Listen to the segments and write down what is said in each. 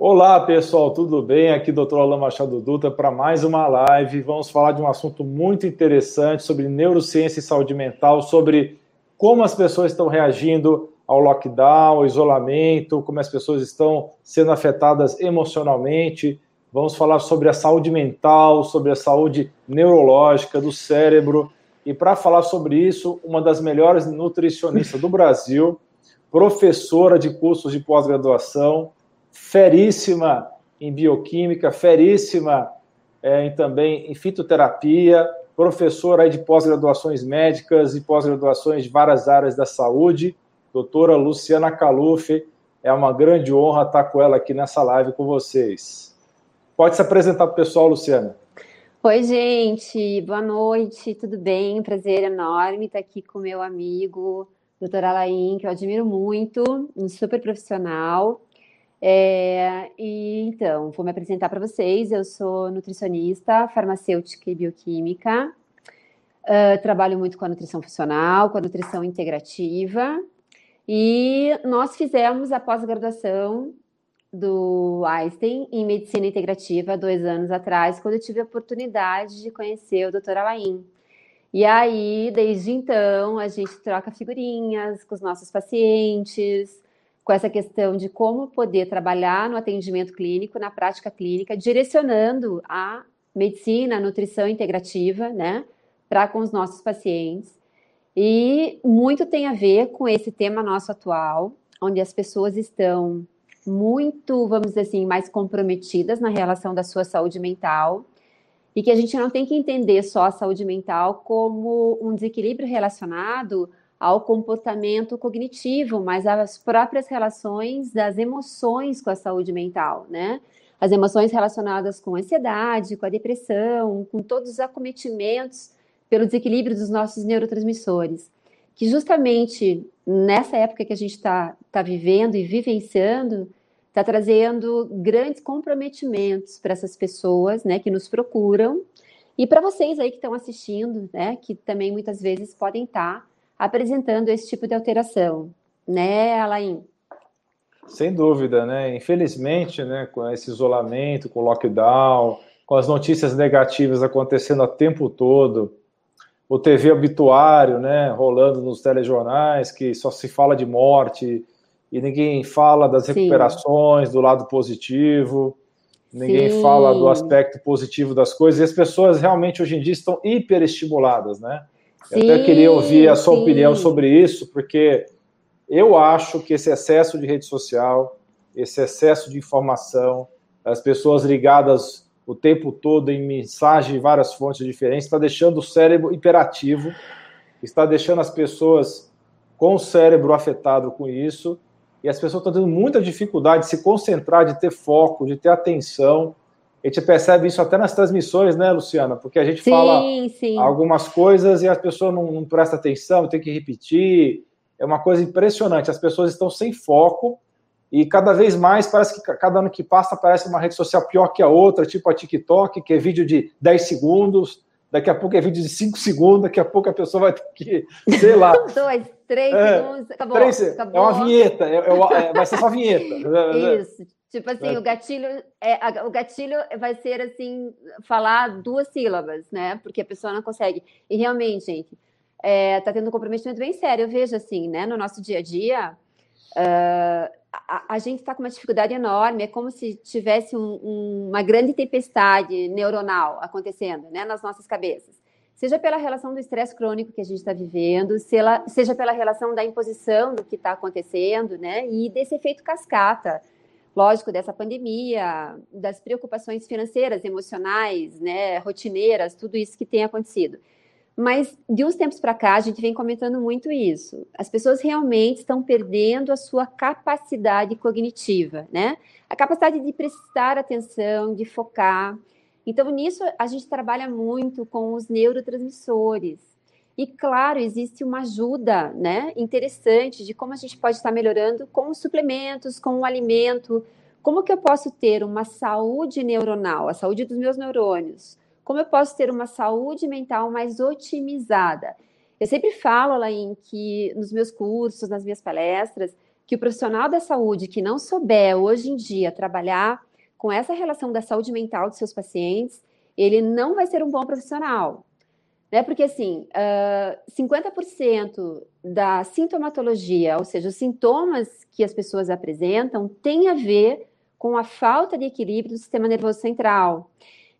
Olá, pessoal, tudo bem? Aqui, Dr. Alain Machado Dutra, para mais uma live. Vamos falar de um assunto muito interessante sobre neurociência e saúde mental, sobre como as pessoas estão reagindo ao lockdown, ao isolamento, como as pessoas estão sendo afetadas emocionalmente. Vamos falar sobre a saúde mental, sobre a saúde neurológica do cérebro. E para falar sobre isso, uma das melhores nutricionistas do Brasil, professora de cursos de pós-graduação, feríssima em bioquímica, feríssima é, em, também em fitoterapia, professora de pós-graduações médicas e pós-graduações de várias áreas da saúde, doutora Luciana Caluf. É uma grande honra estar com ela aqui nessa live com vocês. Pode se apresentar para o pessoal, Luciana. Oi, gente, boa noite, tudo bem? Prazer enorme estar aqui com meu amigo, doutor Alain, que eu admiro muito, um super profissional. É, e então, vou me apresentar para vocês. Eu sou nutricionista, farmacêutica e bioquímica. Uh, trabalho muito com a nutrição funcional, com a nutrição integrativa. E nós fizemos a pós-graduação do Einstein em medicina integrativa dois anos atrás, quando eu tive a oportunidade de conhecer o Dr. Alain. E aí, desde então, a gente troca figurinhas com os nossos pacientes, com essa questão de como poder trabalhar no atendimento clínico, na prática clínica, direcionando a medicina, a nutrição integrativa, né, para com os nossos pacientes. E muito tem a ver com esse tema nosso atual, onde as pessoas estão muito, vamos dizer assim, mais comprometidas na relação da sua saúde mental e que a gente não tem que entender só a saúde mental como um desequilíbrio relacionado ao comportamento cognitivo, mas às próprias relações das emoções com a saúde mental, né? As emoções relacionadas com a ansiedade, com a depressão, com todos os acometimentos pelo desequilíbrio dos nossos neurotransmissores, que justamente nessa época que a gente está tá vivendo e vivenciando, está trazendo grandes comprometimentos para essas pessoas, né, que nos procuram, e para vocês aí que estão assistindo, né, que também muitas vezes podem estar tá apresentando esse tipo de alteração, né, Alain? Sem dúvida, né? Infelizmente, né, com esse isolamento, com o lockdown, com as notícias negativas acontecendo o tempo todo, o TV obituário, né, rolando nos telejornais, que só se fala de morte e ninguém fala das recuperações, Sim. do lado positivo, ninguém Sim. fala do aspecto positivo das coisas, e as pessoas realmente hoje em dia estão hiperestimuladas, né? Eu até queria ouvir a sua sim. opinião sobre isso, porque eu acho que esse excesso de rede social, esse excesso de informação, as pessoas ligadas o tempo todo em mensagem de várias fontes diferentes, está deixando o cérebro hiperativo, está deixando as pessoas com o cérebro afetado com isso, e as pessoas estão tendo muita dificuldade de se concentrar, de ter foco, de ter atenção, a gente percebe isso até nas transmissões, né, Luciana? Porque a gente sim, fala sim. algumas coisas e as pessoas não, não prestam atenção, tem que repetir. É uma coisa impressionante. As pessoas estão sem foco e cada vez mais parece que cada ano que passa parece uma rede social pior que a outra, tipo a TikTok, que é vídeo de 10 segundos, daqui a pouco é vídeo de 5 segundos, daqui a pouco a pessoa vai ter que, sei lá. Dois, três é, segundos, acabou, três, acabou. É uma vinheta, é, é, vai ser só vinheta. Isso. Tipo assim, é. o gatilho é, o gatilho vai ser assim, falar duas sílabas, né? Porque a pessoa não consegue. E realmente, gente, é, tá tendo um comprometimento bem sério. Eu vejo assim, né? No nosso dia a dia, uh, a, a, gente está com uma dificuldade enorme. É como se tivesse um, um, uma grande tempestade neuronal acontecendo, né? Nas nossas cabeças. Seja pela relação do estresse crônico que a gente está vivendo, seja pela relação da imposição do que está acontecendo, né? E desse efeito cascata lógico, dessa pandemia, das preocupações financeiras, emocionais, né, rotineiras, tudo isso que tem acontecido. Mas de uns tempos para cá, a gente vem comentando muito isso. As pessoas realmente estão perdendo a sua capacidade cognitiva, né? A capacidade de prestar atenção, de focar. Então, nisso, a gente trabalha muito com os neurotransmissores. E, claro, existe uma ajuda né, interessante de como a gente pode estar melhorando com os suplementos, com o alimento. Como que eu posso ter uma saúde neuronal, a saúde dos meus neurônios? Como eu posso ter uma saúde mental mais otimizada? Eu sempre falo, Alain, que nos meus cursos, nas minhas palestras, que o profissional da saúde que não souber hoje em dia trabalhar com essa relação da saúde mental dos seus pacientes, ele não vai ser um bom profissional. Né? Porque, assim, uh, 50% da sintomatologia, ou seja, os sintomas que as pessoas apresentam, tem a ver com a falta de equilíbrio do sistema nervoso central.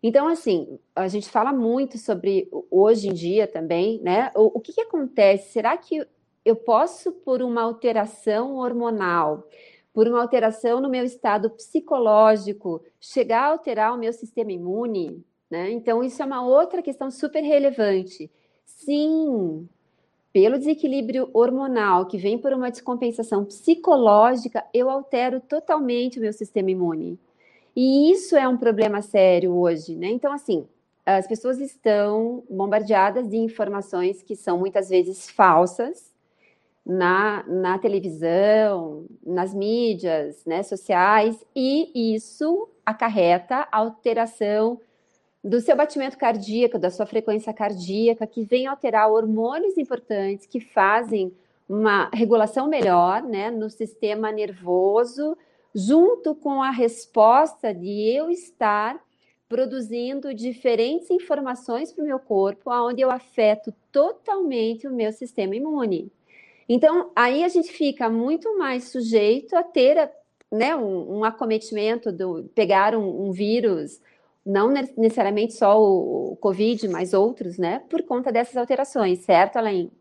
Então, assim, a gente fala muito sobre hoje em dia também, né? O, o que, que acontece? Será que eu posso, por uma alteração hormonal, por uma alteração no meu estado psicológico, chegar a alterar o meu sistema imune? Né? Então, isso é uma outra questão super relevante. Sim, pelo desequilíbrio hormonal que vem por uma descompensação psicológica, eu altero totalmente o meu sistema imune. E isso é um problema sério hoje, né? Então, assim, as pessoas estão bombardeadas de informações que são muitas vezes falsas na, na televisão, nas mídias né, sociais, e isso acarreta alteração do seu batimento cardíaco, da sua frequência cardíaca, que vem alterar hormônios importantes que fazem uma regulação melhor né, no sistema nervoso, junto com a resposta de eu estar produzindo diferentes informações para o meu corpo, onde eu afeto totalmente o meu sistema imune. Então, aí a gente fica muito mais sujeito a ter né, um, um acometimento, do pegar um, um vírus não necessariamente só o Covid, mas outros, né, por conta dessas alterações, certo, Alain?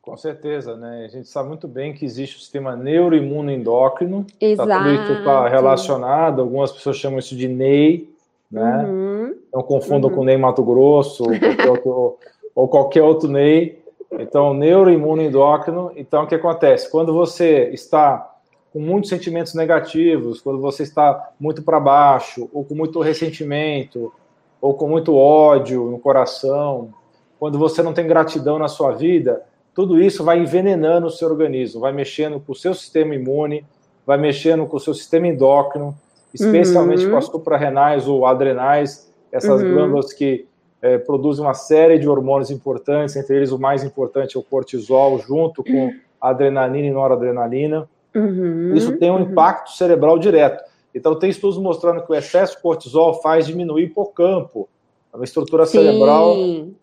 Com certeza, né? A gente sabe muito bem que existe o sistema neuroimunoendócrino. Exato. Tá, tudo isso está relacionado, algumas pessoas chamam isso de NEI, né? Uhum. Não confundam uhum. com NEI Mato Grosso ou qualquer outro, ou qualquer outro NEI. Então, neuroimunoendócrino. Então, o que acontece? Quando você está com muitos sentimentos negativos, quando você está muito para baixo, ou com muito ressentimento, ou com muito ódio no coração, quando você não tem gratidão na sua vida, tudo isso vai envenenando o seu organismo, vai mexendo com o seu sistema imune, vai mexendo com o seu sistema endócrino, especialmente uhum. com as suprarrenais ou adrenais, essas uhum. glândulas que é, produzem uma série de hormônios importantes, entre eles o mais importante é o cortisol, junto com a adrenalina e noradrenalina. Uhum, Isso tem um uhum. impacto cerebral direto. Então, tem estudos mostrando que o excesso de cortisol faz diminuir hipocampo, uma estrutura sim, cerebral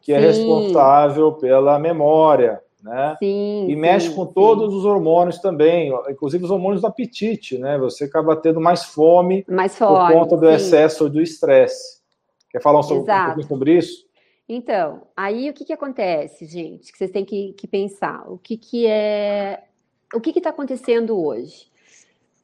que é sim. responsável pela memória, né? Sim, e mexe com todos os hormônios também, inclusive os hormônios do apetite, né? Você acaba tendo mais fome, mais fome por conta do excesso do estresse. Quer falar um, sobre, um pouquinho sobre isso? Então, aí o que, que acontece, gente, que vocês têm que, que pensar? O que, que é o que está acontecendo hoje?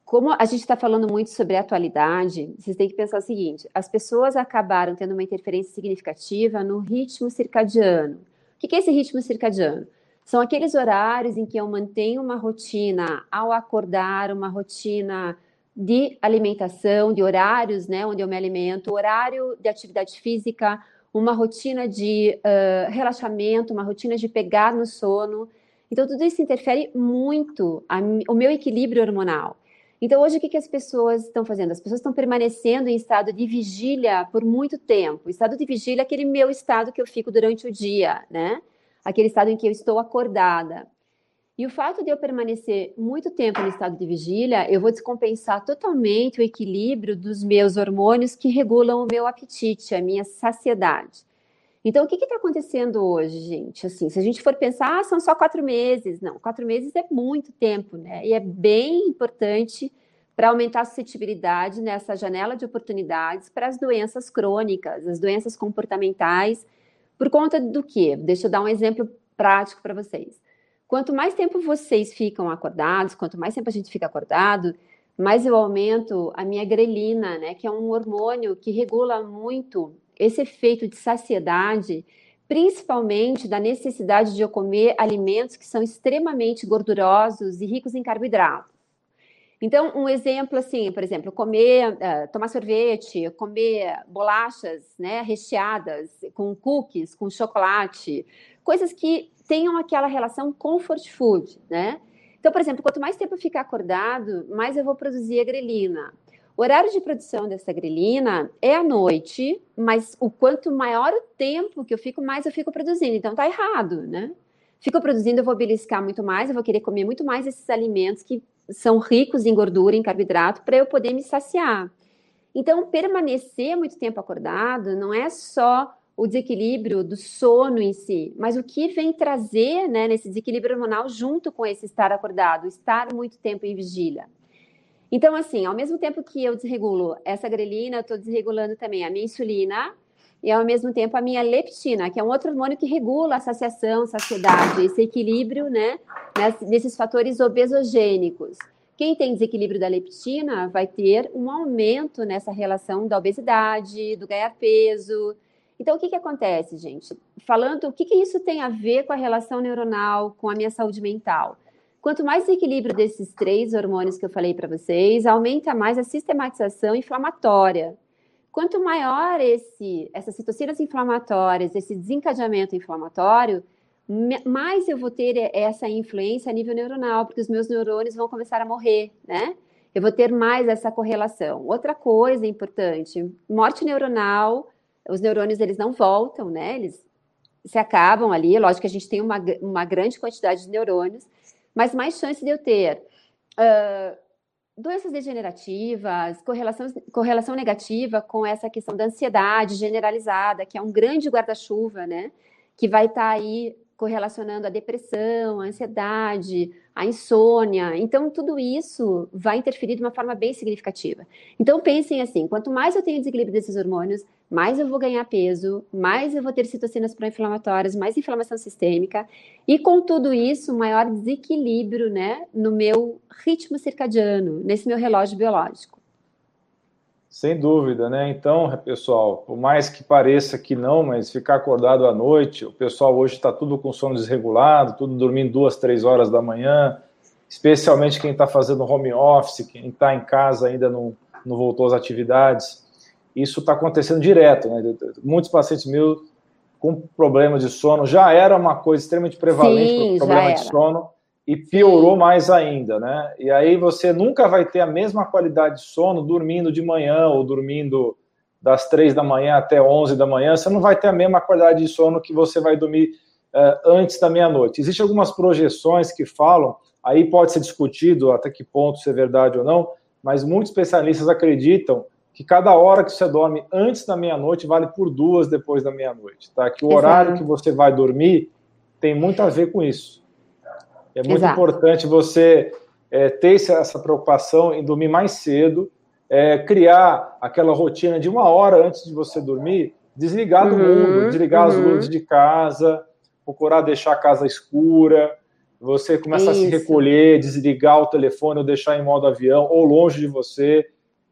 Como a gente está falando muito sobre a atualidade, vocês têm que pensar o seguinte: as pessoas acabaram tendo uma interferência significativa no ritmo circadiano. O que é esse ritmo circadiano? São aqueles horários em que eu mantenho uma rotina ao acordar, uma rotina de alimentação, de horários, né, onde eu me alimento, horário de atividade física, uma rotina de uh, relaxamento, uma rotina de pegar no sono. Então, tudo isso interfere muito a, o meu equilíbrio hormonal. Então, hoje, o que, que as pessoas estão fazendo? As pessoas estão permanecendo em estado de vigília por muito tempo. Estado de vigília é aquele meu estado que eu fico durante o dia, né? Aquele estado em que eu estou acordada. E o fato de eu permanecer muito tempo no estado de vigília, eu vou descompensar totalmente o equilíbrio dos meus hormônios que regulam o meu apetite, a minha saciedade. Então, o que está acontecendo hoje, gente? Assim, se a gente for pensar, ah, são só quatro meses. Não, quatro meses é muito tempo, né? E é bem importante para aumentar a suscetibilidade nessa janela de oportunidades para as doenças crônicas, as doenças comportamentais, por conta do quê? Deixa eu dar um exemplo prático para vocês. Quanto mais tempo vocês ficam acordados, quanto mais tempo a gente fica acordado, mais eu aumento a minha grelina, né, que é um hormônio que regula muito esse efeito de saciedade, principalmente da necessidade de eu comer alimentos que são extremamente gordurosos e ricos em carboidratos. Então, um exemplo assim, por exemplo, comer, uh, tomar sorvete, comer bolachas, né, recheadas com cookies, com chocolate, coisas que tenham aquela relação comfort food, né? Então, por exemplo, quanto mais tempo eu ficar acordado, mais eu vou produzir a grelina. O horário de produção dessa grelina é à noite, mas o quanto maior o tempo que eu fico, mais eu fico produzindo. Então tá errado, né? Fico produzindo, eu vou beliscar muito mais, eu vou querer comer muito mais esses alimentos que são ricos em gordura, em carboidrato, para eu poder me saciar. Então, permanecer muito tempo acordado não é só o desequilíbrio do sono em si, mas o que vem trazer né, nesse desequilíbrio hormonal junto com esse estar acordado, estar muito tempo em vigília. Então, assim, ao mesmo tempo que eu desregulo essa grelina, eu estou desregulando também a minha insulina e, ao mesmo tempo, a minha leptina, que é um outro hormônio que regula a saciação, saciedade, esse equilíbrio, né, nesses fatores obesogênicos. Quem tem desequilíbrio da leptina vai ter um aumento nessa relação da obesidade, do ganhar peso, então, o que, que acontece, gente? Falando, o que, que isso tem a ver com a relação neuronal, com a minha saúde mental? Quanto mais desequilíbrio desses três hormônios que eu falei para vocês, aumenta mais a sistematização inflamatória. Quanto maior esse, essas citocinas inflamatórias, esse desencadeamento inflamatório, mais eu vou ter essa influência a nível neuronal, porque os meus neurônios vão começar a morrer, né? Eu vou ter mais essa correlação. Outra coisa importante, morte neuronal os neurônios eles não voltam, né? Eles se acabam ali. Lógico que a gente tem uma, uma grande quantidade de neurônios, mas mais chance de eu ter uh, doenças degenerativas, correlação, correlação negativa com essa questão da ansiedade generalizada, que é um grande guarda-chuva, né? Que vai estar tá aí correlacionando a depressão, a ansiedade, a insônia. Então, tudo isso vai interferir de uma forma bem significativa. Então, pensem assim: quanto mais eu tenho desequilíbrio desses hormônios, mais eu vou ganhar peso, mais eu vou ter citocinas pró-inflamatórias, mais inflamação sistêmica, e com tudo isso, maior desequilíbrio né, no meu ritmo circadiano, nesse meu relógio biológico. Sem dúvida, né? Então, pessoal, por mais que pareça que não, mas ficar acordado à noite, o pessoal hoje está tudo com sono desregulado, tudo dormindo duas, três horas da manhã, especialmente quem está fazendo home office, quem está em casa ainda não, não voltou às atividades. Isso está acontecendo direto, né? Muitos pacientes meus com problemas de sono já era uma coisa extremamente prevalente Sim, problema de sono e piorou Sim. mais ainda, né? E aí você nunca vai ter a mesma qualidade de sono dormindo de manhã ou dormindo das três da manhã até onze da manhã, você não vai ter a mesma qualidade de sono que você vai dormir uh, antes da meia-noite. Existem algumas projeções que falam, aí pode ser discutido até que ponto isso é verdade ou não, mas muitos especialistas acreditam que cada hora que você dorme antes da meia-noite vale por duas depois da meia-noite, tá? Que o horário que você vai dormir tem muito a ver com isso. É muito Exato. importante você é, ter essa preocupação em dormir mais cedo, é, criar aquela rotina de uma hora antes de você dormir, desligar do uhum, mundo, desligar uhum. as luzes de casa, procurar deixar a casa escura. Você começa Isso. a se recolher, desligar o telefone ou deixar em modo avião ou longe de você,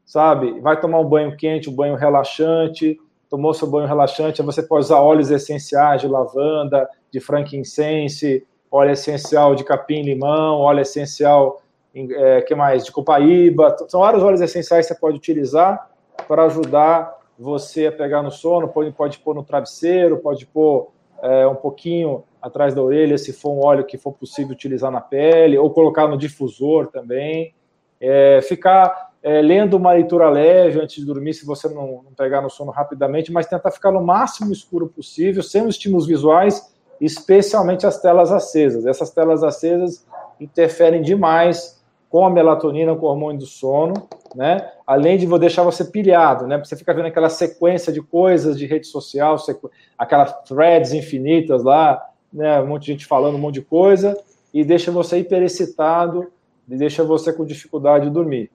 sabe? Vai tomar um banho quente, um banho relaxante. Tomou seu banho relaxante, você pode usar óleos essenciais de lavanda, de frankincense, óleo essencial de capim-limão, óleo essencial é, que mais? De copaíba. São vários óleos essenciais que você pode utilizar para ajudar você a pegar no sono. Pode, pode pôr no travesseiro, pode pôr é, um pouquinho atrás da orelha, se for um óleo que for possível utilizar na pele, ou colocar no difusor também. É, ficar é, lendo uma leitura leve antes de dormir, se você não, não pegar no sono rapidamente, mas tentar ficar no máximo escuro possível, sem os estímulos visuais especialmente as telas acesas. Essas telas acesas interferem demais com a melatonina, com o hormônio do sono, né? Além de deixar você pilhado, né? Você fica vendo aquela sequência de coisas de rede social, aquelas threads infinitas lá, né? Um monte de gente falando um monte de coisa e deixa você hiperexcitado e deixa você com dificuldade de dormir.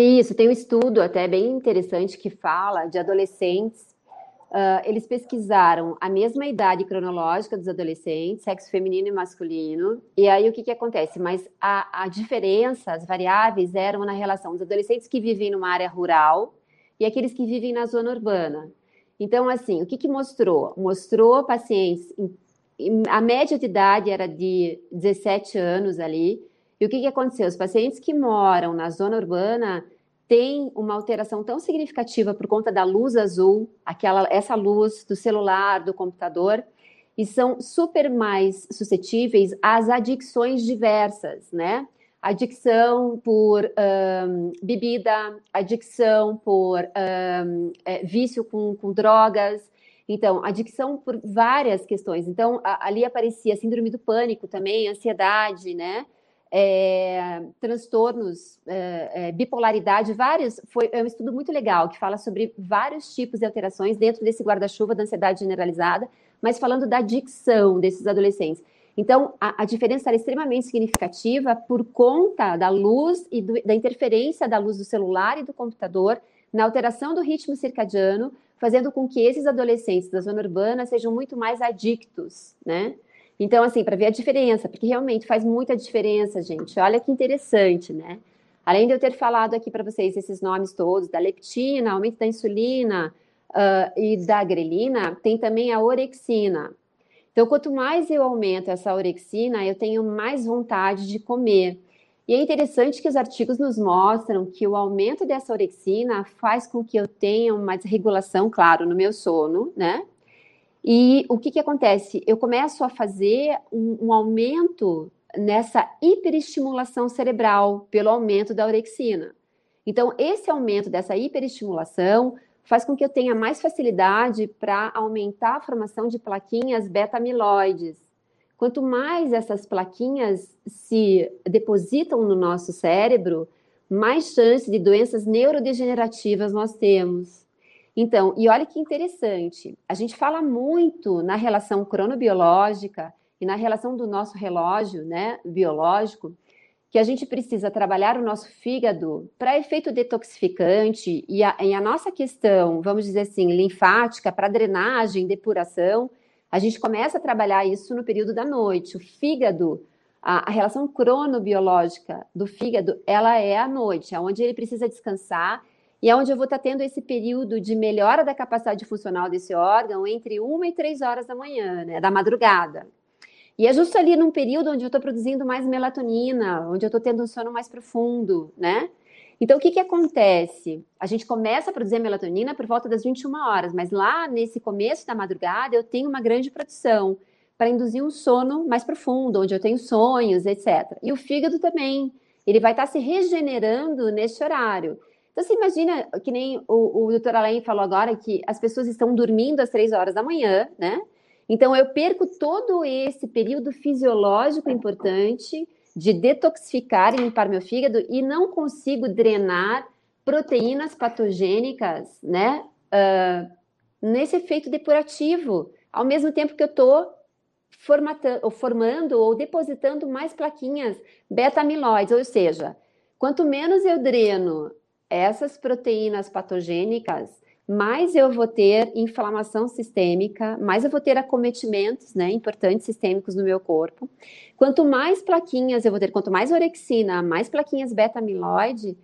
Isso, tem um estudo até bem interessante que fala de adolescentes Uh, eles pesquisaram a mesma idade cronológica dos adolescentes, sexo feminino e masculino, e aí o que, que acontece? Mas a, a diferença, as variáveis eram na relação dos adolescentes que vivem numa área rural e aqueles que vivem na zona urbana. Então, assim, o que, que mostrou? Mostrou pacientes, a média de idade era de 17 anos ali, e o que, que aconteceu? Os pacientes que moram na zona urbana tem uma alteração tão significativa por conta da luz azul, aquela essa luz do celular, do computador, e são super mais suscetíveis às adicções diversas, né? Adicção por um, bebida, adicção por um, é, vício com, com drogas, então, adicção por várias questões. Então, a, ali aparecia síndrome do pânico também, ansiedade, né? É, transtornos, é, é, bipolaridade, vários. Foi é um estudo muito legal que fala sobre vários tipos de alterações dentro desse guarda-chuva da ansiedade generalizada, mas falando da dicção desses adolescentes. Então, a, a diferença era extremamente significativa por conta da luz e do, da interferência da luz do celular e do computador na alteração do ritmo circadiano, fazendo com que esses adolescentes da zona urbana sejam muito mais adictos, né? Então, assim, para ver a diferença, porque realmente faz muita diferença, gente. Olha que interessante, né? Além de eu ter falado aqui para vocês esses nomes todos, da leptina, aumento da insulina uh, e da grelina, tem também a orexina. Então, quanto mais eu aumento essa orexina, eu tenho mais vontade de comer. E é interessante que os artigos nos mostram que o aumento dessa orexina faz com que eu tenha uma desregulação, claro, no meu sono, né? E o que, que acontece? Eu começo a fazer um, um aumento nessa hiperestimulação cerebral pelo aumento da orexina. Então, esse aumento dessa hiperestimulação faz com que eu tenha mais facilidade para aumentar a formação de plaquinhas beta-amiloides. Quanto mais essas plaquinhas se depositam no nosso cérebro, mais chance de doenças neurodegenerativas nós temos. Então, e olha que interessante, a gente fala muito na relação cronobiológica e na relação do nosso relógio, né, biológico, que a gente precisa trabalhar o nosso fígado para efeito detoxificante e a, e a, nossa questão, vamos dizer assim, linfática, para drenagem, depuração, a gente começa a trabalhar isso no período da noite. O fígado, a, a relação cronobiológica do fígado, ela é à noite, é onde ele precisa descansar e é onde eu vou estar tendo esse período de melhora da capacidade funcional desse órgão entre uma e três horas da manhã, né, da madrugada. E é justo ali num período onde eu estou produzindo mais melatonina, onde eu estou tendo um sono mais profundo, né? Então, o que, que acontece? A gente começa a produzir melatonina por volta das 21 horas, mas lá nesse começo da madrugada eu tenho uma grande produção para induzir um sono mais profundo, onde eu tenho sonhos, etc. E o fígado também, ele vai estar se regenerando nesse horário. Então, você imagina, que nem o, o doutor Alain falou agora, que as pessoas estão dormindo às três horas da manhã, né? Então, eu perco todo esse período fisiológico importante de detoxificar e limpar meu fígado e não consigo drenar proteínas patogênicas, né? Uh, nesse efeito depurativo, ao mesmo tempo que eu estou formando ou depositando mais plaquinhas beta-amiloides, ou seja, quanto menos eu dreno essas proteínas patogênicas, mais eu vou ter inflamação sistêmica, mais eu vou ter acometimentos, né, importantes sistêmicos no meu corpo. Quanto mais plaquinhas eu vou ter, quanto mais orexina, mais plaquinhas beta-amiloide,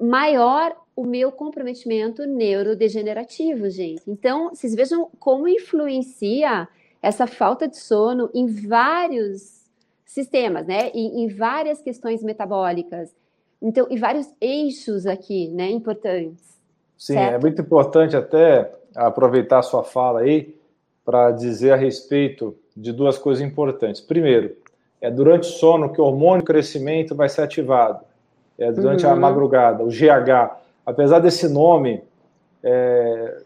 maior o meu comprometimento neurodegenerativo, gente. Então, vocês vejam como influencia essa falta de sono em vários sistemas, né, e em várias questões metabólicas. Então, e vários eixos aqui, né, importantes. Sim, certo? é muito importante até aproveitar a sua fala aí para dizer a respeito de duas coisas importantes. Primeiro, é durante o sono que o hormônio crescimento vai ser ativado. É durante uhum. a madrugada, o GH. Apesar desse nome, é,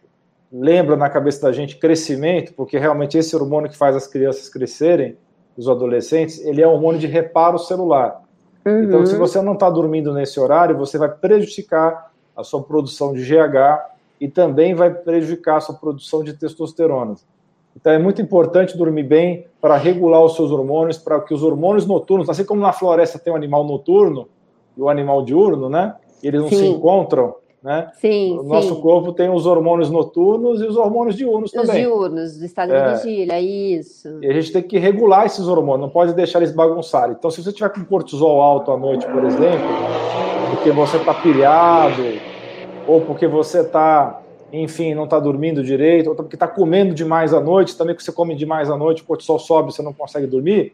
lembra na cabeça da gente crescimento, porque realmente esse hormônio que faz as crianças crescerem, os adolescentes, ele é um hormônio de reparo celular. Uhum. Então, se uhum. você não está dormindo nesse horário, você vai prejudicar a sua produção de GH e também vai prejudicar a sua produção de testosterona. Então, é muito importante dormir bem para regular os seus hormônios, para que os hormônios noturnos, assim como na floresta tem o um animal noturno e o animal diurno, né? Eles não Sim. se encontram, né? Sim, o nosso sim. corpo tem os hormônios noturnos e os hormônios diurnos também. Os diurnos, do estado é, de vigília, isso. E a gente tem que regular esses hormônios, não pode deixar eles bagunçarem. Então, se você tiver com cortisol alto à noite, por exemplo, porque você está pilhado, ou porque você está, enfim, não está dormindo direito, ou porque está comendo demais à noite, também que você come demais à noite, o cortisol sobe, você não consegue dormir,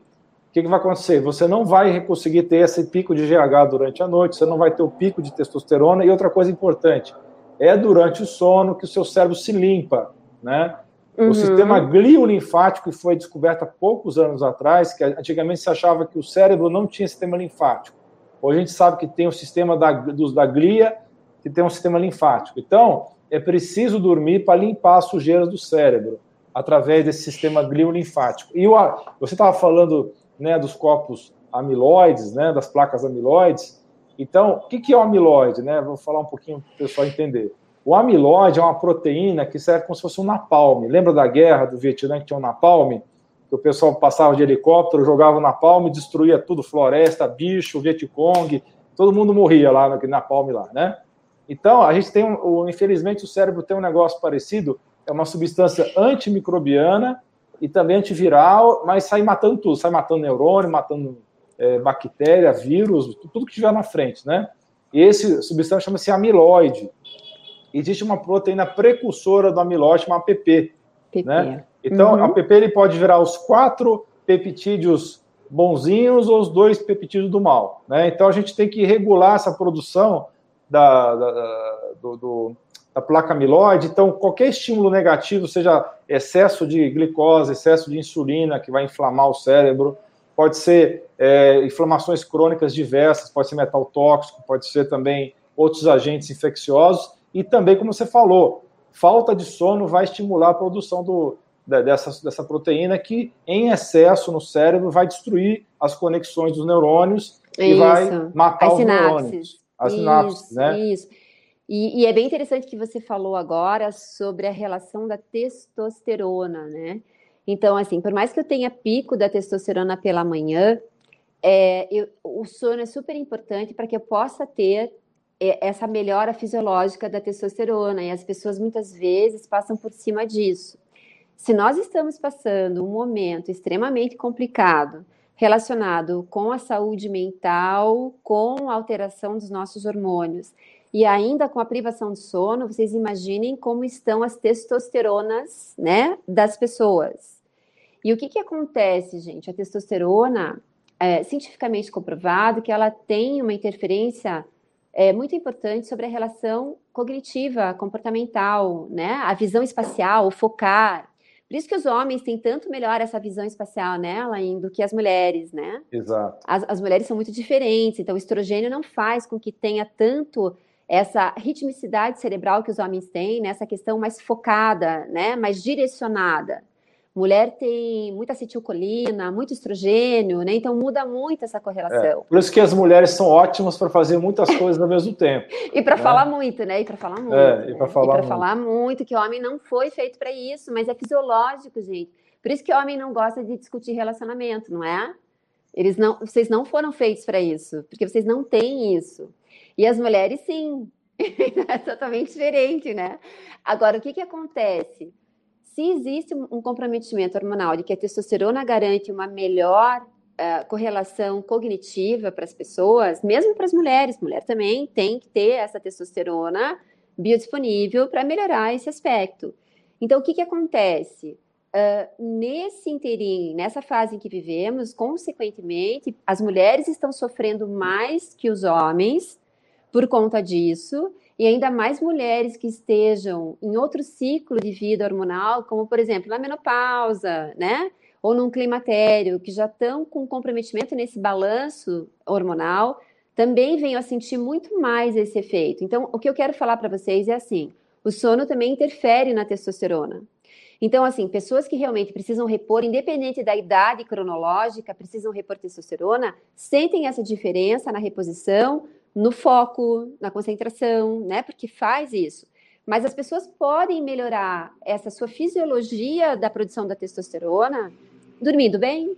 o que, que vai acontecer? Você não vai conseguir ter esse pico de GH durante a noite, você não vai ter o pico de testosterona. E outra coisa importante, é durante o sono que o seu cérebro se limpa, né? Uhum. O sistema gliolinfático foi descoberto há poucos anos atrás, que antigamente se achava que o cérebro não tinha sistema linfático. Hoje a gente sabe que tem o sistema da, dos, da glia, que tem um sistema linfático. Então, é preciso dormir para limpar as sujeiras do cérebro, através desse sistema gliolinfático. E o, você estava falando né, dos corpos amiloides, né, das placas amiloides. Então, o que, que é o amiloide? Né? Vou falar um pouquinho para o pessoal entender. O amiloide é uma proteína que serve como se fosse um napalm. Lembra da guerra do Vietnã que tinha um napalm? Que o pessoal passava de helicóptero, jogava o napalm, destruía tudo, floresta, bicho, Vietcong, todo mundo morria lá no napalm lá, né? Então, a gente tem, um, infelizmente, o cérebro tem um negócio parecido, é uma substância antimicrobiana e também antiviral, mas sai matando tudo, sai matando neurônio, matando é, bactéria, vírus, tudo que tiver na frente, né? E esse substância chama-se amiloide. Existe uma proteína precursora do amiloide, uma APP, PP. né? Então, uhum. a APP ele pode virar os quatro peptídeos bonzinhos ou os dois peptídeos do mal, né? Então, a gente tem que regular essa produção da, da, do, do, da placa amiloide. Então, qualquer estímulo negativo, seja excesso de glicose, excesso de insulina, que vai inflamar o cérebro, pode ser é, inflamações crônicas diversas, pode ser metal tóxico, pode ser também outros agentes infecciosos, e também, como você falou, falta de sono vai estimular a produção do, dessa, dessa proteína que, em excesso no cérebro, vai destruir as conexões dos neurônios isso. e vai matar as os sinapses. neurônios. As isso, sinapses, né? Isso. E, e, é bem interessante que você falou agora sobre a relação da testosterona, né? Então, assim, por mais que eu tenha pico da testosterona pela manhã, é, eu, o sono é super importante para que eu possa ter é, essa melhora fisiológica da testosterona. E as pessoas muitas vezes passam por cima disso. Se nós estamos passando um momento extremamente complicado relacionado com a saúde mental, com a alteração dos nossos hormônios e ainda com a privação de sono, vocês imaginem como estão as testosteronas, né, das pessoas. E o que que acontece, gente? A testosterona, é cientificamente comprovado que ela tem uma interferência é, muito importante sobre a relação cognitiva, comportamental, né, a visão espacial, o focar. Por isso que os homens têm tanto melhor essa visão espacial, né, Alain, do que as mulheres, né? Exato. As, as mulheres são muito diferentes, então o estrogênio não faz com que tenha tanto essa ritmicidade cerebral que os homens têm, nessa questão mais focada, né, mais direcionada. Mulher tem muita acetilcolina, muito estrogênio, né? Então muda muito essa correlação. É, por isso que as mulheres são ótimas para fazer muitas coisas ao mesmo tempo. e para né? falar muito, né? E para falar muito. É, e para né? falar, muito. falar muito, que o homem não foi feito para isso, mas é fisiológico, gente. Por isso que o homem não gosta de discutir relacionamento, não é? Eles não, vocês não foram feitos para isso, porque vocês não têm isso. E as mulheres, sim. é totalmente diferente, né? Agora, o que, que acontece? Se existe um comprometimento hormonal de que a testosterona garante uma melhor uh, correlação cognitiva para as pessoas, mesmo para as mulheres, mulher também tem que ter essa testosterona biodisponível para melhorar esse aspecto. Então, o que, que acontece? Uh, nesse interim, nessa fase em que vivemos, consequentemente, as mulheres estão sofrendo mais que os homens por conta disso, e ainda mais mulheres que estejam em outro ciclo de vida hormonal, como por exemplo na menopausa, né? Ou num climatério, que já estão com comprometimento nesse balanço hormonal, também venham a sentir muito mais esse efeito. Então, o que eu quero falar para vocês é assim: o sono também interfere na testosterona. Então, assim, pessoas que realmente precisam repor, independente da idade cronológica, precisam repor testosterona, sentem essa diferença na reposição, no foco, na concentração, né? Porque faz isso. Mas as pessoas podem melhorar essa sua fisiologia da produção da testosterona dormindo bem,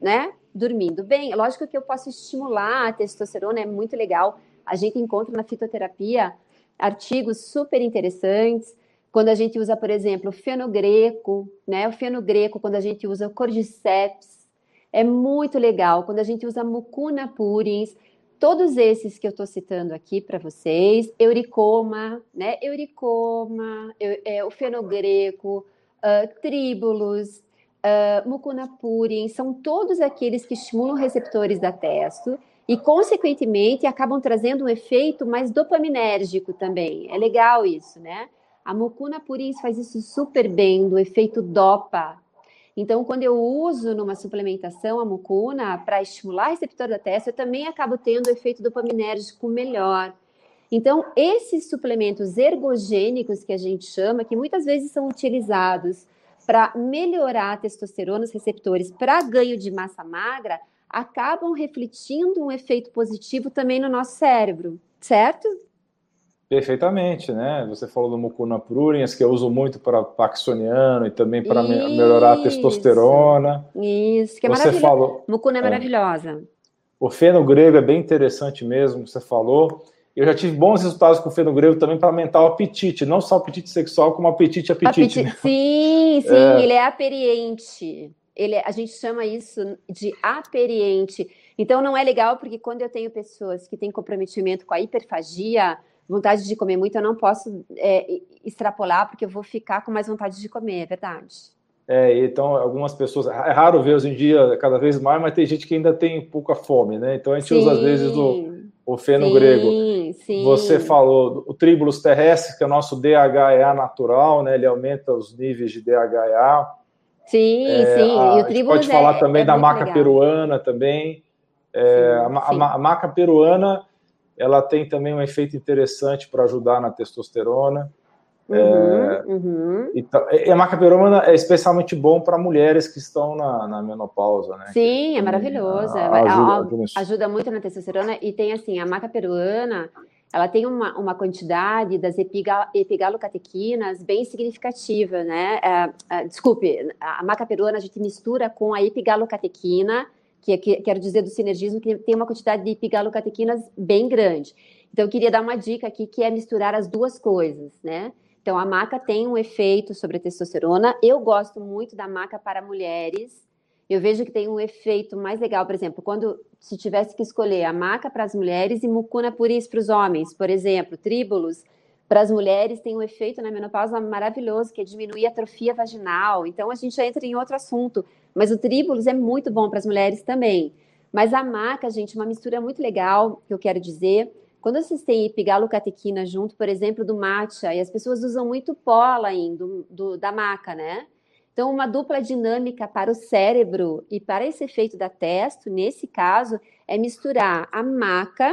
né? Dormindo bem. Lógico que eu posso estimular a testosterona, é muito legal. A gente encontra na fitoterapia artigos super interessantes. Quando a gente usa, por exemplo, o fenogreco, né? O fenogreco, quando a gente usa o cordyceps, é muito legal. Quando a gente usa mucuna purins, todos esses que eu estou citando aqui para vocês, Euricoma, né? Euricoma, eu, é, o fenogreco, uh, tríbulos, uh, mucuna purin, são todos aqueles que estimulam receptores da testo e, consequentemente, acabam trazendo um efeito mais dopaminérgico também. É legal isso, né? A mucuna purin faz isso super bem, do efeito dopa, então, quando eu uso numa suplementação a mucuna para estimular o receptor da testa, eu também acabo tendo o efeito dopaminérgico melhor. Então, esses suplementos ergogênicos que a gente chama, que muitas vezes são utilizados para melhorar a testosterona nos receptores para ganho de massa magra, acabam refletindo um efeito positivo também no nosso cérebro, certo? Perfeitamente, né? Você falou do mucuna pruriens, que eu uso muito para paxoniano e também para me melhorar a testosterona. Isso, que é você falou. Mucuna é, é maravilhosa. O feno grego é bem interessante mesmo, você falou. Eu já tive bons resultados com o feno grego também para aumentar o apetite, não só o apetite sexual, como apetite, apetite. apetite. Né? Sim, sim, é. ele é aperiente. Ele, é, a gente chama isso de aperiente. Então não é legal porque quando eu tenho pessoas que têm comprometimento com a hiperfagia, vontade de comer muito, eu não posso é, extrapolar, porque eu vou ficar com mais vontade de comer, é verdade. É, então, algumas pessoas, é raro ver hoje em dia, cada vez mais, mas tem gente que ainda tem pouca fome, né? Então a gente sim, usa às vezes o, o feno sim, grego. Sim. Você falou o tribulus terrestre, que é o nosso DHEA natural, né? Ele aumenta os níveis de DHEA. Sim, é, sim. A, e o tribulus pode falar é, também é da maca legal. peruana também. É, a, a, a maca peruana ela tem também um efeito interessante para ajudar na testosterona. Uhum, é, uhum. Então, e a maca perômana é especialmente bom para mulheres que estão na, na menopausa, né? Sim, é maravilhosa. Ajuda, ajuda, muito na testosterona e tem assim, a maca peruana, ela tem uma, uma quantidade das epigalocatequinas bem significativa, né? É, é, desculpe, a maca peruana a gente mistura com a epigalocatequina, que, que quero dizer do sinergismo, que tem uma quantidade de pigalocatequinas bem grande. Então, eu queria dar uma dica aqui, que é misturar as duas coisas, né? Então, a maca tem um efeito sobre a testosterona. Eu gosto muito da maca para mulheres. Eu vejo que tem um efeito mais legal, por exemplo, quando se tivesse que escolher a maca para as mulheres e mucuna puris para os homens, por exemplo, tríbulos para as mulheres tem um efeito na menopausa maravilhoso, que é diminuir a atrofia vaginal. Então, a gente entra em outro assunto. Mas o tríbulos é muito bom para as mulheres também. Mas a maca, gente, uma mistura muito legal, que eu quero dizer. Quando vocês têm epigalocatequina junto, por exemplo, do matcha, e as pessoas usam muito pólen do, do, da maca, né? Então, uma dupla dinâmica para o cérebro e para esse efeito da testo, nesse caso, é misturar a maca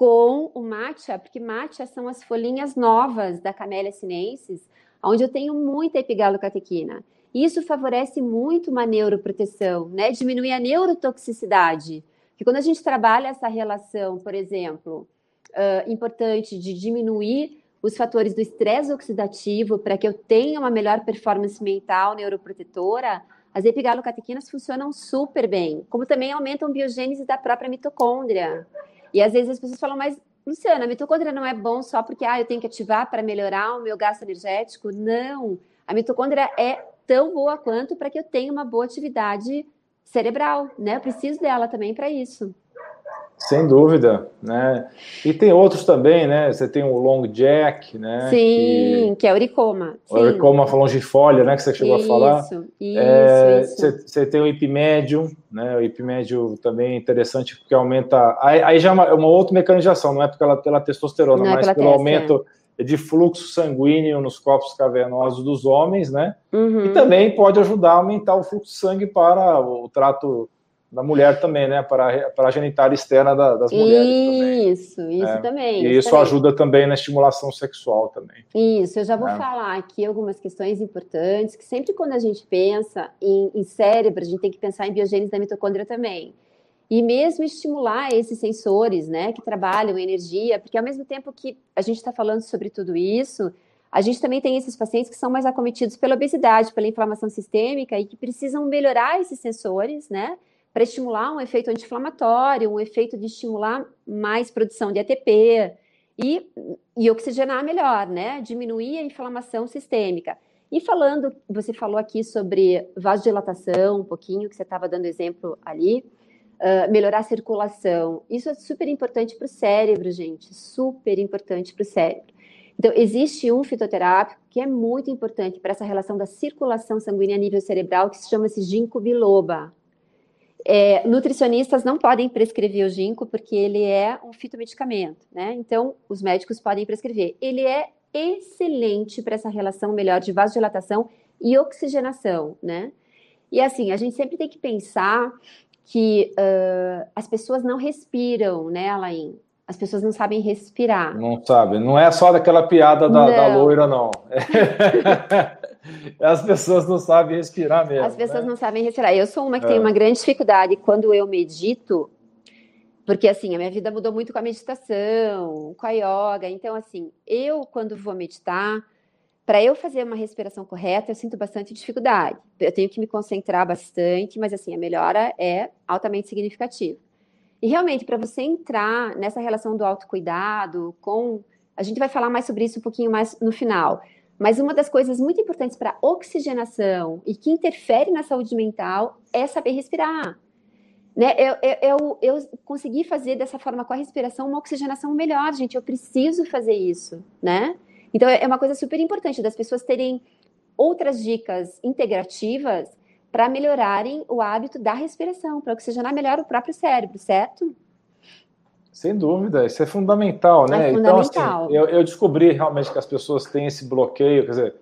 com o matcha, porque matcha são as folhinhas novas da Camellia sinensis, onde eu tenho muita epigalocatequina. Isso favorece muito uma neuroproteção, né? Diminui a neurotoxicidade. Que quando a gente trabalha essa relação, por exemplo, uh, importante de diminuir os fatores do estresse oxidativo para que eu tenha uma melhor performance mental neuroprotetora, as epigalocatequinas funcionam super bem, como também aumentam a biogênese da própria mitocôndria. E às vezes as pessoas falam, mas Luciana, a mitocôndria não é bom só porque ah, eu tenho que ativar para melhorar o meu gasto energético? Não. A mitocôndria é tão boa quanto para que eu tenha uma boa atividade cerebral, né? Eu preciso dela também para isso. Sem dúvida, né? E tem outros também, né? Você tem o long jack, né? Sim, que, que é o uricoma. O uricoma longifolia, né? Que você chegou isso, a falar. Isso, é, isso. Você, você, tem o ipmédio, né? O ipmédio também é interessante porque aumenta. Aí, aí já é uma, é uma, outra mecanização, não é pela, pela testosterona, não é mas é pelo testa, aumento de fluxo sanguíneo nos corpos cavernosos dos homens, né? Uhum. E também pode ajudar a aumentar o fluxo de sangue para o trato da mulher também, né? Para, para a genitália externa da, das mulheres também. Isso, isso é. também. E isso, também. ajuda também na estimulação sexual também. Isso, eu já vou é. falar aqui algumas questões importantes, que sempre quando a gente pensa em, em cérebro, a gente tem que pensar em biogênese da mitocôndria também. E mesmo estimular esses sensores, né, que trabalham energia, porque ao mesmo tempo que a gente está falando sobre tudo isso, a gente também tem esses pacientes que são mais acometidos pela obesidade, pela inflamação sistêmica e que precisam melhorar esses sensores, né? Para estimular um efeito anti-inflamatório, um efeito de estimular mais produção de ATP e, e oxigenar melhor, né? Diminuir a inflamação sistêmica. E falando, você falou aqui sobre vasodilatação, um pouquinho, que você estava dando exemplo ali, uh, melhorar a circulação. Isso é super importante para o cérebro, gente, super importante para o cérebro. Então, existe um fitoterápico que é muito importante para essa relação da circulação sanguínea a nível cerebral, que se chama-se ginkgo biloba. É, nutricionistas não podem prescrever o ginkgo porque ele é um fitomedicamento, né? Então, os médicos podem prescrever. Ele é excelente para essa relação melhor de vasodilatação e oxigenação, né? E assim, a gente sempre tem que pensar que uh, as pessoas não respiram, né, Alain? As pessoas não sabem respirar. Não sabem. Não é só daquela piada da, da loira, não. As pessoas não sabem respirar mesmo. As pessoas né? não sabem respirar. Eu sou uma que é. tem uma grande dificuldade quando eu medito, porque assim, a minha vida mudou muito com a meditação, com a yoga. Então, assim, eu, quando vou meditar, para eu fazer uma respiração correta, eu sinto bastante dificuldade. Eu tenho que me concentrar bastante, mas assim, a melhora é altamente significativa. E realmente, para você entrar nessa relação do autocuidado com. A gente vai falar mais sobre isso um pouquinho mais no final. Mas uma das coisas muito importantes para oxigenação e que interfere na saúde mental é saber respirar. Né? Eu, eu, eu, eu, consegui fazer dessa forma com a respiração uma oxigenação melhor, gente. Eu preciso fazer isso, né? Então é uma coisa super importante das pessoas terem outras dicas integrativas para melhorarem o hábito da respiração, para oxigenar melhor o próprio cérebro, certo? Sem dúvida, isso é fundamental, né? É fundamental. Então, assim, eu, eu, descobri realmente que as pessoas têm esse bloqueio, quer dizer,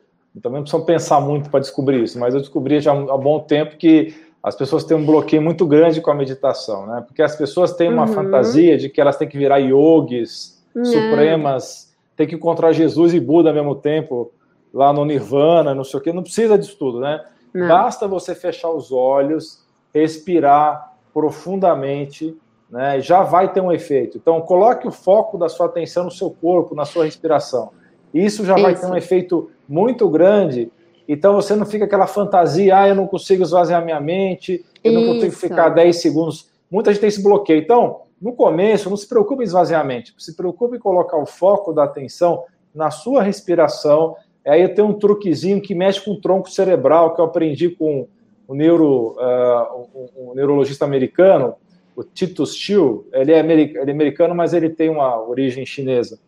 também não precisam pensar muito para descobrir isso, mas eu descobri já há um bom tempo que as pessoas têm um bloqueio muito grande com a meditação, né? Porque as pessoas têm uma uhum. fantasia de que elas têm que virar yogis, não. supremas, têm que encontrar Jesus e Buda ao mesmo tempo, lá no Nirvana, não sei o quê, não precisa disso tudo, né? Não. Basta você fechar os olhos, respirar profundamente, né? Já vai ter um efeito. Então, coloque o foco da sua atenção no seu corpo, na sua respiração. Isso já Isso. vai ter um efeito muito grande. Então, você não fica aquela fantasia, ah, eu não consigo esvaziar minha mente, eu Isso. não consigo ficar 10 segundos. Muita gente tem esse bloqueio. Então, no começo, não se preocupe em esvaziar a mente, se preocupe em colocar o foco da atenção na sua respiração Aí eu tenho um truquezinho que mexe com o tronco cerebral, que eu aprendi com o neuro, uh, um, um neurologista americano, o Titus Chiu. Ele é, ele é americano, mas ele tem uma origem chinesa.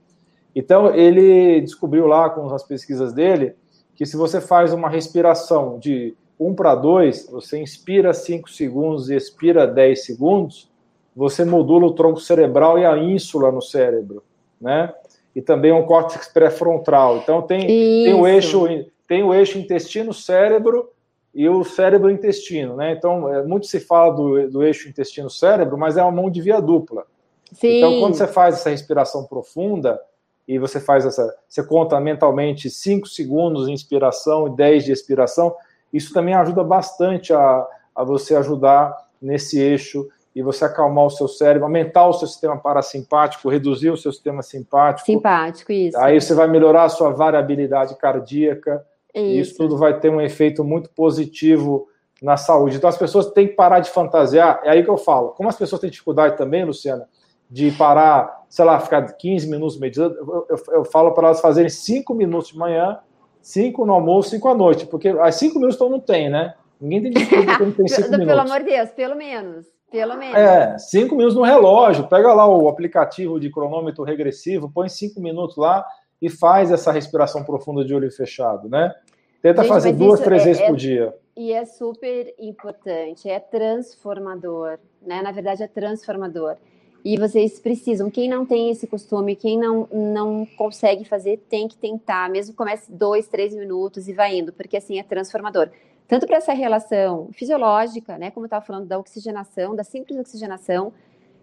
Então, ele descobriu lá com as pesquisas dele que se você faz uma respiração de 1 para 2, você inspira 5 segundos e expira 10 segundos, você modula o tronco cerebral e a ínsula no cérebro, né? E também um córtex pré-frontal. Então tem, tem o eixo tem o eixo intestino-cérebro e o cérebro-intestino, né? Então é, muito se fala do, do eixo intestino-cérebro, mas é uma mão de via dupla. Sim. Então quando você faz essa respiração profunda e você faz essa, você conta mentalmente 5 segundos de inspiração e 10 de expiração, isso também ajuda bastante a, a você ajudar nesse eixo e você acalmar o seu cérebro, aumentar o seu sistema parasimpático, reduzir o seu sistema simpático. Simpático, isso. Aí você vai melhorar a sua variabilidade cardíaca. Isso. E isso tudo vai ter um efeito muito positivo na saúde. Então as pessoas têm que parar de fantasiar. É aí que eu falo. Como as pessoas têm dificuldade também, Luciana, de parar, sei lá, ficar 15 minutos meditando, eu, eu, eu falo para elas fazerem 5 minutos de manhã, 5 no almoço, 5 à noite, porque as 5 minutos todo mundo tem, né? Ninguém tem dificuldade porque não tem 5 minutos. Pelo amor de Deus, pelo menos. Pelo menos. É, cinco minutos no relógio. Pega lá o aplicativo de cronômetro regressivo, põe cinco minutos lá e faz essa respiração profunda de olho fechado, né? Tenta Gente, fazer duas, três é, vezes é, por dia. E é super importante, é transformador, né? Na verdade, é transformador. E vocês precisam, quem não tem esse costume, quem não, não consegue fazer, tem que tentar, mesmo comece dois, três minutos e vai indo, porque assim é transformador tanto para essa relação fisiológica, né, como eu estava falando da oxigenação, da simples oxigenação,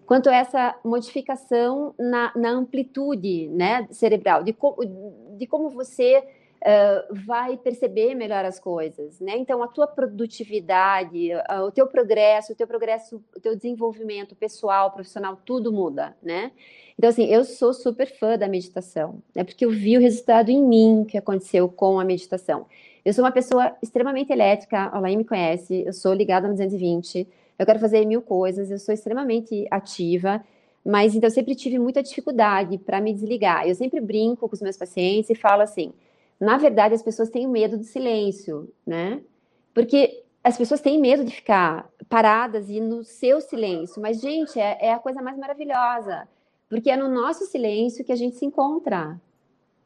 quanto essa modificação na, na amplitude né, cerebral, de, co de como você uh, vai perceber melhor as coisas, né? Então, a tua produtividade, uh, o teu progresso, o teu progresso, o teu desenvolvimento pessoal, profissional, tudo muda, né? Então, assim, eu sou super fã da meditação, né? Porque eu vi o resultado em mim que aconteceu com a meditação. Eu sou uma pessoa extremamente elétrica, a Laí me conhece, eu sou ligada no 220, eu quero fazer mil coisas, eu sou extremamente ativa, mas então eu sempre tive muita dificuldade para me desligar. Eu sempre brinco com os meus pacientes e falo assim: na verdade, as pessoas têm medo do silêncio, né? Porque as pessoas têm medo de ficar paradas e no seu silêncio, mas, gente, é, é a coisa mais maravilhosa, porque é no nosso silêncio que a gente se encontra,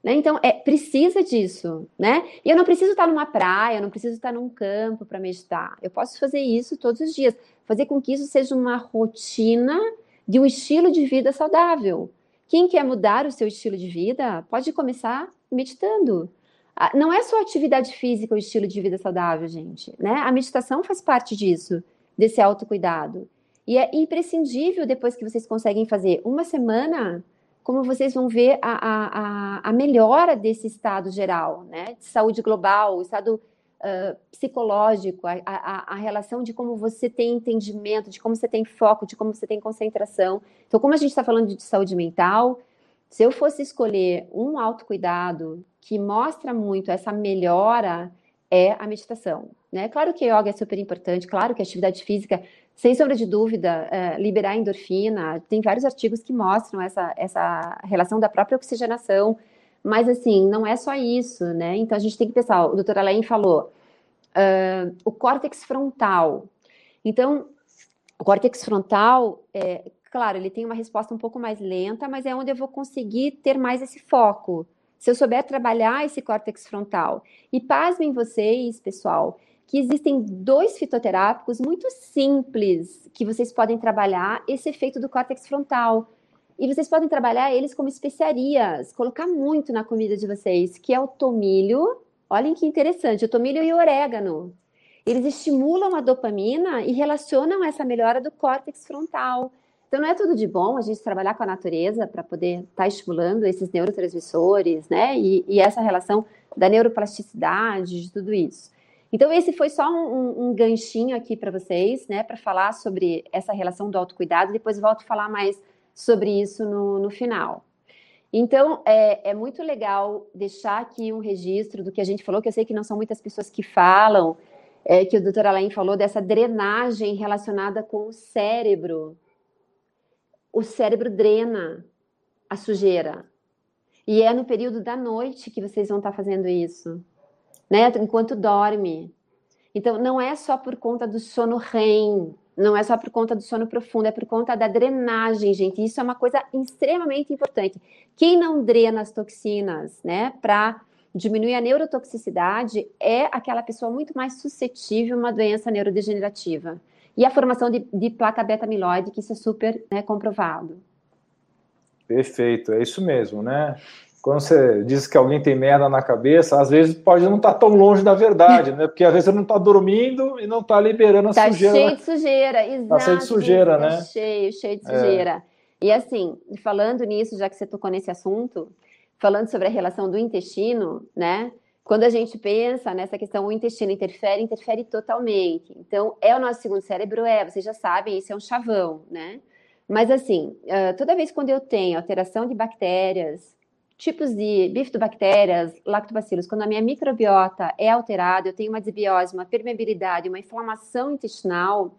né? Então, é, precisa disso, né? E eu não preciso estar numa praia, eu não preciso estar num campo para meditar. Eu posso fazer isso todos os dias, fazer com que isso seja uma rotina de um estilo de vida saudável. Quem quer mudar o seu estilo de vida pode começar meditando. Ah, não é só atividade física o estilo de vida saudável, gente, né? A meditação faz parte disso, desse autocuidado. E é imprescindível, depois que vocês conseguem fazer uma semana, como vocês vão ver a, a, a melhora desse estado geral, né? De saúde global, estado uh, psicológico, a, a, a, relação de como você tem entendimento, de como você tem foco, de como você tem concentração. Então, como a gente está falando de saúde mental, se eu fosse escolher um autocuidado que mostra muito essa melhora, é a meditação. Né? Claro que yoga é super importante, claro que a atividade física, sem sombra de dúvida, é, liberar endorfina, tem vários artigos que mostram essa, essa relação da própria oxigenação, mas assim, não é só isso, né? Então a gente tem que pensar, o doutor Alain falou, uh, o córtex frontal. Então, o córtex frontal, é, claro, ele tem uma resposta um pouco mais lenta, mas é onde eu vou conseguir ter mais esse foco se eu souber trabalhar esse córtex frontal. E pasmem vocês, pessoal, que existem dois fitoterápicos muito simples que vocês podem trabalhar esse efeito do córtex frontal. E vocês podem trabalhar eles como especiarias, colocar muito na comida de vocês, que é o tomilho. Olhem que interessante, o tomilho e o orégano. Eles estimulam a dopamina e relacionam essa melhora do córtex frontal. Então, não é tudo de bom a gente trabalhar com a natureza para poder estar tá estimulando esses neurotransmissores, né? E, e, essa relação da neuroplasticidade, de tudo isso. Então, esse foi só um, um ganchinho aqui para vocês, né? Para falar sobre essa relação do autocuidado. Depois volto a falar mais sobre isso no, no final. Então, é, é, muito legal deixar aqui um registro do que a gente falou, que eu sei que não são muitas pessoas que falam, é, que o doutor Alain falou dessa drenagem relacionada com o cérebro, o cérebro drena a sujeira. E é no período da noite que vocês vão estar fazendo isso, né? Enquanto dorme. Então, não é só por conta do sono REM, não é só por conta do sono profundo, é por conta da drenagem, gente. Isso é uma coisa extremamente importante. Quem não drena as toxinas, né, para diminuir a neurotoxicidade, é aquela pessoa muito mais suscetível a uma doença neurodegenerativa e a formação de, de placa beta-amiloide, que isso é super né, comprovado. Perfeito, é isso mesmo, né? Quando você diz que alguém tem merda na cabeça, às vezes pode não estar tá tão longe da verdade, né? Porque às vezes você não está dormindo e não está liberando a tá sujeira. Está cheio de sujeira, exato. Está cheio de sujeira, tá né? Cheio, cheio de sujeira. É. E assim, falando nisso, já que você tocou nesse assunto, falando sobre a relação do intestino, né? Quando a gente pensa nessa questão, o intestino interfere, interfere totalmente. Então, é o nosso segundo cérebro? É, vocês já sabem, isso é um chavão, né? Mas, assim, toda vez quando eu tenho alteração de bactérias, tipos de bifidobactérias, lactobacilos, quando a minha microbiota é alterada, eu tenho uma desbiose, uma permeabilidade, uma inflamação intestinal,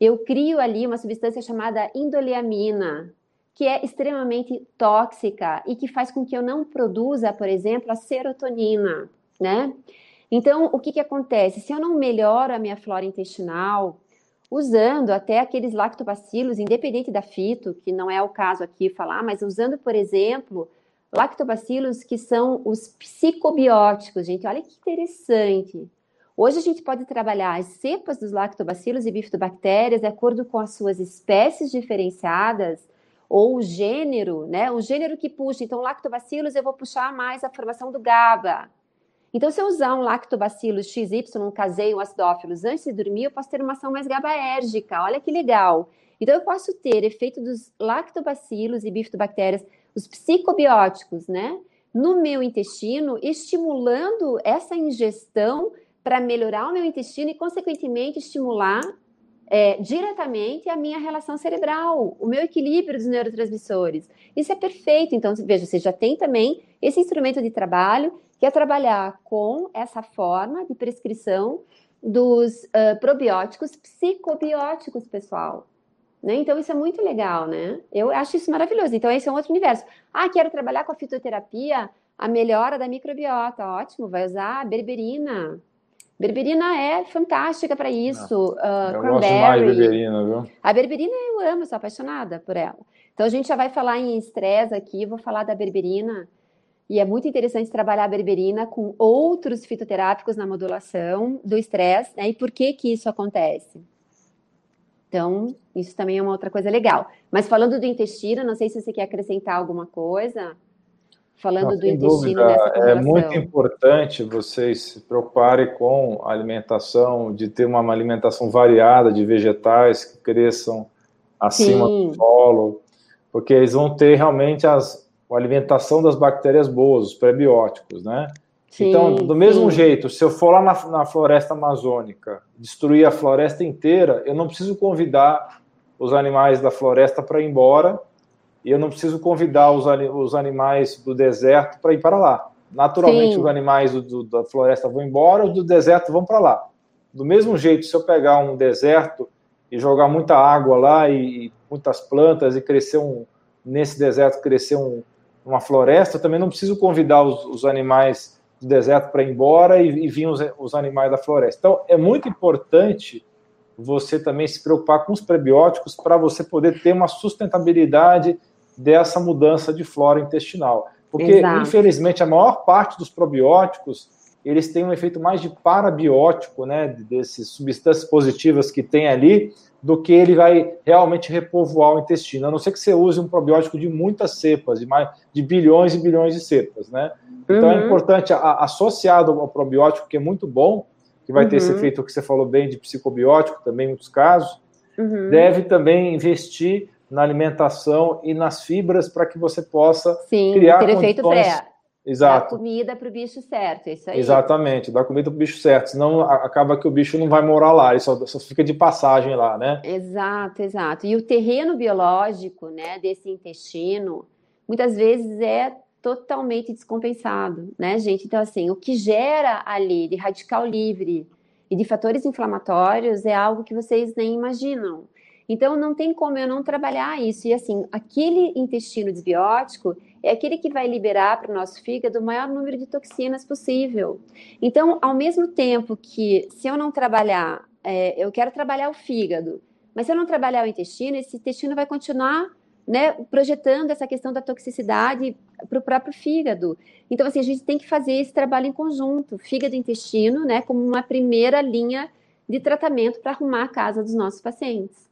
eu crio ali uma substância chamada indoleamina, que é extremamente tóxica e que faz com que eu não produza, por exemplo, a serotonina, né? Então, o que, que acontece? Se eu não melhoro a minha flora intestinal, usando até aqueles lactobacilos, independente da fito, que não é o caso aqui falar, mas usando, por exemplo, lactobacilos que são os psicobióticos, gente, olha que interessante. Hoje a gente pode trabalhar as cepas dos lactobacilos e bifidobactérias de acordo com as suas espécies diferenciadas, ou o gênero, né? O gênero que puxa. Então, lactobacilos, eu vou puxar mais a formação do GABA. Então, se eu usar um lactobacillus XY, um caseio, um acidófilos, antes de dormir, eu posso ter uma ação mais GABAérgica. Olha que legal. Então, eu posso ter efeito dos lactobacilos e bifidobactérias, os psicobióticos, né? No meu intestino, estimulando essa ingestão para melhorar o meu intestino e, consequentemente, estimular é, diretamente a minha relação cerebral, o meu equilíbrio dos neurotransmissores. Isso é perfeito. Então, veja, você já tem também esse instrumento de trabalho que é trabalhar com essa forma de prescrição dos uh, probióticos psicobióticos, pessoal. Né? Então, isso é muito legal, né? Eu acho isso maravilhoso. Então, esse é um outro universo. Ah, quero trabalhar com a fitoterapia, a melhora da microbiota. Ótimo, vai usar a berberina, Berberina é fantástica para isso. Uh, eu gosto mais de berberina, viu? A berberina eu amo, sou apaixonada por ela. Então a gente já vai falar em estresse aqui, vou falar da berberina. E é muito interessante trabalhar a berberina com outros fitoterápicos na modulação do estresse, né? E por que que isso acontece? Então, isso também é uma outra coisa legal. Mas falando do intestino, não sei se você quer acrescentar alguma coisa falando Não, do intestino dúvida, É muito importante vocês se preocuparem com a alimentação, de ter uma alimentação variada de vegetais que cresçam acima Sim. do solo, porque eles vão ter realmente as, a alimentação das bactérias boas, os prebióticos, né? Sim, então, do mesmo sim. jeito, se eu for lá na, na, floresta amazônica, destruir a floresta inteira, eu não preciso convidar os animais da floresta para ir embora, e eu não preciso convidar os, os animais do deserto para ir para lá. Naturalmente, sim. os animais do, do, da floresta vão embora, os do deserto vão para lá. Do mesmo jeito, se eu pegar um deserto e jogar muita água lá e, e muitas plantas e crescer um nesse deserto crescer um, uma floresta, eu também não preciso convidar os, os animais do deserto para ir embora e, e vir os, os animais da floresta. Então, é muito importante você também se preocupar com os prebióticos para você poder ter uma sustentabilidade dessa mudança de flora intestinal. Porque, Exato. infelizmente, a maior parte dos probióticos eles têm um efeito mais de parabiótico, né, dessas substâncias positivas que tem ali, do que ele vai realmente repovoar o intestino, a não ser que você use um probiótico de muitas cepas, de, mais, de bilhões e bilhões de cepas, né? Então é uhum. é importante, a, associado ao probiótico, que é muito bom, que vai uhum. ter esse uhum. efeito que você falou bem de psicobiótico também em muitos casos, uhum. deve também investir na alimentação e nas fibras para que você possa Sim, criar ter efeito pré. Exato. Dar comida para o bicho certo, é isso aí. Exatamente, dar comida para o bicho certo, senão acaba que o bicho não vai morar lá, ele só, só, fica de passagem lá, né? Exato, exato. E o terreno biológico, né, desse intestino, muitas vezes é totalmente descompensado, né, gente? Então, assim, o que gera ali de radical livre e de fatores inflamatórios é algo que vocês nem imaginam. Então, não tem como eu não trabalhar isso. E, assim, aquele intestino desbiótico é aquele que vai liberar para o nosso fígado o maior número de toxinas possível. Então, ao mesmo tempo que, se eu não trabalhar, é, eu quero trabalhar o fígado, mas se eu não trabalhar o intestino, esse intestino vai continuar né, projetando essa questão da toxicidade para o próprio fígado. Então, assim, a gente tem que fazer esse trabalho em conjunto, fígado e intestino, né, como uma primeira linha de tratamento para arrumar a casa dos nossos pacientes.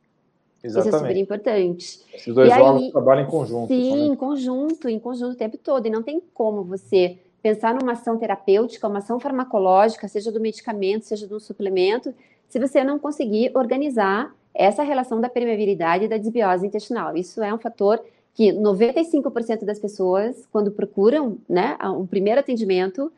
Exatamente. Isso é super importante. Esses dois e órgãos aí, trabalham em conjunto. Sim, em conjunto, em conjunto o tempo todo. E não tem como você pensar numa ação terapêutica, uma ação farmacológica, seja do medicamento, seja do suplemento, se você não conseguir organizar essa relação da permeabilidade e da desbiose intestinal. Isso é um fator que 95% das pessoas, quando procuram né, um primeiro atendimento,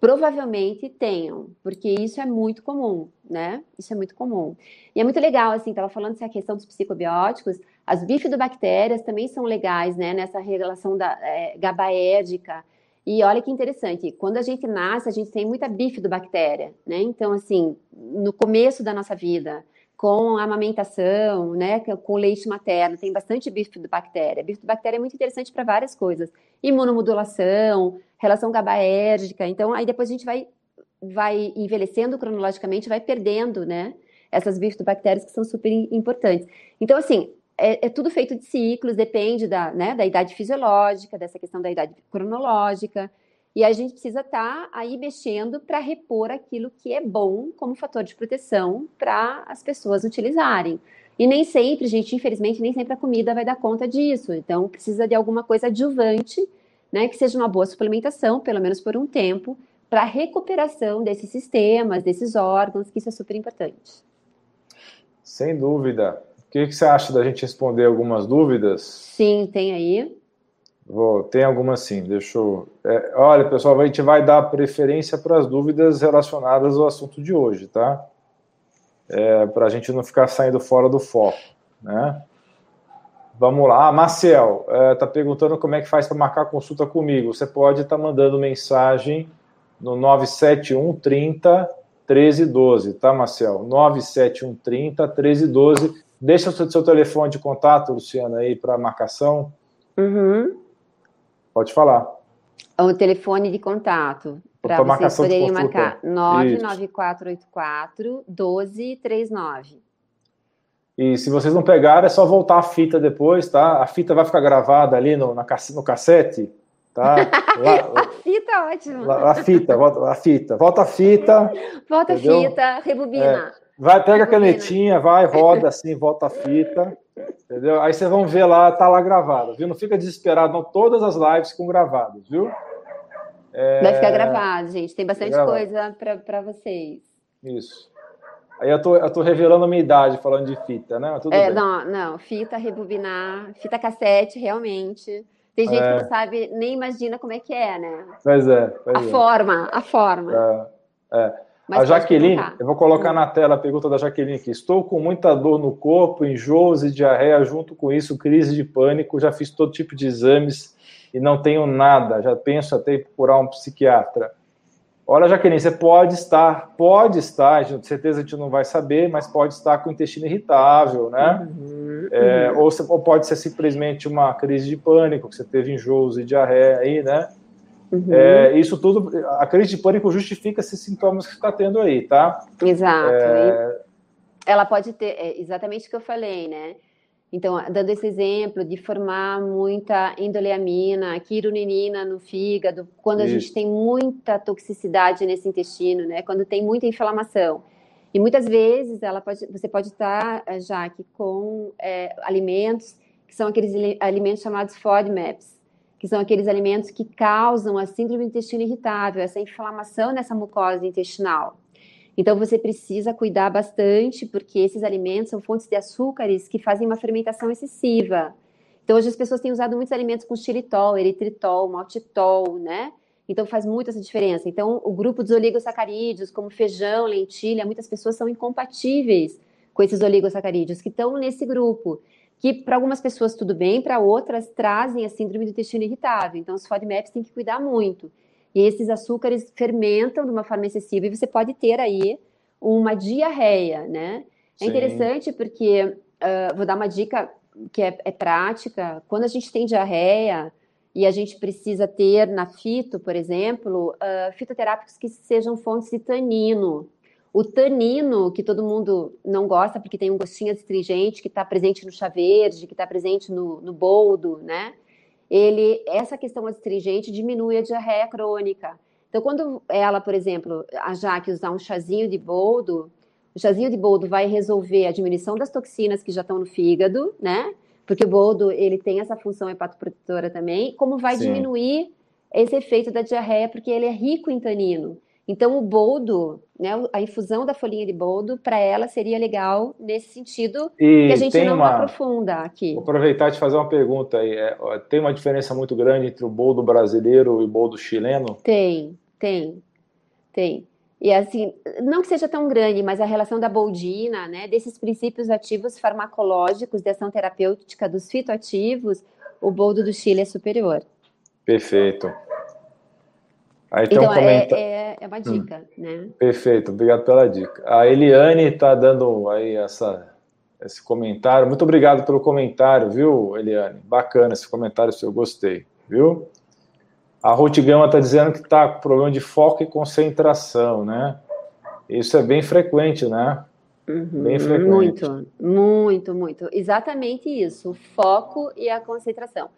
provavelmente tenham, porque isso é muito comum, né? Isso é muito comum. E é muito legal, assim, estava falando essa questão dos psicobióticos, as bifidobactérias também são legais, né, nessa relação da é. E olha que interessante, quando a gente nasce, a gente tem muita bifidobactéria, né? Então, assim, no começo da nossa vida, com a amamentação, né, com leite materno, tem bastante bifidobactéria. Bifidobactéria é muito interessante para várias coisas. Imunomodulação, relação gabaérgica. Então, aí depois a gente vai, vai envelhecendo cronologicamente, vai perdendo, né, essas bifidobactérias que são super importantes. Então, assim, é, é, tudo feito de ciclos, depende da, né, da idade fisiológica, dessa questão da idade cronológica. E a gente precisa estar tá aí mexendo para repor aquilo que é bom como fator de proteção para as pessoas utilizarem. E nem sempre, gente, infelizmente, nem sempre a comida vai dar conta disso. Então, precisa de alguma coisa adjuvante, né, que seja uma boa suplementação, pelo menos por um tempo, para a recuperação desses sistemas, desses órgãos, que isso é super importante. Sem dúvida. O que, que você acha da gente responder algumas dúvidas? Sim, tem aí. Vou, tem algumas sim, deixa eu. É, olha, pessoal, a gente vai dar preferência para as dúvidas relacionadas ao assunto de hoje, tá? É, para a gente não ficar saindo fora do foco, né? Vamos lá. Ah, Marcel está é, perguntando como é que faz para marcar consulta comigo. Você pode estar tá mandando mensagem no 971 30 1312, tá, Marcel? 971 30 1312. Deixa o seu, seu telefone de contato, Luciana, aí para marcação. Uhum. Pode falar. O telefone de contato para vocês poderem marcar 99484 1239. E se vocês não pegarem, é só voltar a fita depois, tá? A fita vai ficar gravada ali no, na, no cassete, tá? Lá, a fita, é ótimo. a fita, volta a fita. Volta a fita. Volta a fita, rebobina. É, vai, pega rebobina. a canetinha, vai, roda assim, volta a fita. Entendeu? Aí vocês vão ver lá, tá lá gravado, viu? Não fica desesperado, não. Todas as lives ficam gravadas, viu? É... Vai ficar gravado, gente. Tem bastante coisa para vocês. Isso. Aí eu tô, eu tô revelando a minha idade falando de fita, né? é, bem. Não, não, fita, rebobinar, fita cassete, realmente. Tem gente é. que não sabe, nem imagina como é que é, né? Pois é. Pois a é. forma, a forma. É, é. a Jaqueline, eu vou colocar na tela a pergunta da Jaqueline aqui. Estou com muita dor no corpo, enjoos e diarreia, junto com isso, crise de pânico. Já fiz todo tipo de exames e não tenho nada. Já penso até em procurar um psiquiatra. Olha, Jaqueline, você pode estar, pode estar, de certeza a gente não vai saber, mas pode estar com o intestino irritável, né? Uhum, é, uhum. Ou, ou, pode ser simplesmente uma crise de pânico, que você teve enjoos e diarreia aí, né? Uhum. É, isso tudo, a crise de pânico justifica esses sintomas que você está tendo aí, tá? Exato. É... Ela pode ter, é exatamente o que eu falei, né? Então, dando esse exemplo de formar muita endoleamina, quironina no fígado, quando Isso. a gente tem muita toxicidade nesse intestino, né? Quando tem muita inflamação. E muitas vezes ela pode, você pode estar, eh, já que com é, alimentos que são aqueles alimentos chamados FODMAPs, que são aqueles alimentos que causam a síndrome do intestino irritável, essa inflamação nessa mucosa intestinal. Então você precisa cuidar bastante, porque esses alimentos são fontes de açúcares que fazem uma fermentação excessiva. Então hoje as pessoas têm usado muitos alimentos com xilitol, eritritol, maltitol, né? Então faz muito essa diferença. Então o grupo dos oligosacarídeos, como feijão, lentilha, muitas pessoas são incompatíveis com esses oligosacarídeos que estão nesse grupo. Que para algumas pessoas tudo bem, para outras trazem a síndrome do intestino irritável. Então os FODMAPs têm que cuidar muito. E esses açúcares fermentam de uma forma excessiva e você pode ter aí uma diarreia, né? É Sim. interessante porque, uh, vou dar uma dica que é, é, prática, quando a gente tem diarreia e a gente precisa ter na fito, por exemplo, uh, fitoterápicos que sejam fontes de tanino. O tanino, que todo mundo não gosta porque tem um gostinho astringente, que está presente no chá verde, que está presente no, no boldo, né? Ele essa questão astringente diminui a diarreia crônica. Então, quando ela, por exemplo, a Jaque usar um chazinho de boldo, o chazinho de boldo vai resolver a diminuição das toxinas que já estão no fígado, né? Porque o boldo, ele tem essa função hepatoprotetora também, como vai Sim. diminuir esse efeito da diarreia, porque ele é rico em tanino. Então, o boldo, né, a infusão da folhinha de boldo, para ela seria legal nesse sentido e que a gente não uma... aprofunda aqui. Vou aproveitar de fazer uma pergunta aí. É, tem uma diferença muito grande entre o boldo brasileiro e o boldo chileno? Tem, tem, tem. E assim, não que seja tão grande, mas a relação da boldina, né, desses princípios ativos farmacológicos de ação terapêutica dos fitoativos, o boldo do Chile é superior. Perfeito. Aí então, um comentário... é, é, uma hum. dica, hum. né? Perfeito, obrigado pela dica. A Eliane está dando aí essa, esse comentário. Muito obrigado pelo comentário, viu, Eliane? Bacana esse comentário seu, gostei, viu? A Ruth Gama está dizendo que está com problema de foco e concentração, né? Isso é bem frequente, né? Uhum, bem frequente. Muito, muito, muito. Exatamente isso, o foco e a concentração.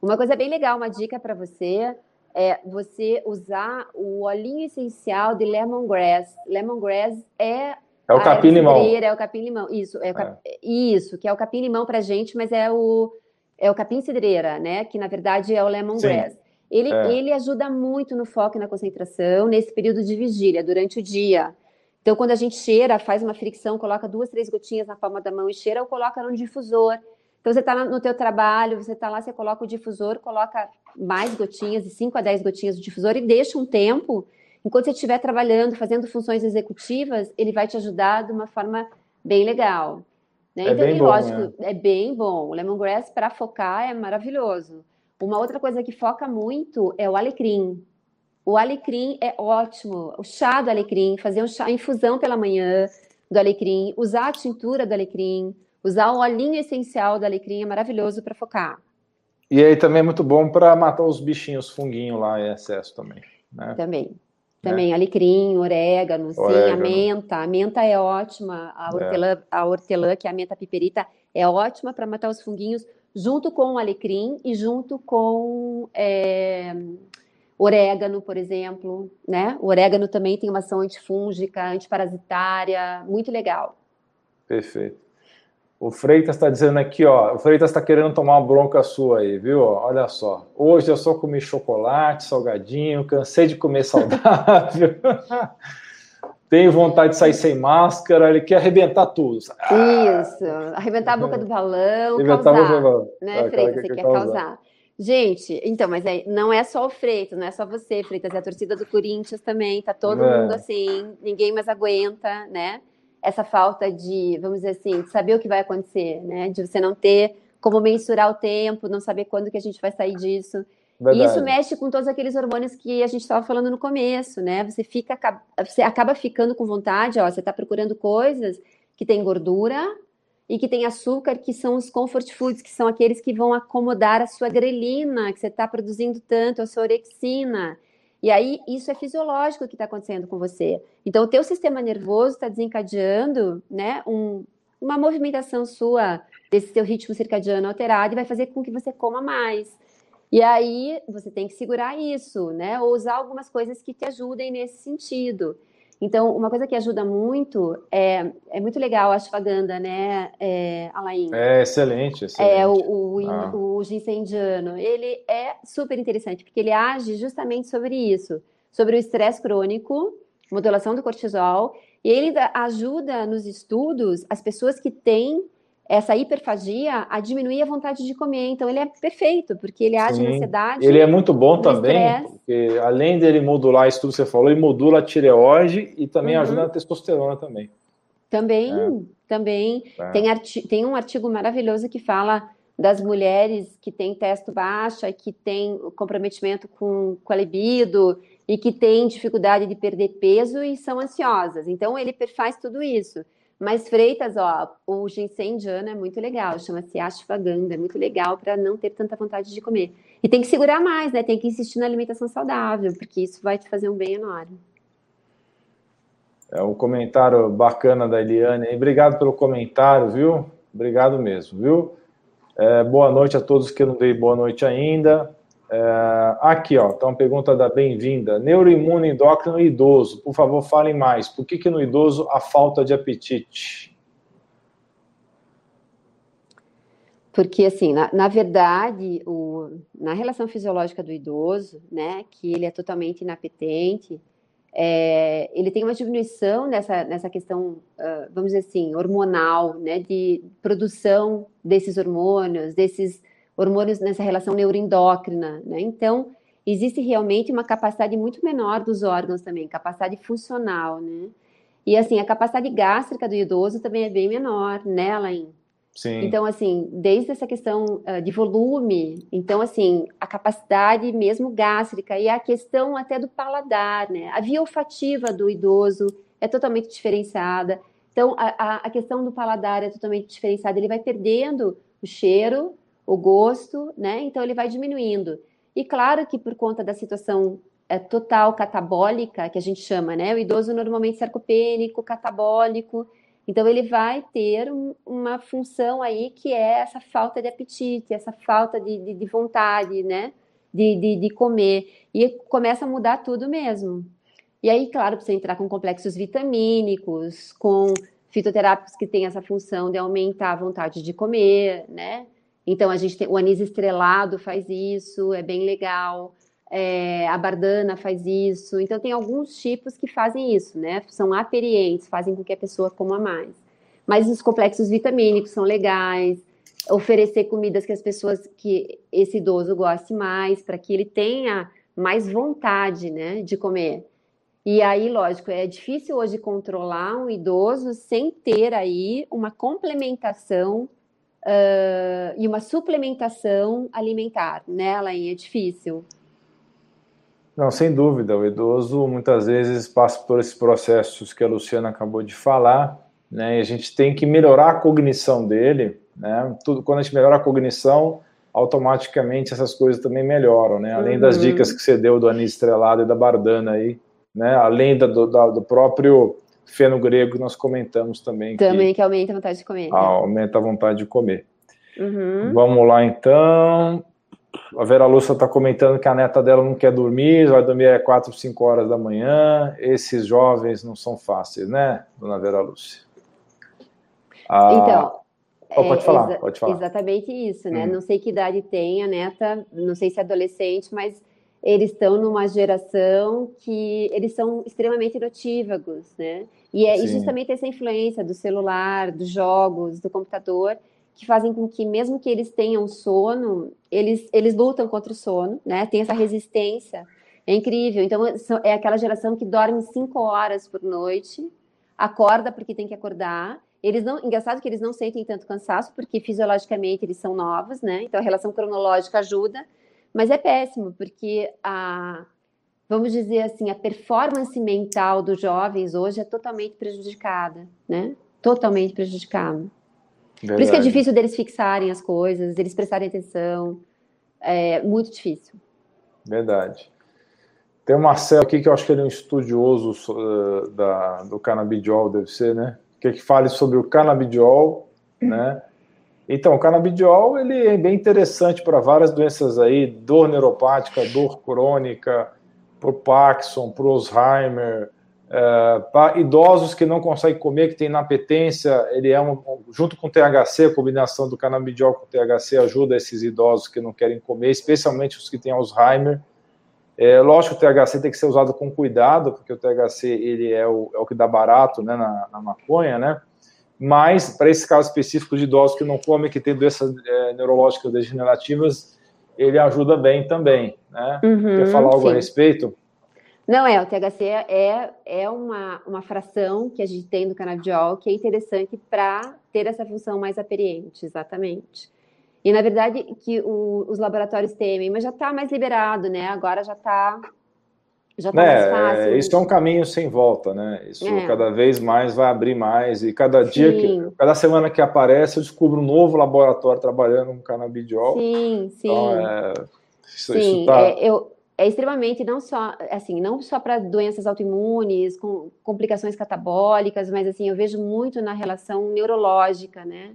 Uma coisa bem legal, uma dica para você é você usar o olhinho essencial de lemongrass. Lemongrass é é o capim-limão. É o capim-limão. Isso, é, cap... é, isso, que é o capim-limão para gente, mas é o é o capim-cidreira, né? Que na verdade é o lemongrass. Sim. Ele, é. ele ajuda muito no foco e na concentração nesse período de vigília, durante o dia. Então, quando a gente cheira, faz uma fricção, coloca duas, três gotinhas na palma da mão e cheira, ou coloca no difusor. Então, você está no teu trabalho, você está lá, você coloca o difusor, coloca mais gotinhas, de 5 a 10 gotinhas do difusor e deixa um tempo. Enquanto você estiver trabalhando, fazendo funções executivas, ele vai te ajudar de uma forma bem legal. Né? É então, bem bom, lógico, né? é bem bom. O lemongrass, para focar, é maravilhoso. Uma outra coisa que foca muito é o alecrim. O alecrim é ótimo. O chá do alecrim, fazer um chá, infusão pela manhã do alecrim, usar a tintura do alecrim, Usar o olhinho essencial da alecrim é maravilhoso para focar. E aí também é muito bom para matar os bichinhos, funguinho lá em excesso também. Né? Também. Também né? alecrim, orégano, orégano, sim, a menta. A menta é ótima, a é. hortelã, é. a hortelã, que é a menta piperita, é ótima para matar os funguinhos, junto com o alecrim e junto com é, orégano, por exemplo. Né? O orégano também tem uma ação antifúngica, antiparasitária, muito legal. Perfeito. O Freitas está dizendo aqui, ó. O Freitas está querendo tomar uma bronca sua aí, viu? Olha só. Hoje eu só comi chocolate, salgadinho, cansei de comer saudável. tem vontade de sair sem máscara, ele quer arrebentar tudo. Isso, arrebentar a boca do balão, arrebentar causar, a boca do balão. né, é, Freitas, você quer, causar. causar. Gente, então, mas aí não é só o Freitas, não é só você, Freitas, é a torcida do Corinthians também, tá todo é. mundo assim, ninguém mais aguenta, né? Essa falta de, vamos dizer assim, de saber o que vai acontecer, né? De você não ter como mensurar o tempo, não saber quando que a gente vai sair disso. Verdade. E isso mexe com todos aqueles hormônios que a gente estava falando no começo, né? Você fica, você acaba ficando com vontade, ó, você está procurando coisas que tem gordura e que tem açúcar, que são os comfort foods, que são aqueles que vão acomodar a sua grelina, que você está produzindo tanto, a sua orexina. E aí, isso é fisiológico que está acontecendo com você. Então, o teu sistema nervoso está desencadeando, né, um, uma movimentação sua desse teu ritmo circadiano alterado e vai fazer com que você coma mais. E aí você tem que segurar isso, né? Ou usar algumas coisas que te ajudem nesse sentido. Então, uma coisa que ajuda muito é, é muito legal a ashwagandha, né, é, Alain? É excelente, excelente. É o, o, ah. o ginseng indiano. Ele é super interessante, porque ele age justamente sobre isso, sobre o estresse crônico, modulação do cortisol, e ele ajuda nos estudos as pessoas que têm essa hiperfagia a diminuir a vontade de comer. Então, ele é perfeito, porque ele age Sim. na ansiedade. Ele é muito bom também, estresse. porque além dele modular isso tudo que você falou, ele modula a tireoide e também uhum. ajuda na testosterona também. Também, é. também. É. Tem, tem um artigo maravilhoso que fala das mulheres que têm testo baixa, que têm comprometimento com, com a libido e que têm dificuldade de perder peso e são ansiosas. Então, ele faz tudo isso. Mas Freitas, ó, o ginseng indiano é muito legal, chama-se ashwagandha, é muito legal para não ter tanta vontade de comer. E tem que segurar mais, né? Tem que insistir na alimentação saudável, porque isso vai te fazer um bem enorme. É um comentário bacana da Eliane. Obrigado pelo comentário, viu? Obrigado mesmo, viu? É, boa noite a todos que não dei boa noite ainda. É, aqui, ó, tá uma pergunta da bem-vinda. Neuroimune endócrino idoso, por favor, falem mais. Por que, que no idoso há falta de apetite? Porque, assim, na, na verdade, o, na relação fisiológica do idoso, né, que ele é totalmente inapetente, é, ele tem uma diminuição nessa, nessa questão, uh, vamos dizer assim, hormonal, né, de produção desses hormônios, desses hormônios nessa relação neuroendócrina, né? Então, existe realmente uma capacidade muito menor dos órgãos também, capacidade funcional, né? E assim, a capacidade gástrica do idoso também é bem menor, né, Alain? Sim. Então, assim, desde essa questão uh, de volume, então, assim, a capacidade mesmo gástrica e a questão até do paladar, né? A via olfativa do idoso é totalmente diferenciada. Então, a, a questão do paladar é totalmente diferenciada. Ele vai perdendo o cheiro, o gosto, né? Então ele vai diminuindo. E claro que por conta da situação é, total catabólica, que a gente chama, né? O idoso normalmente sarcopênico, catabólico. Então ele vai ter um, uma função aí que é essa falta de apetite, essa falta de, de, de vontade, né? De, de, de, comer. E começa a mudar tudo mesmo. E aí, claro, precisa entrar com complexos vitamínicos, com fitoterápicos que têm essa função de aumentar a vontade de comer, né? Então, a gente tem o anis estrelado faz isso, é bem legal. É, a bardana faz isso. Então, tem alguns tipos que fazem isso, né? São aperientes, fazem com que a pessoa coma mais. Mas os complexos vitamínicos são legais. Oferecer comidas que as pessoas, que esse idoso goste mais, para que ele tenha mais vontade, né, de comer. E aí, lógico, é difícil hoje controlar um idoso sem ter aí uma complementação uh, e uma suplementação alimentar, né, Alain? É difícil. Não, sem dúvida. O idoso muitas vezes passa por esses processos que a Luciana acabou de falar, né? E a gente tem que melhorar a cognição dele, né? Tudo quando a gente melhora a cognição, automaticamente essas coisas também melhoram, né? Além uhum. das dicas que você deu do anis estrelado e da bardana aí, né? Além da, do, da, do próprio feno grego nós comentamos também. Também que, que aumenta a vontade de comer. Né? Aumenta a vontade de comer. Uhum. Vamos lá então. A Vera Lúcia está comentando que a neta dela não quer dormir, vai dormir às 4, 5 horas da manhã. Esses jovens não são fáceis, né, dona Vera Lúcia? Ah, então, oh, pode, é, falar, pode falar. Exatamente isso, né? Hum. Não sei que idade tem a neta, não sei se é adolescente, mas eles estão numa geração que eles são extremamente notívagos, né? E é Sim. justamente essa influência do celular, dos jogos, do computador, que fazem com que, mesmo que eles tenham sono, eles, eles lutam contra o sono, né? Tem essa resistência. É incrível. Então, é aquela geração que dorme cinco horas por noite, acorda porque tem que acordar. Eles não, engraçado que eles não sentem tanto cansaço, porque fisiologicamente eles são novos, né? Então a relação cronológica ajuda, mas é péssimo, porque a, vamos dizer assim, a performance mental dos jovens hoje é totalmente prejudicada, né? Totalmente prejudicada. Verdade. Por isso que é difícil deles fixarem as coisas, eles prestarem atenção. É muito difícil. Verdade. Tem o Marcelo aqui, que eu acho que ele é um estudioso uh, da, do canabidiol, deve ser, né? Que, que fale sobre o canabidiol, né? Então, o canabidiol ele é bem interessante para várias doenças aí, dor neuropática, dor crônica, para o Parkinson, para o Alzheimer, é, para idosos que não conseguem comer, que tem inapetência, ele é um, junto com o THC, a combinação do canabidiol com o THC ajuda esses idosos que não querem comer, especialmente os que têm Alzheimer. É, lógico o THC tem que ser usado com cuidado, porque o THC ele é o, é o que dá barato né, na, na maconha, né? Mas para esse caso específico de idosos que não comem, que têm doenças é, neurológicas degenerativas, ele ajuda bem também, né? Uhum, Quer falar algo sim. a respeito? Não, é, o THC é, é uma, uma fração que a gente tem do canabidiol que é interessante para ter essa função mais aperiente, exatamente. E, na verdade, que o, os laboratórios temem, mas já está mais liberado, né? Agora já está já tá é, mais fácil. Isso é um caminho sem volta, né? Isso é. cada vez mais vai abrir mais, e cada Sim. dia, que, cada semana que aparece, eu descubro um novo laboratório trabalhando com canabidiol. Sim, sim. Então, é, isso, sim, isso tá... é, eu, é extremamente não só assim não só para doenças autoimunes com complicações catabólicas mas assim eu vejo muito na relação neurológica né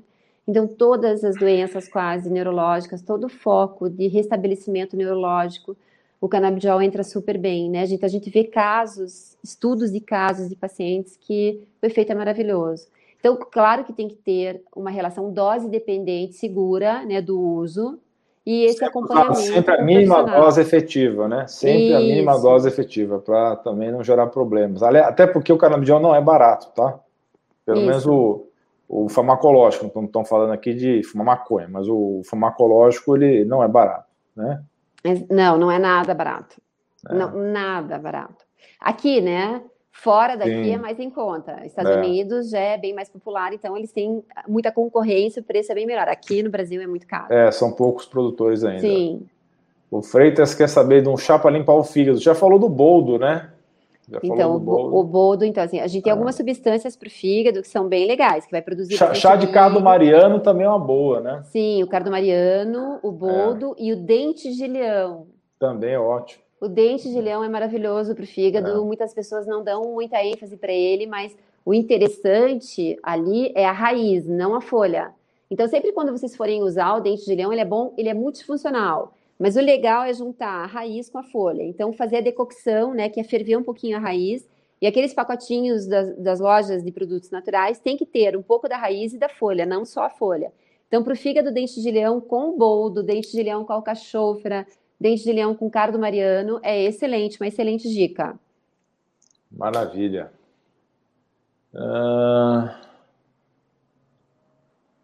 então todas as doenças quase neurológicas todo o foco de restabelecimento neurológico o canabidiol entra super bem né a gente a gente vê casos estudos de casos de pacientes que o efeito é maravilhoso então claro que tem que ter uma relação dose dependente segura né do uso e esse acompanhamento. Sempre a mínima dose efetiva, né? Sempre Isso. a mínima dose efetiva, para também não gerar problemas. Até porque o canabidiol não é barato, tá? Pelo Isso. menos o, o farmacológico, não estão falando aqui de fumar maconha, mas o farmacológico ele não é barato, né? Não, não é nada barato. É. Não, nada barato. Aqui, né? Fora daqui Sim. é mais em conta. Estados é. Unidos já é bem mais popular, então eles têm muita concorrência, o preço é bem melhor. Aqui no Brasil é muito caro. É, são poucos produtores ainda. Sim. O Freitas quer saber de um chá para limpar o fígado. Já falou do boldo, né? Já então, o boldo. o boldo, então, assim, a gente tem ah. algumas substâncias para o fígado que são bem legais, que vai produzir. Chá, chá de cardo mariano também é uma boa, né? Sim, o cardo mariano, o boldo é. e o dente de leão. Também é ótimo. O dente de leão é maravilhoso para o fígado, é. muitas pessoas não dão muita ênfase para ele, mas o interessante ali é a raiz, não a folha. Então, sempre quando vocês forem usar o dente de leão, ele é bom, ele é multifuncional. Mas o legal é juntar a raiz com a folha. Então, fazer a decocção, né, que é ferver um pouquinho a raiz. E aqueles pacotinhos das, das lojas de produtos naturais tem que ter um pouco da raiz e da folha, não só a folha. Então, para o fígado dente de leão com boldo, dente de leão com alcachofra, Dente de leão com cardo mariano é excelente, uma excelente dica. Maravilha. Uh,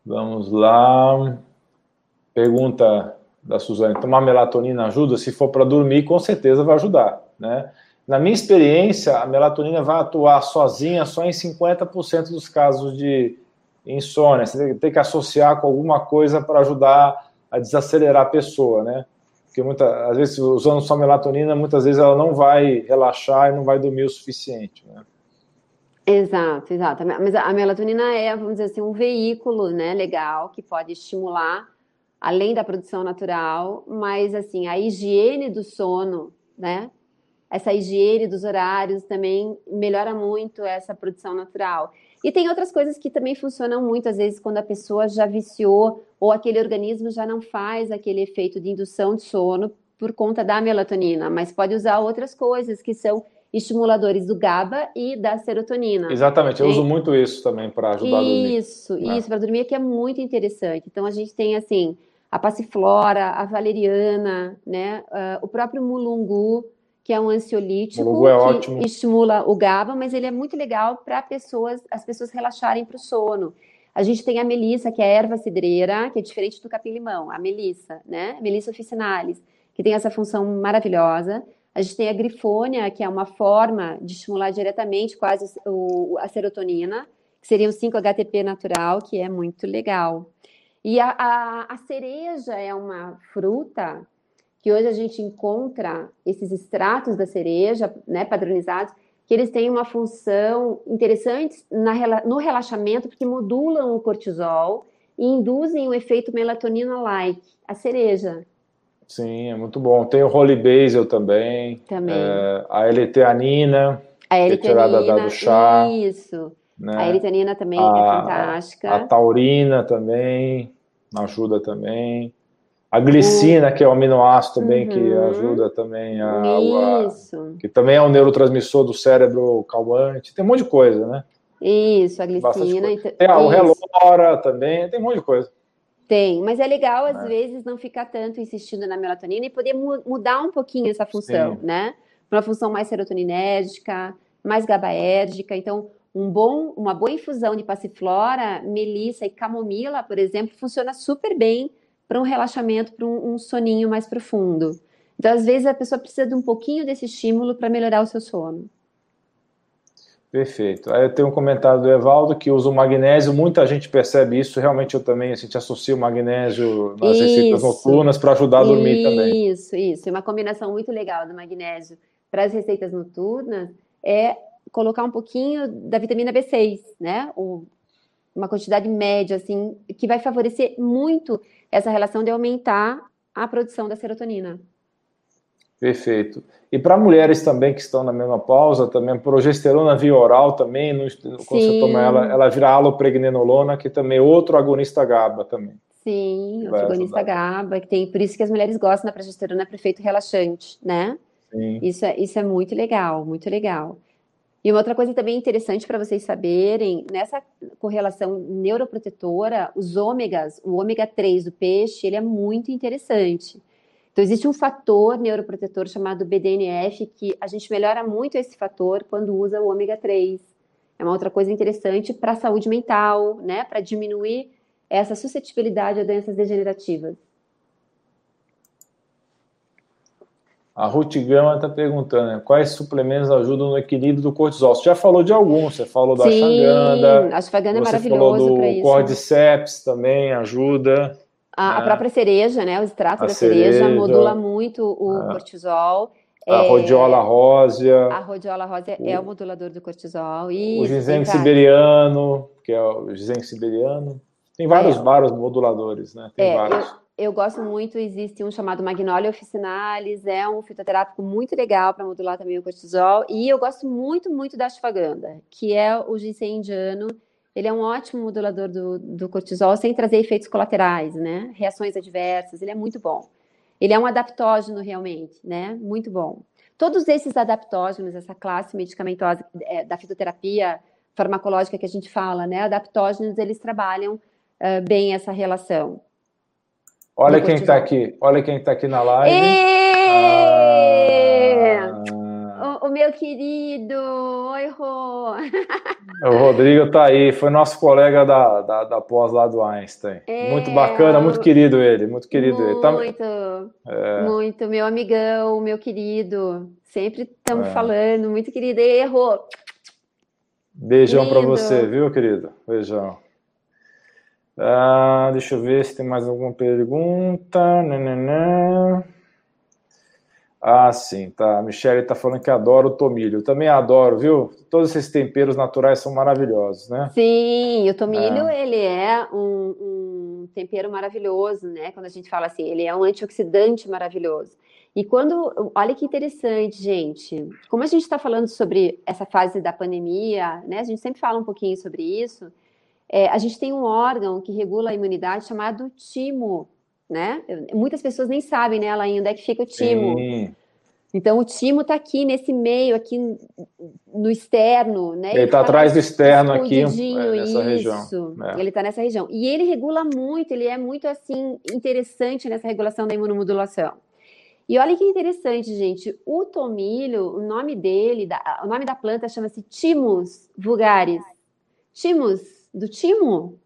vamos lá. Pergunta da Suzane: tomar melatonina ajuda? Se for para dormir, com certeza vai ajudar, né? Na minha experiência, a melatonina vai atuar sozinha só em 50% dos casos de insônia. Você tem que associar com alguma coisa para ajudar a desacelerar a pessoa, né? porque muita, às vezes usando só melatonina, muitas vezes ela não vai relaxar e não vai dormir o suficiente, né? Exato, exato. Mas a melatonina é, vamos dizer assim, um veículo, né, legal, que pode estimular além da produção natural, mas assim, a higiene do sono, né? Essa higiene dos horários também melhora muito essa produção natural. E tem outras coisas que também funcionam muito, às vezes, quando a pessoa já viciou ou aquele organismo já não faz aquele efeito de indução de sono por conta da melatonina, mas pode usar outras coisas que são estimuladores do GABA e da serotonina. Exatamente, eu uso muito isso também para ajudar isso, a dormir. Isso, né? isso, para dormir que é muito interessante. Então a gente tem assim, a passiflora, a valeriana, né? Uh, o próprio mulungu, que é um ansiolítico é que estimula o GABA, mas ele é muito legal para pessoas, as pessoas relaxarem para o sono. A gente tem a melissa, que é a erva cidreira, que é diferente do capim-limão, a melissa, né? Melissa officinalis, que tem essa função maravilhosa. A gente tem a grifônia, que é uma forma de estimular diretamente quase o, a serotonina, que seria o 5-HTP natural, que é muito legal. E a, a, a cereja é uma fruta que hoje a gente encontra esses extratos da cereja, né, padronizados, que eles têm uma função interessante na, no relaxamento, porque modulam o cortisol e induzem o efeito melatonina-like, a cereja. Sim, é muito bom. Tem o Holy Basil também. Também. É, a L-teanina, a L-teanina, que é tirada do chá. Isso. Né? A eritanina também é a, é fantástica. A taurina também ajuda também. A glicina, o... que é o aminoácido também, uhum. que ajuda também a, Isso. A, que também é um neurotransmissor do cérebro calmante. Tem um monte de coisa, né? Isso, a glicina. Tem ah, o relora também, tem um monte de coisa. Tem, mas é legal, às é. vezes, não ficar tanto insistindo na melatonina e poder mu mudar um pouquinho essa função, Sim. né? Para uma função mais serotoninérgica, mais gabaérgica. Então, um bom, uma boa infusão de passiflora, melissa e camomila, por exemplo, funciona super bem para um relaxamento, para um, um, soninho mais profundo. Então, às vezes, a pessoa precisa de um pouquinho desse estímulo para melhorar o seu sono. Perfeito. Aí eu tenho um comentário do Evaldo que usa o magnésio, muita gente percebe isso, realmente eu também, a gente associa o magnésio nas isso, receitas noturnas para ajudar a dormir isso, também. Isso, isso. Uma combinação muito legal do magnésio para as receitas noturnas é colocar um pouquinho da vitamina B6, né? Ou uma quantidade média, assim, que vai favorecer muito essa relação de aumentar a produção da serotonina. Perfeito. E para mulheres também que estão na menopausa, também progesterona via oral também, no, quando você toma ela, ela vira alopregnenolona, que também é outro agonista GABA também. Sim, outro agonista GABA, que tem, por isso que as mulheres gostam da progesterona para efeito relaxante, né? Sim. Isso é, isso é muito legal, muito legal. E uma outra coisa também interessante para vocês saberem, nessa correlação neuroprotetora, os ômegas, o ômega 3 do peixe, ele é muito interessante. Então, existe um fator neuroprotetor chamado BDNF, que a gente melhora muito esse fator quando usa o ômega 3. É uma outra coisa interessante para a saúde mental, né? Para diminuir essa suscetibilidade a doenças degenerativas. A Ruth Gama está perguntando né, quais suplementos ajudam no equilíbrio do cortisol. Você já falou de alguns, você falou da Sim, ashwagandha. A ashwagandha é maravilhoso para isso. cordyceps também ajuda. A, né? a, própria cereja, né? O extrato a da cereja, cereja, modula muito o é. cortisol. A é, rhodiola rósea. A rhodiola rósea é o modulador do cortisol. Isso, o ginseng siberiano, que é o ginseng siberiano. Tem vários, é. vários moduladores, né? Tem é, vários. Eu eu gosto muito, existe um chamado Magnolia officinalis, é um fitoterápico muito legal para modular também o cortisol, e eu gosto muito, muito da ashwagandha, que é o ginseng indiano, ele é um ótimo modulador do, do cortisol, sem trazer efeitos colaterais, né, reações adversas, ele é muito bom. Ele é um adaptógeno realmente, né, muito bom. Todos esses adaptógenos, essa classe medicamentosa é, da fitoterapia farmacológica que a gente fala, né, adaptógenos, eles trabalham uh, bem essa relação. Olha quem está aqui, olha quem está aqui na live. Ah. O, o, meu querido, oi Rô. O Rodrigo está aí, foi nosso colega da, da, da pós lá do Einstein. É, muito bacana, muito querido ele, muito querido muito, ele. Tá... Muito, é. muito, meu amigão, meu querido. Sempre estamos é. falando, muito querido. Errou. Beijão para você, viu, querido? Beijão. Ah, deixa eu ver se tem mais alguma pergunta. Nananã. Ah, sim, tá. A Michelle tá falando que adora o tomilho. Eu também adoro, viu? Todos esses temperos naturais são maravilhosos, né? Sim, o tomilho, é. ele é um, um, tempero maravilhoso, né? Quando a gente fala assim, ele é um antioxidante maravilhoso. E quando, olha que interessante, gente. Como a gente está falando sobre essa fase da pandemia, né? A gente sempre fala um pouquinho sobre isso. É, a gente tem um órgão que regula a imunidade chamado timo, né? Muitas pessoas nem sabem, né, ela ainda é que fica o timo. Sim. Então o timo está aqui nesse meio, aqui no externo, né? Ele está tá atrás do externo aqui, é, nessa isso. região. É. Ele está nessa região. E ele regula muito, ele é muito assim interessante nessa regulação da imunomodulação. E olha que interessante, gente. O tomilho, o nome dele, o nome da planta chama-se Timus vulgaris. Timus, do timo.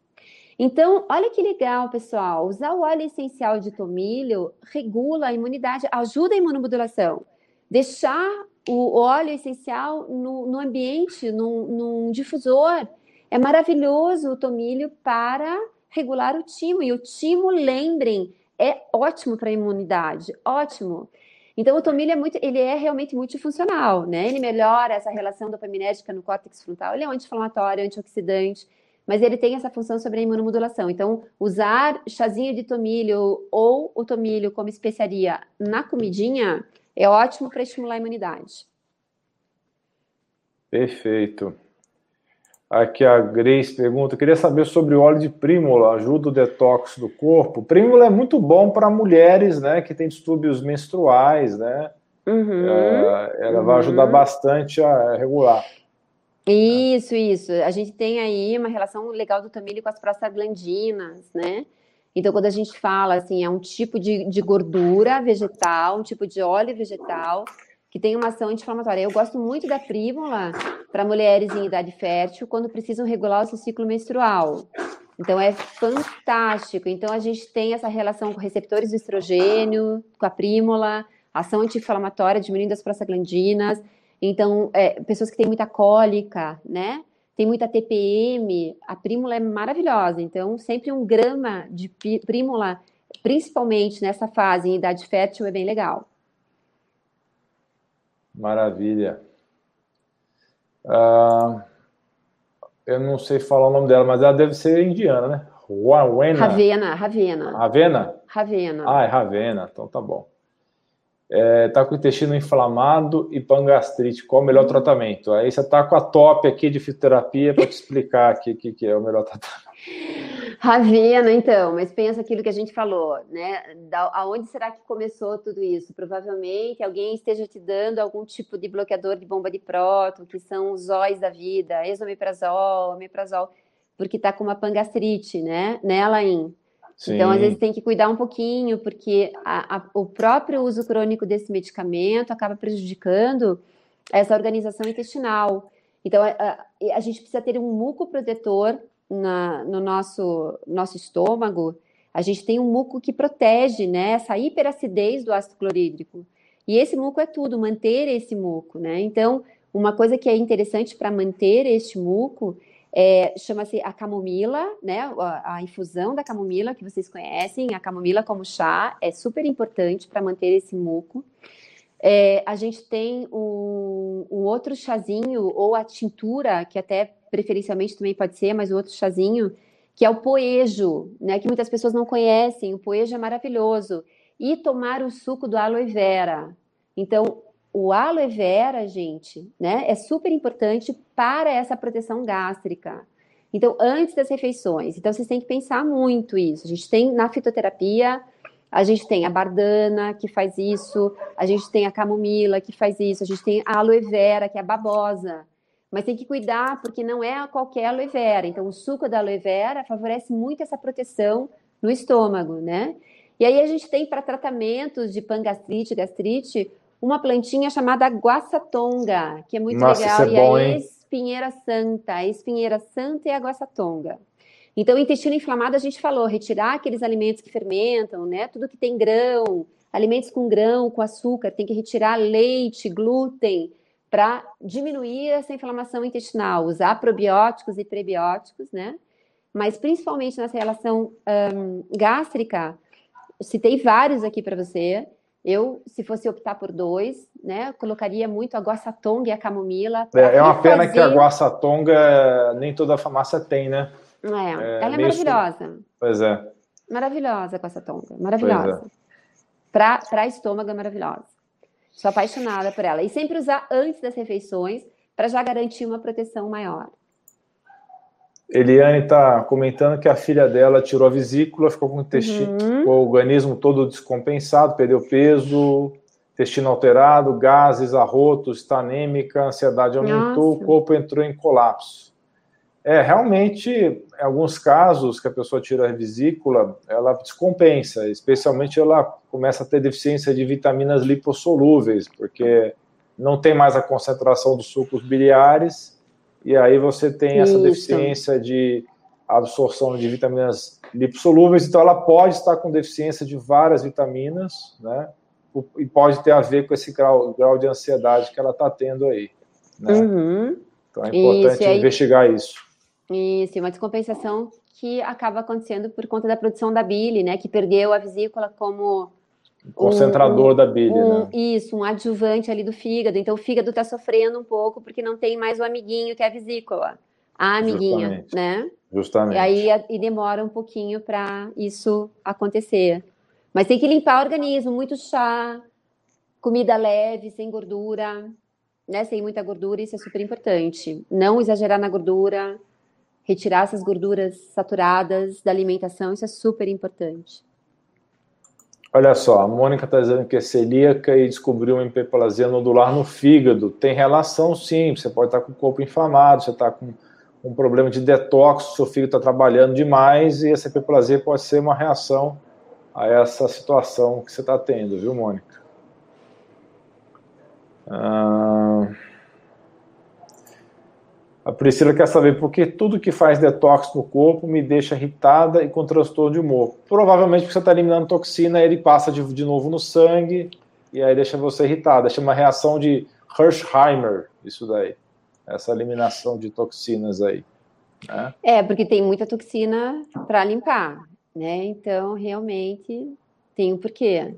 Então, olha que legal, pessoal. Usar o óleo essencial de tomilho regula a imunidade, ajuda a imunomodulação. Deixar o óleo essencial no, no ambiente, num, num difusor, é maravilhoso o tomilho para regular o timo. E o timo, lembrem, é ótimo para a imunidade, ótimo. Então, o tomilho é muito, ele é realmente multifuncional, né? Ele melhora essa relação dopaminética no córtex frontal, ele é anti-inflamatório, antioxidante, mas ele tem essa função sobre a imunomodulação. Então, usar chazinho de tomilho ou o tomilho como especiaria na comidinha é ótimo para estimular a imunidade. Perfeito. Aqui a Grace pergunta: queria saber sobre o óleo de prímula, ajuda o detox do corpo. Prímula é muito bom para mulheres, né, que têm distúrbios menstruais, né? Uhum, é, ela uhum. vai ajudar bastante a regular. Isso, isso. A gente tem aí uma relação legal do tomilho com as prostaglandinas, né? Então, quando a gente fala assim, é um tipo de, de gordura vegetal, um tipo de óleo vegetal que tem uma ação anti-inflamatória. Eu gosto muito da prímula para mulheres em idade fértil quando precisam regular o seu ciclo menstrual. Então é fantástico. Então a gente tem essa relação com receptores do estrogênio, com a prímula, ação anti-inflamatória, diminuindo as prostaglandinas. Então, é, pessoas que têm muita cólica, né? Tem muita TPM, a prímula é maravilhosa. Então, sempre um grama de prímula, principalmente nessa fase em idade fértil, é bem legal. Maravilha. Uh, eu não sei falar o nome dela, mas ela deve ser indiana, né? Ravena. Ravena, Ravena. Ravena? Ravena. Ah, é Ravena, então tá bom. É, tá com o intestino inflamado e pangastrite, qual o melhor tratamento? Aí você tá com a top aqui de fitoterapia para te explicar o que, que é o melhor tratamento. Ravena, então, mas pensa aquilo que a gente falou, né? Da, aonde será que começou tudo isso? Provavelmente alguém esteja te dando algum tipo de bloqueador de bomba de próton, que são os óis da vida, esomeprazol, omeprazol, porque tá com uma pangastrite, né? Nela em. Então, às vezes tem que cuidar um pouquinho, porque a, a, o próprio uso crônico desse medicamento acaba prejudicando essa organização intestinal. Então, a, a gente precisa ter um muco protetor na, no nosso, nosso estômago, a gente tem um muco que protege né, essa hiperacidez do ácido clorídrico. E esse muco é tudo, manter esse muco, né? Então, uma coisa que é interessante para manter este muco é, chama-se a camomila, né? A, a, infusão da camomila que vocês conhecem, a camomila como chá, é super importante para manter esse muco. É, a gente tem um, um, outro chazinho, ou a tintura, que até preferencialmente também pode ser, mas o outro chazinho, que é o poejo, né? Que muitas pessoas não conhecem. O poejo é maravilhoso. E tomar o suco do aloe vera. Então, o aloe vera, gente, né? É super importante para essa proteção gástrica. Então, antes das refeições. Então, vocês têm que pensar muito isso. A gente tem na fitoterapia, a gente tem a bardana, que faz isso, a gente tem a camomila, que faz isso, a gente tem a aloe vera, que é a babosa, mas tem que cuidar, porque não é qualquer aloe vera. Então, o suco da aloe vera favorece muito essa proteção no estômago, né? E aí a gente tem para tratamentos de pangastrite, gastrite, uma plantinha chamada guaçatonga, que é muito Nossa, legal, é e bom, a espinheira santa. A espinheira santa é a guaçatonga. Então, o intestino inflamado, a gente falou, retirar aqueles alimentos que fermentam, né? Tudo que tem grão, alimentos com grão, com açúcar, tem que retirar leite, glúten, para diminuir essa inflamação intestinal, usar probióticos e prebióticos, né? Mas principalmente nessa relação um, gástrica, citei vários aqui para você. Eu, se fosse optar por dois, né, colocaria muito a guaçatonga e a camomila. É, é uma pena que a guaçatonga nem toda a farmácia tem, né? É, é ela é maravilhosa. Pois é. Maravilhosa a guaçatonga, maravilhosa. É. Para estômago é maravilhosa. Sou apaixonada por ela. E sempre usar antes das refeições para já garantir uma proteção maior. Eliane está comentando que a filha dela tirou a vesícula, ficou com o, uhum. com o organismo todo descompensado, perdeu peso, intestino alterado, gases, arrotos, está anêmica, a ansiedade aumentou, Nossa. o corpo entrou em colapso. É, realmente, em alguns casos que a pessoa tira a vesícula, ela descompensa, especialmente ela começa a ter deficiência de vitaminas lipossolúveis, porque não tem mais a concentração dos sucos biliares, e aí você tem essa Isso. deficiência de absorção de vitaminas lipossolúveis, então ela pode estar com deficiência de várias vitaminas, né? E pode ter a ver com esse grau, grau de ansiedade que ela está tendo aí. Né? Uhum. Então é importante isso, aí, investigar isso. Isso, uma descompensação que acaba acontecendo por conta da produção da bile, né? Que perdeu a vesícula como concentrador um, da bile, um, né? Isso, um adjuvante ali do fígado. Então o fígado está sofrendo um pouco porque não tem mais o amiguinho que é a vesícula, a amiguinha, Justamente. né? Justamente. E aí e demora um pouquinho para isso acontecer. Mas tem que limpar o organismo, muito chá, comida leve, sem gordura, né? Sem muita gordura, isso é super importante. Não exagerar na gordura, retirar essas gorduras saturadas da alimentação, isso é super importante. Olha só, a Mônica está dizendo que é celíaca e descobriu uma hiperplasia nodular no fígado. Tem relação, sim. Você pode estar com o corpo inflamado, você está com um problema de detox, seu fígado está trabalhando demais e essa hiperplasia pode ser uma reação a essa situação que você está tendo, viu, Mônica? Ah... A Priscila quer saber por que tudo que faz detox no corpo me deixa irritada e com transtorno de humor. Provavelmente porque você está eliminando toxina, ele passa de, de novo no sangue e aí deixa você irritada. Chama reação de Hirschheimer, isso daí. Essa eliminação de toxinas aí. Né? É, porque tem muita toxina para limpar, né? Então, realmente, tem um porquê.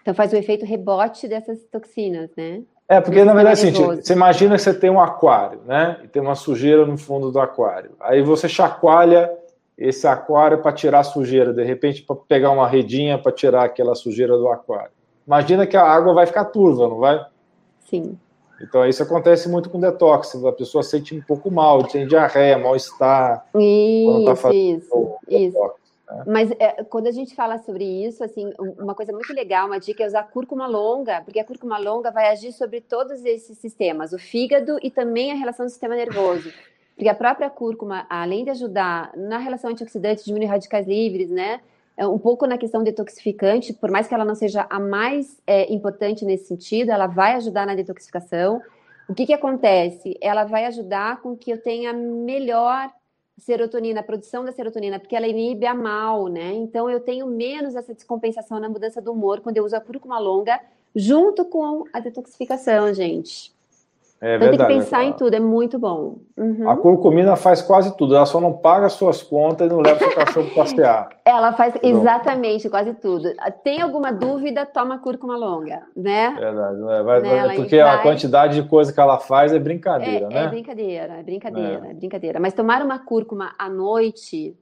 Então, faz o efeito rebote dessas toxinas, né? É, porque na verdade é assim, você imagina que você tem um aquário, né? E tem uma sujeira no fundo do aquário. Aí você chacoalha esse aquário para tirar a sujeira, de repente para pegar uma redinha para tirar aquela sujeira do aquário. Imagina que a água vai ficar turva, não vai? Sim. Então isso acontece muito com detox, a pessoa sente um pouco mal, tem diarreia, mal-estar. Isso, tá isso, isso. Né? Mas é, quando a gente fala sobre isso, assim, uma coisa muito legal, uma dica é usar cúrcuma longa, porque a cúrcuma longa vai agir sobre todos esses sistemas, o fígado e também a relação do sistema nervoso. Porque a própria cúrcuma, além de ajudar na relação antioxidante, diminuir radicais livres, né? É um pouco na questão detoxificante, por mais que ela não seja a mais é, importante nesse sentido, ela vai ajudar na detoxificação. O que, que acontece? Ela vai ajudar com que eu tenha melhor serotonina, a produção da serotonina, porque ela inibe a mal, né? Então eu tenho menos essa descompensação na mudança do humor quando eu uso a cúrcuma longa junto com a detoxificação, gente. É então verdade, tem que pensar é em tudo, é muito bom. Uhum. A curcumina faz quase tudo, ela só não paga suas contas e não leva seu cachorro para passear. Ela faz exatamente quase tudo. Tem alguma dúvida, toma cúrcuma longa, né? Verdade, é, vai, né? porque vai... a quantidade de coisa que ela faz é brincadeira, é, né? É brincadeira, é brincadeira, é. é brincadeira. Mas tomar uma cúrcuma à noite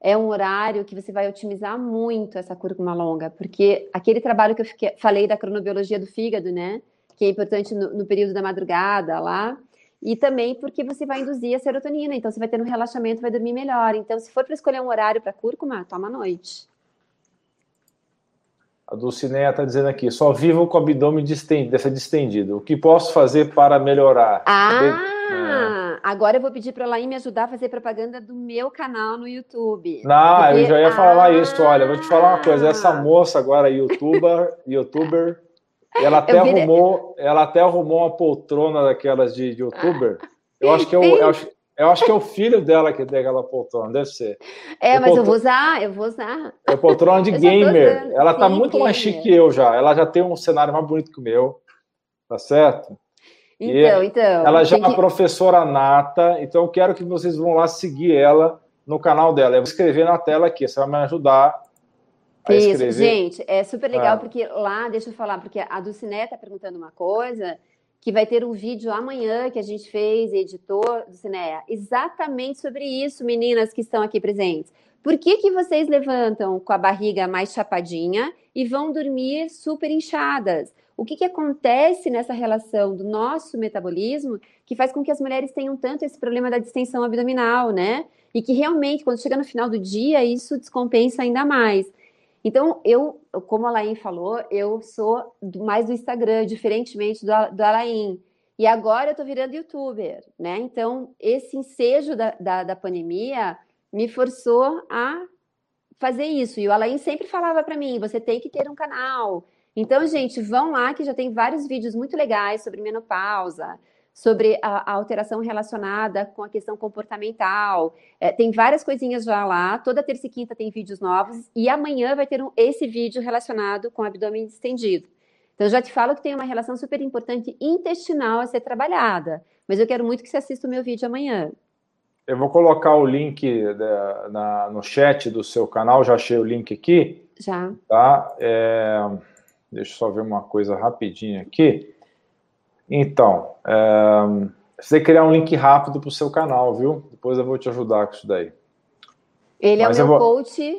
é um horário que você vai otimizar muito essa cúrcuma longa, porque aquele trabalho que eu fiquei, falei da cronobiologia do fígado, né? Que é importante no, no período da madrugada lá, e também porque você vai induzir a serotonina, então você vai ter um relaxamento, vai dormir melhor. Então, se for para escolher um horário para cúrcuma, toma à noite. A Dulcineia está dizendo aqui, só vivo com o abdômen dessa distendido. O que posso fazer para melhorar? Ah, é. agora eu vou pedir para a Laí me ajudar a fazer propaganda do meu canal no YouTube. Não, porque... eu já ia falar ah, isso. Olha, vou te falar uma coisa. Essa moça agora, youtuber, youtuber ela até, arrumou, ela até arrumou uma poltrona daquelas de, de youtuber. Eu acho que é o, eu acho, eu acho que é o filho dela que tem aquela poltrona, deve ser. É, mas poltrona, eu vou usar, eu vou usar. É poltrona de gamer. Ela tá muito gamer. mais chique que eu já. Ela já tem um cenário mais bonito que o meu. Tá certo? Então, e então. Ela já é uma que... professora nata, então eu quero que vocês vão lá seguir ela no canal dela. Eu vou escrever na tela aqui, você vai me ajudar isso, gente, é super legal, ah. porque lá, deixa eu falar, porque a Dulciné está perguntando uma coisa, que vai ter um vídeo amanhã que a gente fez, editor do Cineia, exatamente sobre isso, meninas que estão aqui presentes. Por que, que vocês levantam com a barriga mais chapadinha e vão dormir super inchadas? O que, que acontece nessa relação do nosso metabolismo que faz com que as mulheres tenham tanto esse problema da distensão abdominal, né? E que realmente, quando chega no final do dia, isso descompensa ainda mais. Então, eu, como a Alain falou, eu sou mais do Instagram, diferentemente do, do Alain. E agora eu estou virando youtuber, né? Então, esse ensejo da, da, da, pandemia me forçou a fazer isso. E o Alain sempre falava para mim: você tem que ter um canal. Então, gente, vão lá que já tem vários vídeos muito legais sobre menopausa, sobre a, a alteração relacionada com a questão comportamental. É, tem várias coisinhas já lá. Toda terça e quinta tem vídeos novos. E amanhã vai ter um, esse vídeo relacionado com o abdômen estendido. Então, eu já te falo que tem uma relação super importante intestinal a ser trabalhada. Mas eu quero muito que você assista o meu vídeo amanhã. Eu vou colocar o link da, na, no chat do seu canal, já achei o link aqui. Já. Tá? É, deixa eu só ver uma coisa rapidinho aqui. Então, é, você criar um link rápido para o seu canal, viu? Depois eu vou te ajudar com isso daí. Ele Mas é o meu vou... coach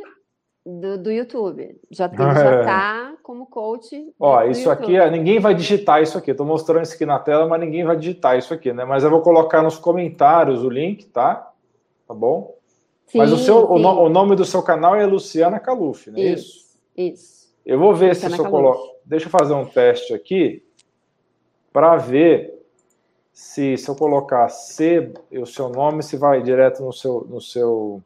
do, do YouTube. Já, tem, já tá como coach. Ó, do isso YouTube. aqui, ninguém vai digitar isso aqui. Estou mostrando isso aqui na tela, mas ninguém vai digitar isso aqui, né? Mas eu vou colocar nos comentários o link, tá? Tá bom? Sim, mas o, seu, o, no, o, nome do seu canal é Luciana Caluf, não é isso? Isso. isso. Eu vou ver Luciana se eu coloco. Deixa eu fazer um teste aqui para ver se, se eu colocar C, o seu nome, se vai direto no seu, no seu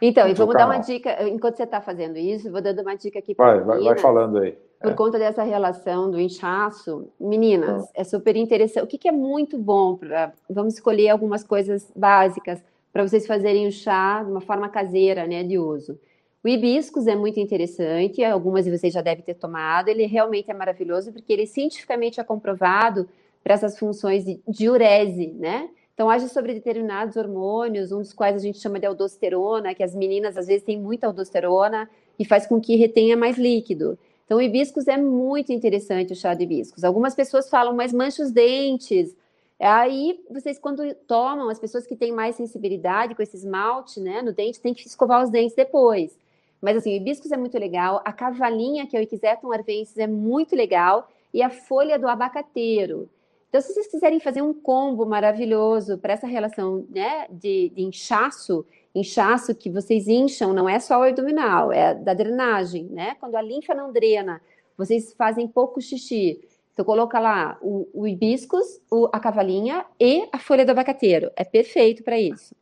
então, e vamos dar uma dica, enquanto você está fazendo isso, vou dando uma dica aqui para vai, vai, vai falando aí. Por é. conta dessa relação do inchaço, meninas, ah. é super interessante. O que, que é muito bom para. Vamos escolher algumas coisas básicas para vocês fazerem o chá de uma forma caseira, né, de uso. O hibiscus é muito interessante, algumas de vocês já devem ter tomado. Ele realmente é maravilhoso porque ele cientificamente é comprovado para essas funções de diurese, né? Então, age sobre determinados hormônios, um dos quais a gente chama de aldosterona, que as meninas às vezes têm muita aldosterona e faz com que retenha mais líquido. Então, o hibiscus é muito interessante, o chá de hibiscus. Algumas pessoas falam, mas mancha os dentes. Aí, vocês, quando tomam, as pessoas que têm mais sensibilidade com esse esmalte né, no dente, tem que escovar os dentes depois. Mas, assim, o hibiscus é muito legal. A cavalinha, que é o Equisetum arvensis, é muito legal. E a folha do abacateiro. Então, se vocês quiserem fazer um combo maravilhoso para essa relação né, de, de, inchaço, inchaço que vocês incham não é só o abdominal, é da drenagem, né? Quando a linfa não drena, vocês fazem pouco xixi. Então, coloca lá o, o hibiscus, o, a cavalinha e a folha do abacateiro. É perfeito para isso.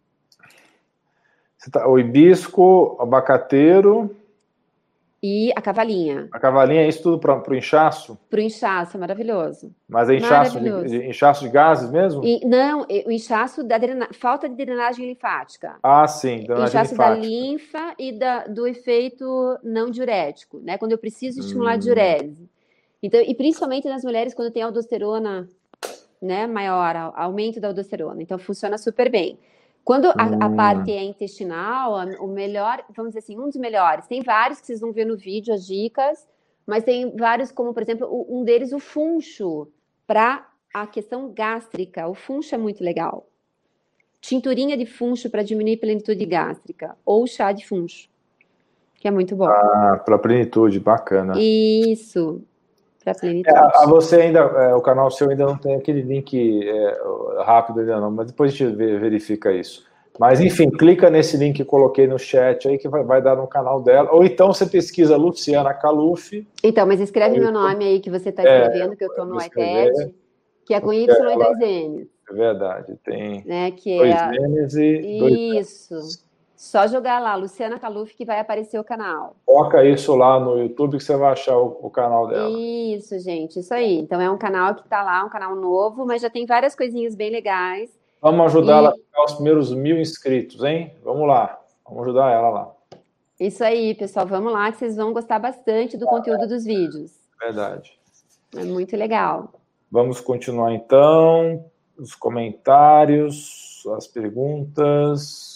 Tá, o hibisco, abacateiro, e a cavalinha. A cavalinha é isso tudo para o inchaço? Para o inchaço, é maravilhoso. Mas é inchaço, De, de, inchaço de gases mesmo? E, não, o inchaço da drena, falta de drenagem linfática. Ah, sim, drenagem inchaço linfática. da linfa e da, do efeito não diurético, né? Quando eu preciso estimular hum. a diurese. Então, e principalmente nas mulheres quando tem aldosterona né, maior, aumento da aldosterona. Então, funciona super bem. Quando a, a, hum. parte é intestinal, o melhor, vamos dizer assim, um dos melhores. Tem vários que vocês vão ver no vídeo, as dicas, mas tem vários, como por exemplo, um deles, o funcho, para a questão gástrica. O funcho é muito legal. Tinturinha de funcho para diminuir plenitude gástrica, ou chá de funcho, que é muito bom. Ah, para plenitude, bacana. Isso para plenitude. É, você ainda, é, o canal seu ainda não tem aquele link é, rápido ainda não, mas depois a gente verifica isso. Mas enfim, clica nesse link que coloquei no chat aí que vai, vai dar no canal dela. Ou então você pesquisa Luciana Caluf. Então, mas escreve meu nome aí que você está é, escrevendo, é, que eu estou no iPad, que é com Y e dois N's. É verdade, tem né, que dois é... N's e Isso. Dois só jogar lá, Luciana Caluf, que vai aparecer o canal. Coloca isso lá no YouTube que você vai achar o, o canal dela. Isso, gente, isso aí. Então é um canal que está lá, um canal novo, mas já tem várias coisinhas bem legais. Vamos ajudar e... ela a pegar os primeiros mil inscritos, hein? Vamos lá, vamos ajudar ela lá. Isso aí, pessoal, vamos lá, que vocês vão gostar bastante do conteúdo dos vídeos. Verdade. É muito legal. Vamos continuar então, os comentários, as perguntas.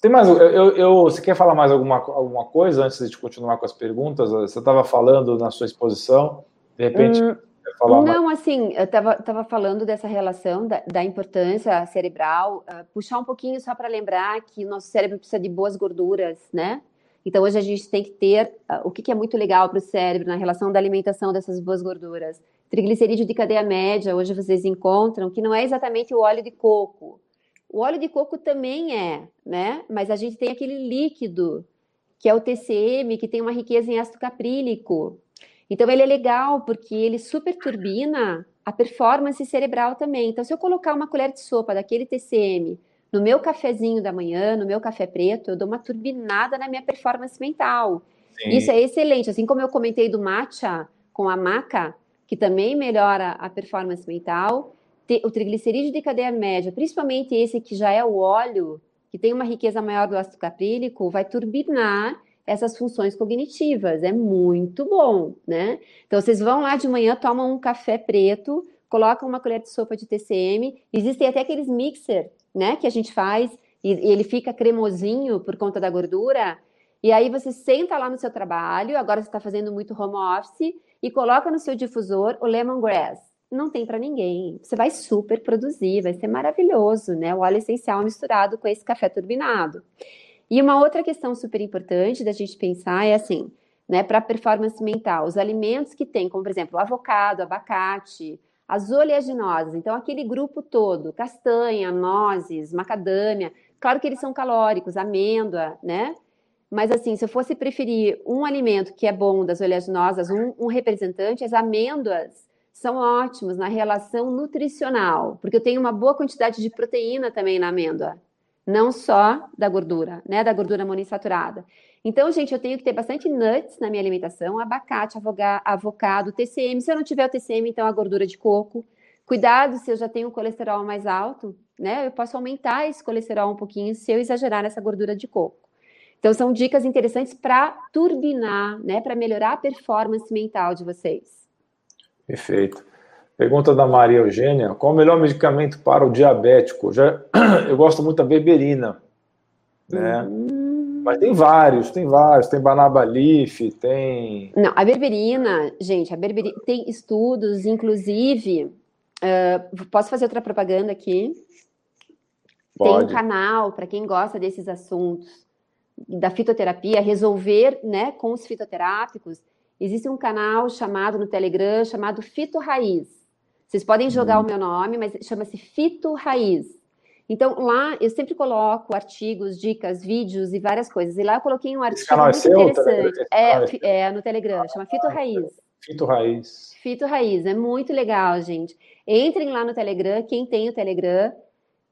Tem mais. Eu, eu, você quer falar mais alguma, alguma coisa antes de continuar com as perguntas? Você estava falando na sua exposição, de repente. Hum, não, mais... assim, eu estava falando dessa relação da, da importância cerebral, uh, puxar um pouquinho só para lembrar que o nosso cérebro precisa de boas gorduras, né? Então, hoje a gente tem que ter uh, o que, que é muito legal para o cérebro na relação da alimentação dessas boas gorduras. Triglicerídeo de cadeia média, hoje vocês encontram, que não é exatamente o óleo de coco, o óleo de coco também é, né? Mas a gente tem aquele líquido que é o TCM, que tem uma riqueza em ácido caprílico. Então, ele é legal porque ele super turbina a performance cerebral também. Então, se eu colocar uma colher de sopa daquele TCM no meu cafezinho da manhã, no meu café preto, eu dou uma turbinada na minha performance mental. Sim. Isso é excelente. Assim como eu comentei do matcha com a maca, que também melhora a performance mental, o triglicerídeo de cadeia média, principalmente esse que já é o óleo, que tem uma riqueza maior do ácido caprílico, vai turbinar essas funções cognitivas. É muito bom, né? Então, vocês vão lá de manhã, tomam um café preto, colocam uma colher de sopa de TCM. Existem até aqueles mixer, né, que a gente faz e, e ele fica cremosinho por conta da gordura. E aí você senta lá no seu trabalho, agora você está fazendo muito home office, e coloca no seu difusor o lemongrass. Não tem para ninguém. Você vai super produzir, vai ser maravilhoso, né? O óleo essencial misturado com esse café turbinado. E uma outra questão super importante da gente pensar é assim, né, para performance mental, os alimentos que tem, como por exemplo, avocado, abacate, as oleaginosas, então aquele grupo todo, castanha, nozes, macadâmia, claro que eles são calóricos, amêndoa, né? Mas assim, se eu fosse preferir um alimento que é bom das oleaginosas, um, um representante, as amêndoas são ótimos na relação nutricional, porque eu tenho uma boa quantidade de proteína também na amêndoa, não só da gordura, né, da gordura monoinsaturada. Então, gente, eu tenho que ter bastante nuts na minha alimentação, abacate, avocado, TCM. Se eu não tiver o TCM, então a gordura de coco. Cuidado se eu já tenho o colesterol mais alto, né? Eu posso aumentar esse colesterol um pouquinho se eu exagerar nessa gordura de coco. Então, são dicas interessantes para turbinar, né? Para melhorar a performance mental de vocês. Perfeito. Pergunta da Maria Eugênia: qual o melhor medicamento para o diabético? Já, eu gosto muito da beberina, né? Hum. Mas tem vários, tem vários. Tem Banabalif, tem. Não, a berberina, gente, a berberina tem estudos, inclusive. Uh, posso fazer outra propaganda aqui? Pode. Tem um canal para quem gosta desses assuntos da fitoterapia, resolver né, com os fitoterápicos, existe um canal chamado no Telegram, chamado Fito Raiz. Vocês podem jogar uhum. o meu nome, mas chama-se Fito Raiz. Então, lá eu sempre coloco artigos, dicas, vídeos e várias coisas. E lá eu coloquei um artigo é muito seu, interessante. É, é, no Telegram, chama Fito Raiz. Fito Raiz. Fito Raiz, é muito legal, gente. Entrem lá no Telegram, quem tem o Telegram,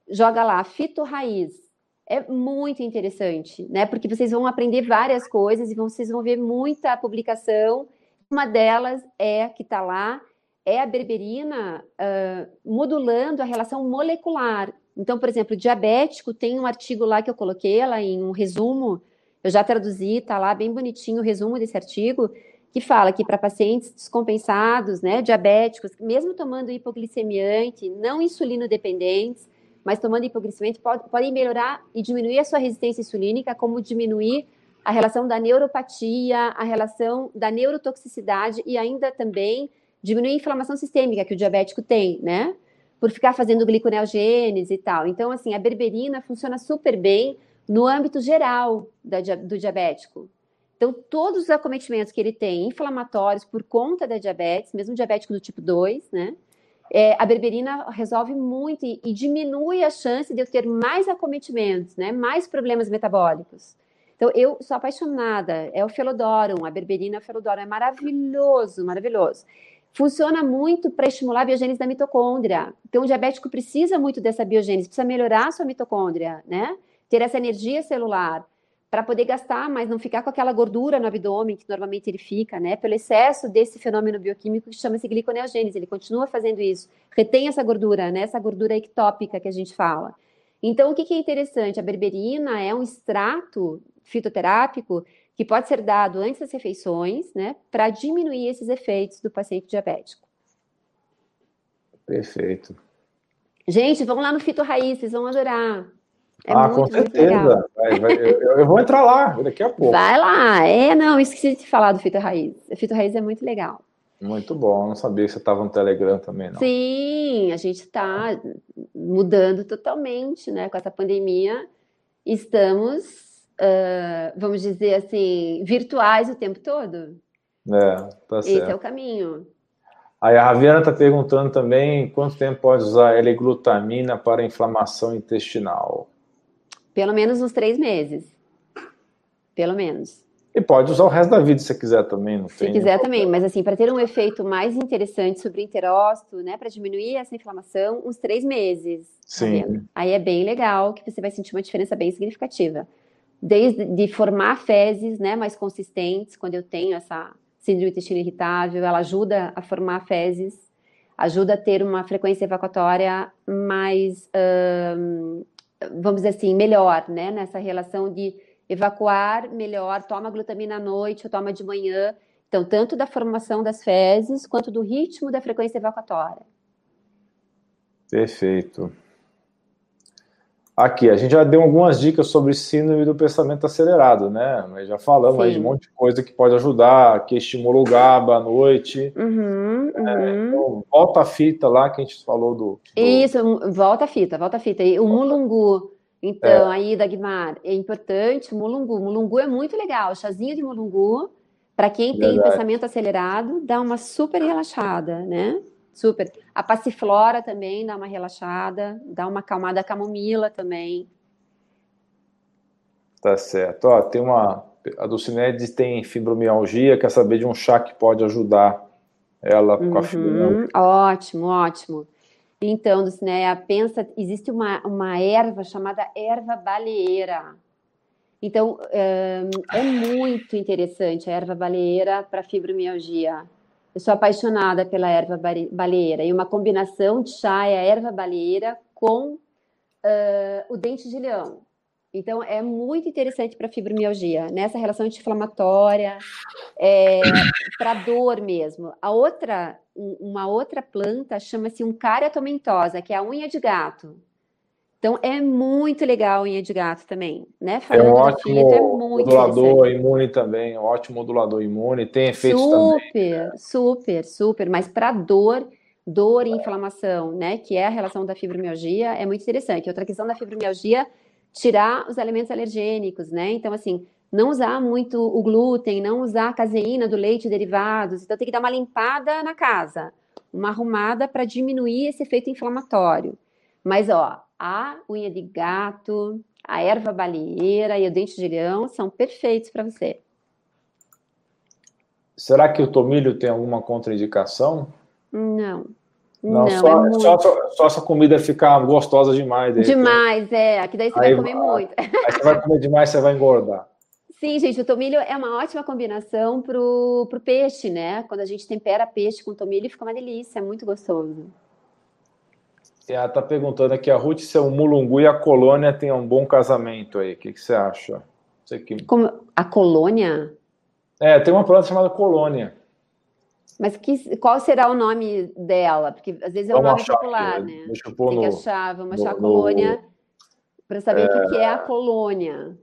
joga lá, Fito Raiz é muito interessante, né? Porque vocês vão aprender várias coisas e vocês vão ver muita publicação. Uma delas é que está lá é a berberina uh, modulando a relação molecular. Então, por exemplo, diabético tem um artigo lá que eu coloquei lá em um resumo. Eu já traduzi, está lá bem bonitinho o resumo desse artigo que fala que para pacientes descompensados, né, diabéticos, mesmo tomando hipoglicemiante, não insulino dependentes, mas tomando hipoglicemiante pode, podem melhorar e diminuir a sua resistência insulínica, como diminuir a relação da neuropatia, a relação da neurotoxicidade e ainda também diminuir a inflamação sistêmica que o diabético tem, né? Por ficar fazendo gliconeogênese e tal. Então, assim, a berberina funciona super bem no âmbito geral da, do diabético. Então, todos os acometimentos que ele tem inflamatórios por conta da diabetes, mesmo diabético do tipo 2, né? É, a berberina resolve muito e, e, diminui a chance de eu ter mais acometimentos, né, mais problemas metabólicos. Então, eu sou apaixonada, é o Felodorum, a berberina Felodorum, é maravilhoso, maravilhoso. Funciona muito para estimular a biogênese da mitocôndria. Então, o diabético precisa muito dessa biogênese, precisa melhorar a sua mitocôndria, né? Ter essa energia celular para poder gastar, mas não ficar com aquela gordura no abdômen que normalmente ele fica, né? Pelo excesso desse fenômeno bioquímico que chama-se gliconeogênese, ele continua fazendo isso, retém essa gordura, né? Essa gordura ectópica que a gente fala. Então, o que, que é interessante? A berberina é um extrato fitoterápico que pode ser dado antes das refeições, né? Para diminuir esses efeitos do paciente diabético. Perfeito. Gente, vamos lá no Fito Raiz, vocês vão adorar. É ah, muito, com certeza. Vai, vai, eu, eu, vou entrar lá daqui a pouco. Vai lá. É, não, esqueci de falar do Fito Raiz. O Fito Raiz é muito legal. Muito bom. Eu não sabia que você estava no Telegram também, não. Sim, a gente está mudando totalmente, né? Com essa pandemia, estamos, uh, vamos dizer assim, virtuais o tempo todo. É, tá certo. Esse é o caminho. Aí a Raviana está perguntando também quanto tempo pode usar L-glutamina para inflamação intestinal. Pelo menos uns três meses. pelo menos. E pode usar o resto da vida se quiser também, não se tem. Se quiser também, mas assim, para ter um efeito mais interessante sobre o interócito, né, para diminuir essa inflamação, uns três meses. Tá Sim. Tá Aí é bem legal, que você vai sentir uma diferença bem significativa. Desde de formar fezes, né, mais consistentes, quando eu tenho essa síndrome do intestino irritável, ela ajuda a formar fezes, ajuda a ter uma frequência evacuatória mais, hum, vamos dizer assim, melhor, né, nessa relação de evacuar melhor, toma glutamina à noite ou toma de manhã. Então, tanto da formação das fezes quanto do ritmo da frequência evacuatória. Perfeito. Aqui, a gente já deu algumas dicas sobre síndrome do pensamento acelerado, né? Mas já falamos Sim. aí de um monte de coisa que pode ajudar, que estimula o GABA à noite. Uhum, é, uhum. então, volta a fita lá que a gente falou do, do... Isso, volta a fita, volta a fita. E o mulungu, então, é. aí, Dagmar, é importante, mulungu. Mulungu é muito legal. Chazinho de mulungu, para quem tem pensamento acelerado, dá uma super relaxada, né? Super. A passiflora também dá uma relaxada, dá uma acalmada. A camomila também. Tá certo. Ó, tem uma. A Dulcinede tem fibromialgia, quer saber de um chá que pode ajudar ela com a uhum. fibromialgia. Ótimo, ótimo. Então, Dulcineia, pensa, existe uma, uma erva chamada erva baleeira. Então, é muito interessante a erva baleeira para fibromialgia. Eu sou apaixonada pela erva baleeira. E uma combinação de chá é a erva baleeira com uh, o dente de leão. Então, é muito interessante para fibromialgia, nessa relação anti-inflamatória, é, para dor mesmo. A outra, uma outra planta chama-se Uncaria tomentosa, que é a unha de gato. Então, é muito legal a unha de gato também, né? Falando é um ótimo fito, é modulador imune também, ótimo modulador imune, tem efeitos super, também. Super, super, super, mas para dor, dor e inflamação, né, que é a relação da fibromialgia, é muito interessante. Outra questão da fibromialgia tirar os elementos alergênicos, né? Então, assim, não usar muito o glúten, não usar a caseína do leite e derivados. Então, tem que dar uma limpada na casa, uma arrumada para diminuir esse efeito inflamatório. Mas, ó, a unha de gato, a erva baleeira e o dente de leão são perfeitos para você. Será que o tomilho tem alguma contraindicação? Não. Não, não só, é muito... só, só, essa comida ficar gostosa demais. demais, é. Aqui daí você aí, vai comer muito. Aí você vai comer demais, você vai engordar. Sim, gente, o tomilho é uma ótima combinação pro, pro peixe, né? Quando a gente tempera peixe com tomilho, fica uma delícia, é muito gostoso. Ela tá perguntando aqui, a Ruth, se o Mulungu e a colônia têm um bom casamento aí. O que, que você acha? Você que... Como, a colônia? É, tem uma planta chamada colônia. Mas que, qual será o nome dela? Porque às vezes é um nome popular, aqui, né? Deixa eu pôr Tem no, que achar, vamos achar a colônia para saber é... o que é a colônia.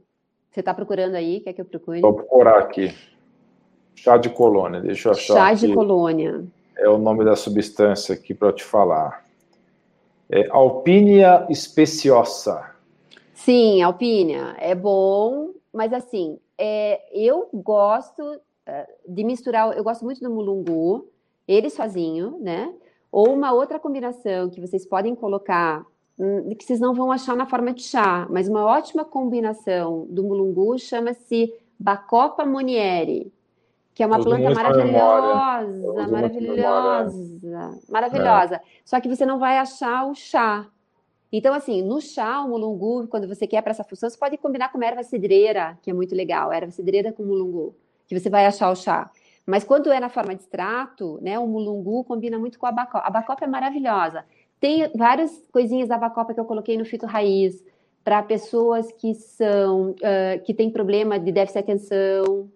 Você está procurando aí? Quer que eu procure? Vou procurar aqui. Chá de colônia, deixa eu achar. Chá de colônia. É o nome da substância aqui para eu te falar. É Alpínia speciosa. Sim, alpínia. É bom, mas assim, é, eu gosto eh, de misturar, eu gosto muito do mulungu, ele sozinho, né? Ou uma outra combinação que vocês podem colocar, hum, que vocês não vão achar na forma de chá, mas uma ótima combinação do mulungu chama-se Bacopa monieri, que é uma planta maravilhosa, maravilhosa, maravilhosa. É. Só que você não vai achar o chá. Então, assim, no chá, o mulungu, quando você quer para essa função, você pode combinar com erva cidreira, que é muito legal, erva cidreira com mulungu que você vai achar o chá. Mas quando é na forma de extrato, né, o mulungu combina muito com a abacopa. A abacopa é maravilhosa. Tem várias coisinhas da abacopa que eu coloquei no fito raiz para pessoas que são uh, que têm problema de déficit de atenção.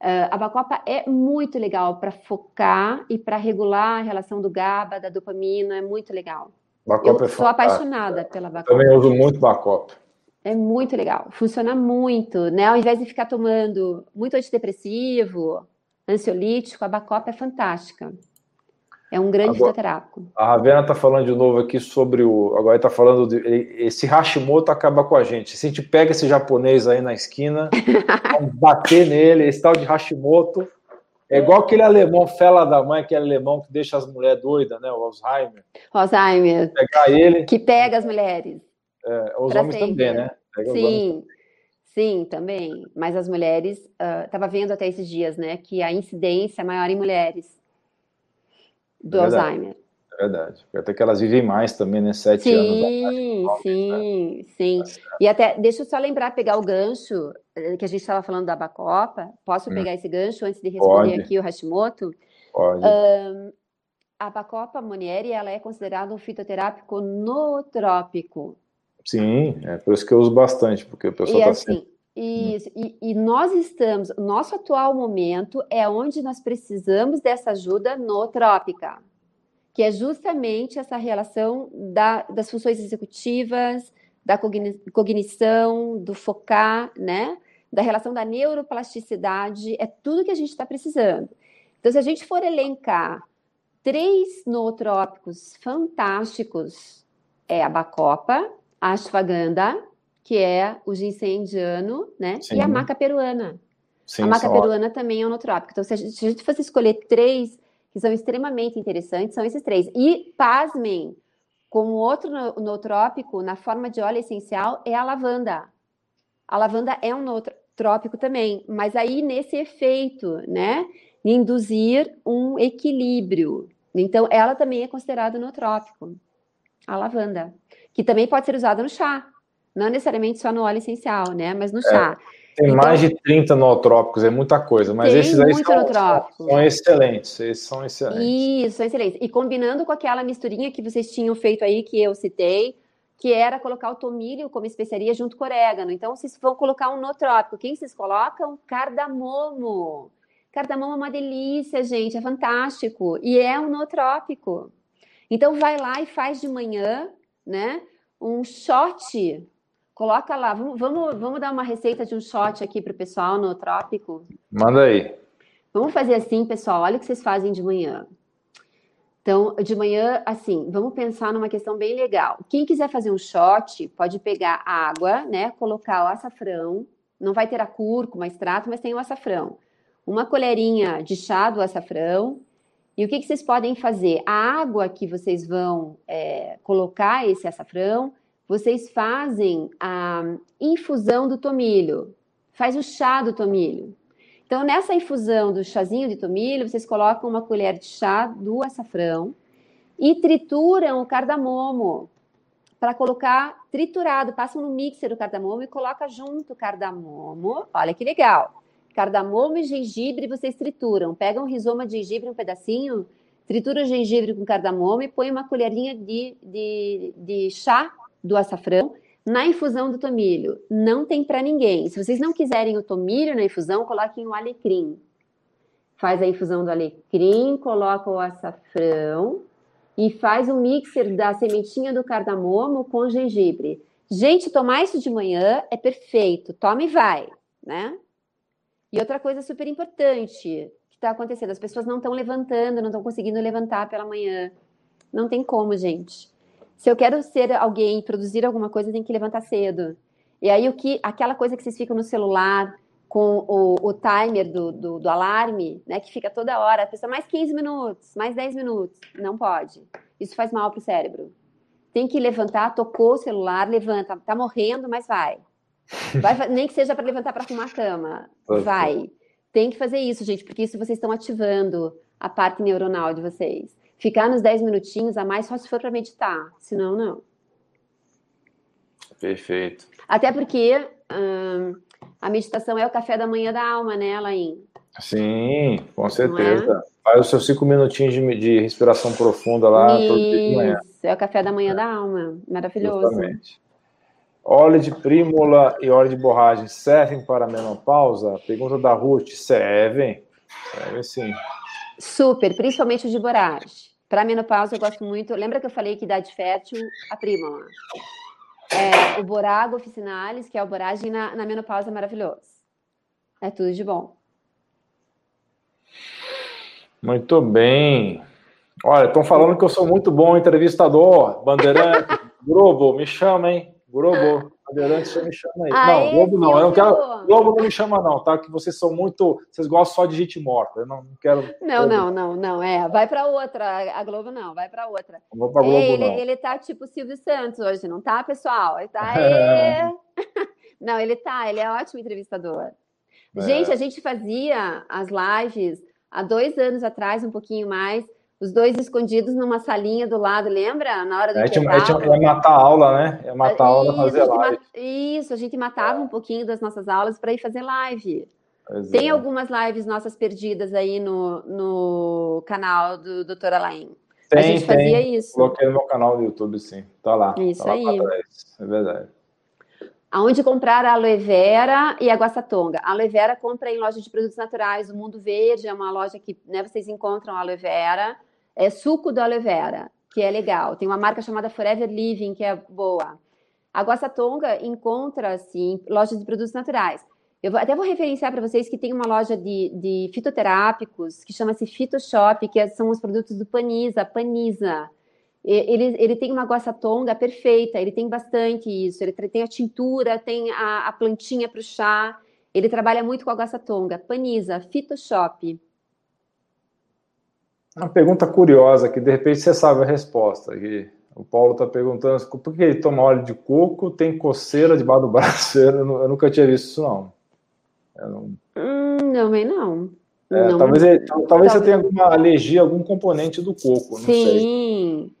Uh, a abacopa é muito legal para focar e para regular a relação do GABA, da dopamina, é muito legal. Bacopa eu é sou apaixonada pela abacopa. Também uso muito bacopa. É muito legal, funciona muito, né? Ao invés de ficar tomando muito antidepressivo, ansiolítico, a Bacopa é fantástica. É um grande agora. A Ravena está falando de novo aqui sobre o. Agora está falando de. Esse Hashimoto acaba com a gente. Se a gente pega esse japonês aí na esquina, bater nele, esse tal de Hashimoto. É igual aquele alemão, fela da mãe, aquele alemão que deixa as mulheres doidas, né? O Alzheimer. Alzheimer. Pegar ele. Que pega as mulheres. É, os homens sempre. também, né? Pega sim, Sim, também. Mas as mulheres, estava uh, vendo até esses dias, né, que a incidência é maior em mulheres do é Alzheimer. É verdade. Até que elas vivem mais também, né? Sete sim, anos. Sim, né? sim, sim. Tá e até, deixa eu só lembrar, pegar o gancho eh, que a gente estava falando da Bacopa. Posso hum. pegar esse gancho antes de responder Pode. aqui o Hashimoto? Pode. Um, a Bacopa Monieri, ela é considerada um fitoterápico nootrópico. Sim, é por isso que eu uso bastante, porque o pessoal está assim, sempre... Isso, hum. e, e, nós estamos, nosso atual momento é onde nós precisamos dessa ajuda nootrópica que é justamente essa relação da, das funções executivas, da cognição, do focar, né? Da relação da neuroplasticidade, é tudo que a gente está precisando. Então, se a gente for elencar três nootrópicos fantásticos, é a bacopa, a ashwagandha, que é o ginseng indiano, né? Sim. E a maca peruana. Sim, a maca peruana também é um nootrópico. Então, se a gente, se a gente fosse escolher três que são extremamente interessantes, são esses três. E, pasmem, como outro nootrópico, na forma de óleo essencial, é a lavanda. A lavanda é um nootrópico também, mas aí nesse efeito, né, induzir um equilíbrio. Então, ela também é considerada nootrópico, a lavanda, que também pode ser usada no chá, não necessariamente só no óleo essencial, né, mas no é. chá. Tem então, mais de 30 nootrópicos, é muita coisa, mas esses aí são, são, excelentes, esses são excelentes. Isso, são excelentes. E combinando com aquela misturinha que vocês tinham feito aí, que eu citei, que era colocar o tomilho como especiaria junto com o orégano. Então, vocês vão colocar um nootrópico. Quem vocês colocam? Cardamomo. Cardamomo é uma delícia, gente, é fantástico. E é um nootrópico. Então, vai lá e faz de manhã, né, um shot Coloca lá, vamos, vamos, vamos dar uma receita de um shot aqui para o pessoal no trópico? Manda aí. Vamos fazer assim, pessoal. Olha o que vocês fazem de manhã. Então, de manhã, assim, vamos pensar numa questão bem legal. Quem quiser fazer um shot, pode pegar água, né? Colocar o açafrão. Não vai ter a cúrcuma, extrato, mas tem o açafrão. Uma colherinha de chá do açafrão. E o que, que vocês podem fazer? A água que vocês vão é, colocar esse açafrão, vocês fazem a infusão do tomilho, faz o chá do tomilho. Então, nessa infusão do chazinho de tomilho, vocês colocam uma colher de chá do açafrão e trituram o cardamomo para colocar triturado. Passam no mixer o cardamomo e coloca junto o cardamomo. Olha que legal. Cardamomo e gengibre vocês trituram. Pegam um rizoma de gengibre, um pedacinho, tritura o gengibre com cardamomo e põe uma colherinha de, de, de chá do açafrão na infusão do tomilho. Não tem para ninguém. Se vocês não quiserem o tomilho na infusão, coloquem o alecrim. Faz a infusão do alecrim, coloca o açafrão e faz o mixer da sementinha do cardamomo com gengibre. Gente, tomar isso de manhã é perfeito. Toma e vai, né? E outra coisa super importante que está acontecendo: as pessoas não estão levantando, não estão conseguindo levantar pela manhã. Não tem como, gente se eu quero ser alguém, produzir alguma coisa, eu tenho que levantar cedo. E aí o que, aquela coisa que vocês ficam no celular com o, o timer do, do, do, alarme, né, que fica toda hora, a pessoa mais 15 minutos, mais 10 minutos, não pode. Isso faz mal para o cérebro. Tem que levantar, tocou o celular, levanta, tá morrendo, mas vai. vai nem que seja para levantar para arrumar a cama, vai. Tem que fazer isso, gente, porque isso vocês estão ativando a parte neuronal de vocês. Ficar nos 10 minutinhos a mais só se for para meditar, senão não. Perfeito. Até porque hum, a meditação é o café da manhã da alma, né, Alain? Sim, com é? certeza. É? Faz os seus cinco minutinhos de, de respiração profunda lá Isso, todo dia de manhã. É o café da manhã é. da alma. Maravilhoso. Exatamente. Óleo de prímula e óleo de borragem servem para a menopausa? Pergunta da Ruth. Servem. Servem sim. Super, principalmente o de boragem. Para menopausa, eu gosto muito. Lembra que eu falei que idade fértil, a prima É, o borago officinalis, que é o boragem na, na menopausa, é maravilhoso. É tudo de bom. Muito bem. Olha, estão falando que eu sou muito bom entrevistador. Bandeirante, Globo, me chama, hein? Globo. Bandeirantes você me chama aí. Aê, não, Globo não, eu não quero. Globo não me chama, não, tá? Que vocês são muito. Vocês gostam só de gente morta. Eu não, não quero. Não, não, não, não. É, vai para outra. A Globo não, vai para outra. Não vou para Globo, ele, não. Ele tá tipo Silvio Santos hoje, não tá, pessoal? Ele tá. É. Não, ele tá, ele é ótimo entrevistador. É. Gente, a gente fazia as lives há dois anos atrás, um pouquinho mais, os dois escondidos numa salinha do lado, lembra? Na hora do a gente, a gente ia matar a aula, né? Ia matar a aula fazer live. Isso, a gente matava um pouquinho das nossas aulas para ir fazer live. Pois Tem é. algumas lives nossas perdidas aí no, no canal do Dr. Alain. Tem, a gente fazia tem. isso. Coloquei no meu canal do YouTube, sim. Tá lá. Isso tá aí. é verdade. Aonde comprar a aloe vera e a guaçatonga? A aloe vera compra em loja de produtos naturais. O Mundo Verde é uma loja que né, vocês encontram a aloe vera. É suco da aloe vera, que é legal. Tem uma marca chamada Forever Living, que é boa. A guaçatonga encontra-se em lojas de produtos naturais. Eu até vou referenciar para vocês que tem uma loja de, de fitoterápicos que chama-se Fitoshop, que são os produtos do Panisa, Panisa. Ele, ele tem uma guaçatonga perfeita, ele tem bastante isso. Ele tem a tintura, tem a, a plantinha para o chá. Ele trabalha muito com a guaçatonga. Panisa, Photoshop. Uma pergunta curiosa, que de repente você sabe a resposta. Que o Paulo está perguntando por que ele toma óleo de coco, tem coceira debaixo do braço. Eu, eu nunca tinha visto isso, não. não... Hum, também não. É, não. Talvez, talvez, talvez você tenha alguma alergia a algum componente do coco, não Sim. sei.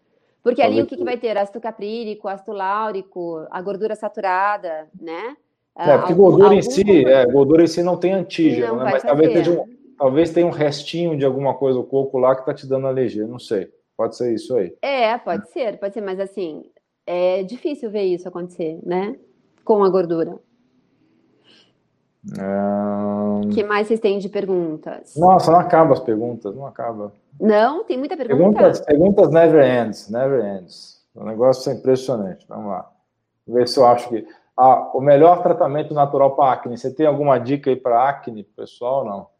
Porque ali o que, que, vai ter? Ácido caprílico, ácido láurico, a gordura saturada, né? É, porque algum, gordura algum... em si, é, gordura em si não tem antígeno, não né? Mas talvez, um, talvez tenha um restinho de alguma coisa do coco lá que tá te dando alergia, não sei. Pode ser isso aí. É, pode ser, pode ser, mas assim, é difícil ver isso acontecer, né? Com a gordura. O que mais vocês têm de perguntas? Nossa, não acaba as perguntas, não acaba. Não, tem muita pergunta. Perguntas, perguntas never ends, never ends. O negócio é impressionante. Vamos lá. Ver se eu acho que. Ah, o melhor tratamento natural para acne. Você tem alguma dica aí para acne, pessoal? Não?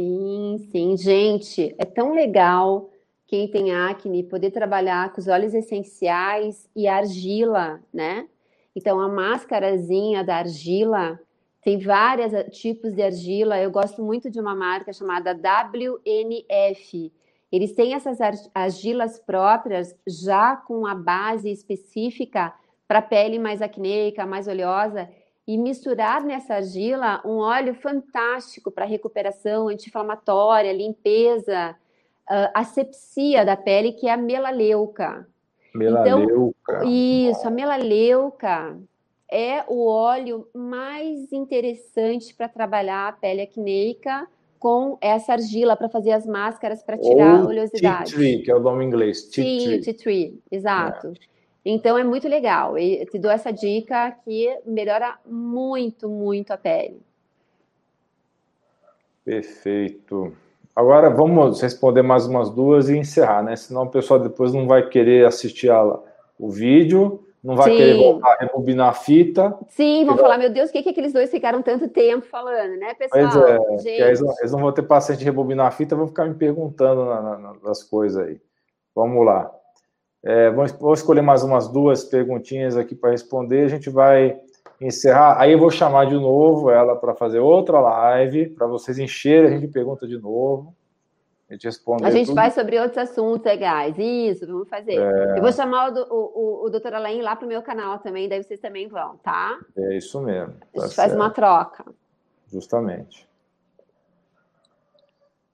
Sim, sim. Gente, é tão legal quem tem acne poder trabalhar com os óleos essenciais e argila, né? Então, a máscarazinha da argila tem vários tipos de argila. Eu gosto muito de uma marca chamada WNF eles têm essas argilas próprias já com a base específica para pele mais acneica, mais oleosa, e misturar nessa argila um óleo fantástico para recuperação anti-inflamatória, limpeza, uh, asepsia da pele, que é a melaleuca. Melaleuca. Então, isso, a melaleuca é o óleo mais interessante para trabalhar a pele acneica com essa argila para fazer as máscaras para tirar Ou a oleosidade. Tea tree, que é o nome em inglês. Tea, tea tree. Tree, exato. É. Então é muito legal. E te dou essa dica que melhora muito, muito a pele. Perfeito. Agora vamos responder mais umas duas e encerrar, né? Senão o pessoal depois não vai querer assistir a, o vídeo não vai Sim. querer voltar a rebobinar a fita. Sim, vão falar, meu Deus, o que, que aqueles dois ficaram tanto tempo falando, né, pessoal? Pois é, eles, não, eles, não, vão ter paciência de rebobinar a fita, vão ficar me perguntando na, na, nas coisas aí. Vamos lá. É, vou, vou, escolher mais umas duas perguntinhas aqui para responder, a gente vai encerrar. Aí eu vou chamar de novo ela para fazer outra live, para vocês encherem a gente pergunta de novo. A gente responder. A gente tudo. faz sobre outros assuntos legais. Isso, vamos fazer. É... Eu vou chamar o, o, o doutor Alain lá para o meu canal também, daí vocês também vão, tá? É isso mesmo. Tá a gente certo. faz uma troca. Justamente.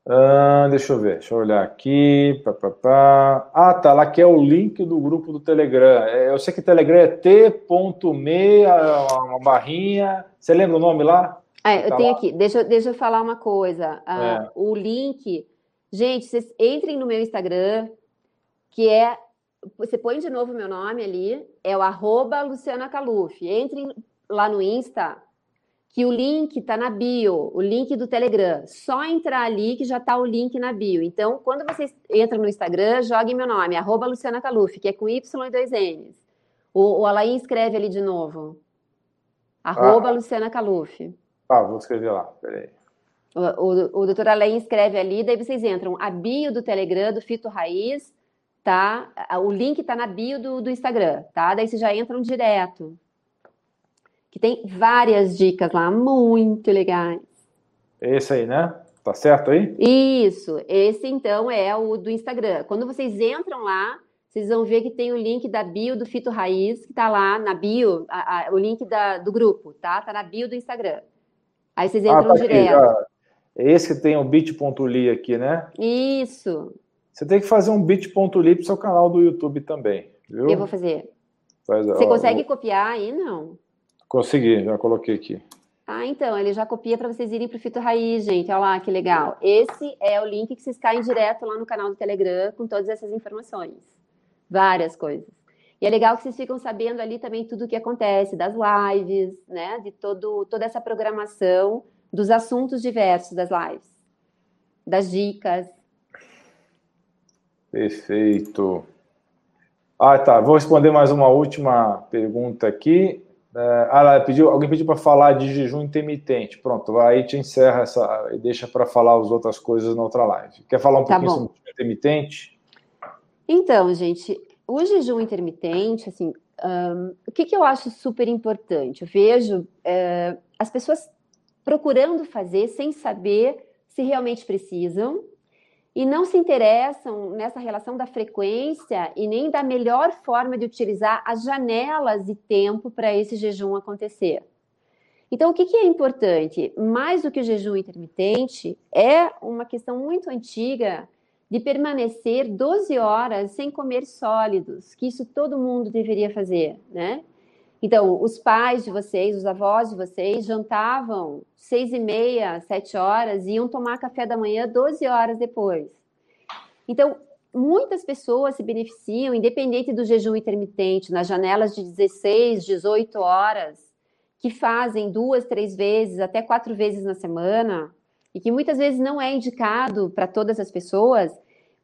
Ah, deixa eu ver, deixa eu olhar aqui. Pá, pá, pá. Ah, tá. Lá que é o link do grupo do Telegram. É, eu sei que o Telegram é t.me, uma barrinha. Você lembra o nome lá? É, eu tá tenho lá? aqui. Deixa, deixa eu falar uma coisa. Ah, é. O link Gente, vocês entrem no meu Instagram, que é. Você põe de novo meu nome ali, é o arroba Luciana Caluf. Entrem lá no Insta, que o link está na bio, o link do Telegram. Só entrar ali que já está o link na bio. Então, quando vocês entram no Instagram, joguem meu nome, arroba Luciana Caluf, que é com Y e dois N's. O, o Alain escreve ali de novo. Arroba ah. Luciana Caluf. Ah, vou escrever lá, peraí. O, o, doutor Alain escreve ali, daí vocês entram, a bio do Telegram, do Fito Raiz, tá? O link tá na bio do, do Instagram, tá? Daí vocês já entram direto. Que tem várias dicas lá, muito legais. Esse aí, né? Tá certo aí? Isso, esse então é o do Instagram. Quando vocês entram lá, vocês vão ver que tem o link da bio do Fito Raiz, que está lá na bio, a, a, o link da, do grupo, tá? Tá na bio do Instagram. Aí vocês entram ah, tá direto. Aqui, é esse que tem o bit.ly aqui, né? Isso. Você tem que fazer um bit.ly para o seu canal do YouTube também, viu? Eu vou fazer. Faz, Você ó, consegue vou... copiar aí, não? Consegui, já coloquei aqui. Ah, então, ele já copia para vocês irem para o Fito Raiz, gente. Olha lá, que legal. Esse é o link que vocês caem direto lá no canal do Telegram com todas essas informações várias coisas. E é legal que vocês ficam sabendo ali também tudo o que acontece, das lives, né? De todo, toda essa programação, dos assuntos diversos das lives, das dicas. Perfeito. Ah, tá. Vou responder mais uma última pergunta aqui. É, ah, pediu, alguém pediu para falar de jejum intermitente. Pronto, aí te encerra essa e deixa para falar as outras coisas na outra live. Quer falar um tá pouquinho bom. sobre jejum intermitente? Então, gente, o jejum intermitente, assim, um, o que, que eu acho super importante? Eu vejo uh, as pessoas procurando fazer sem saber se realmente precisam e não se interessam nessa relação da frequência e nem da melhor forma de utilizar as janelas de tempo para esse jejum acontecer. Então, o que, que, é importante? Mais do que o jejum intermitente, é uma questão muito antiga de permanecer 12 horas sem comer sólidos, que isso todo mundo deveria fazer, né? Então, os pais de vocês, os avós de vocês, jantavam seis e meia, sete horas e iam tomar café da manhã 12 horas depois. Então, muitas pessoas se beneficiam, independente do jejum intermitente, nas janelas de 16, 18 horas, que fazem duas, três vezes, até quatro vezes na semana, e que muitas vezes não é indicado para todas as pessoas,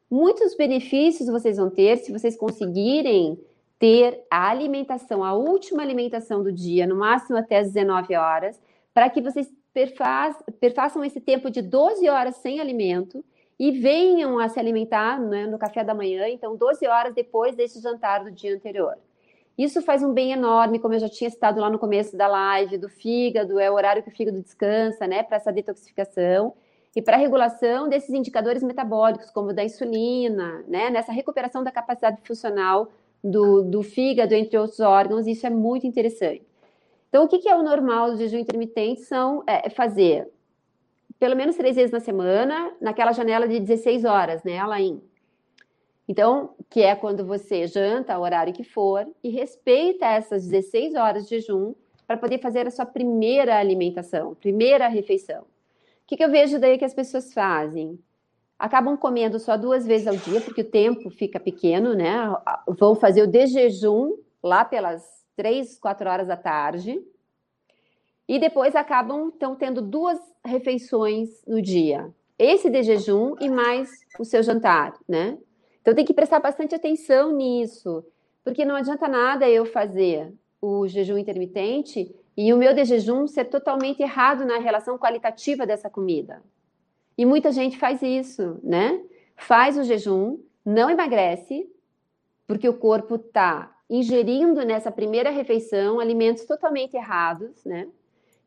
muitos benefícios vocês vão ter se vocês conseguirem ter a alimentação, a última alimentação do dia, no máximo até as 19 horas, para que vocês perfaz, perfaçam esse tempo de 12 horas sem alimento e venham a se alimentar né, no café da manhã, então 12 horas depois desse jantar do dia anterior. Isso faz um bem enorme, como eu já tinha citado lá no começo da live, do fígado, é o horário que o fígado descansa, né, para essa detoxificação e para a regulação desses indicadores metabólicos, como da insulina, né, nessa recuperação da capacidade funcional do, do fígado, entre outros órgãos, isso é muito interessante. Então, o que, que é o normal do jejum intermitente? São é, fazer pelo menos três vezes na semana, naquela janela de 16 horas, né, Alain? Então, que é quando você janta, o horário que for, e respeita essas 16 horas de jejum para poder fazer a sua primeira alimentação, primeira refeição. O que, que eu vejo daí que as pessoas fazem? Acabam comendo só duas vezes ao dia, porque o tempo fica pequeno, né? Vão fazer o de jejum lá pelas três, quatro horas da tarde. E depois acabam então tendo duas refeições no dia. Esse de jejum e mais o seu jantar, né? Então tem que prestar bastante atenção nisso, porque não adianta nada eu fazer o jejum intermitente e o meu de jejum ser totalmente errado na relação qualitativa dessa comida. E muita gente faz isso, né? Faz o jejum, não emagrece, porque o corpo está ingerindo nessa primeira refeição alimentos totalmente errados, né?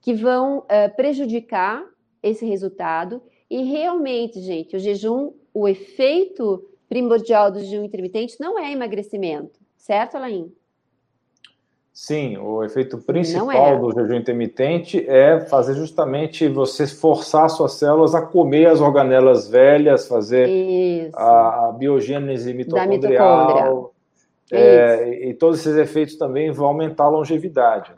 Que vão uh, prejudicar esse resultado. E realmente, gente, o jejum, o efeito primordial do jejum intermitente não é emagrecimento, certo, Alain? Sim, o efeito principal é. do jejum intermitente é fazer justamente você forçar suas células a comer as organelas velhas, fazer a, a, biogênese mitocondrial. É, e todos esses efeitos também vão aumentar a longevidade.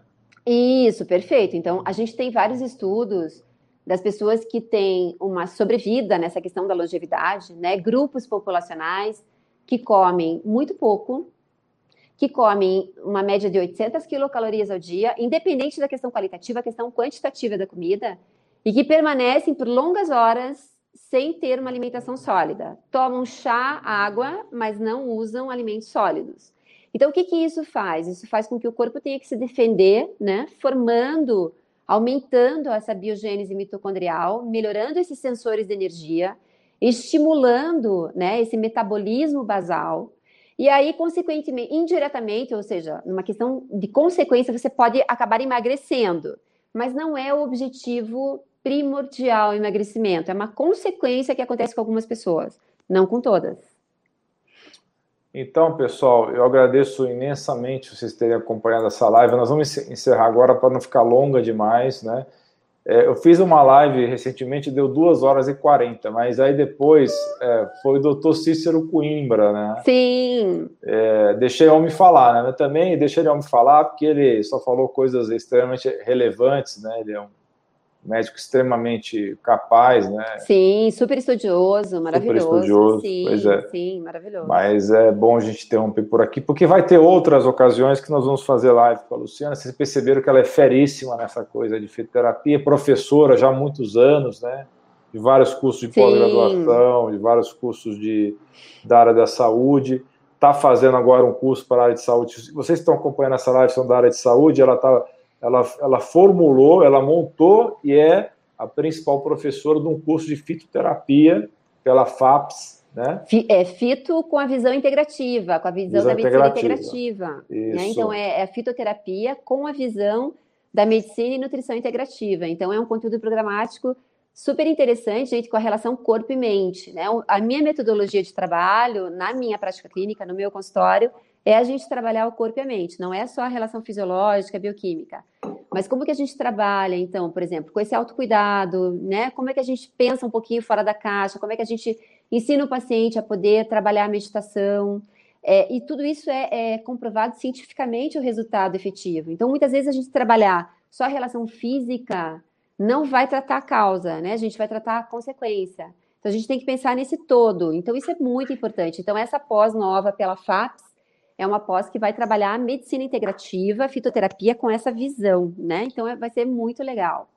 Isso, perfeito. Então, a gente tem vários estudos das pessoas que têm uma sobrevida nessa questão da longevidade, né? Grupos populacionais que comem muito pouco, que comem uma média de 800 quilocalorias ao dia, independente da questão qualitativa, a questão quantitativa da comida, e que permanecem por longas horas sem ter uma alimentação sólida. Tomam chá, água, mas não usam alimentos sólidos. Então, o que, que isso faz? Isso faz com que o corpo tenha que se defender, né? Formando aumentando essa biogênese mitocondrial, melhorando esses sensores de energia, estimulando né, esse metabolismo basal. E aí, consequentemente, indiretamente, ou seja, numa questão de consequência, você pode acabar emagrecendo. Mas não é o objetivo primordial o emagrecimento, é uma consequência que acontece com algumas pessoas, não com todas. Então, pessoal, eu agradeço imensamente vocês terem acompanhado essa live. Nós vamos encerrar agora para não ficar longa demais, né? É, eu fiz uma live recentemente, deu 2 horas e 40, mas aí depois é, foi o doutor Cícero Coimbra, né? Sim. É, deixei o homem falar, né? Mas também deixei o homem falar porque ele só falou coisas extremamente relevantes, né? Ele é um médico extremamente capaz, né? Sim, super estudioso, maravilhoso. Super estudioso, sim, pois é. Sim, maravilhoso. Mas é bom a gente interromper por aqui, porque vai ter outras ocasiões que nós vamos fazer live com a Luciana. Vocês perceberam que ela é feríssima nessa coisa de fitoterapia, professora já há muitos anos, né? De vários cursos de pós-graduação, de vários cursos de, da área da saúde. Está fazendo agora um curso para a área de saúde. Vocês estão acompanhando essa live, são da área de saúde, ela está ela, ela formulou, ela montou e é a principal professora de um curso de fitoterapia pela FAPS, né? É fito com a visão integrativa, com a visão, visão da medicina integrativa. Né? Então, é, é, a fitoterapia com a visão da medicina e nutrição integrativa. Então, é um conteúdo programático super interessante, gente, com a relação corpo e mente. Né? A minha metodologia de trabalho, na minha prática clínica, no meu consultório, é a gente trabalhar o corpo e a mente, não é só a relação fisiológica, bioquímica. Mas como que a gente trabalha, então, por exemplo, com esse autocuidado, né? Como é que a gente pensa um pouquinho fora da caixa? Como é que a gente ensina o paciente a poder trabalhar a meditação? É, e tudo isso é, é comprovado cientificamente o resultado efetivo. Então, muitas vezes a gente trabalhar só a relação física não vai tratar a causa, né? A gente vai tratar a consequência. Então, a gente tem que pensar nesse todo. Então, isso é muito importante. Então, essa pós nova pela FAPS, é uma pós que vai trabalhar a medicina integrativa, fitoterapia com essa visão, né? Então é, vai ser muito legal.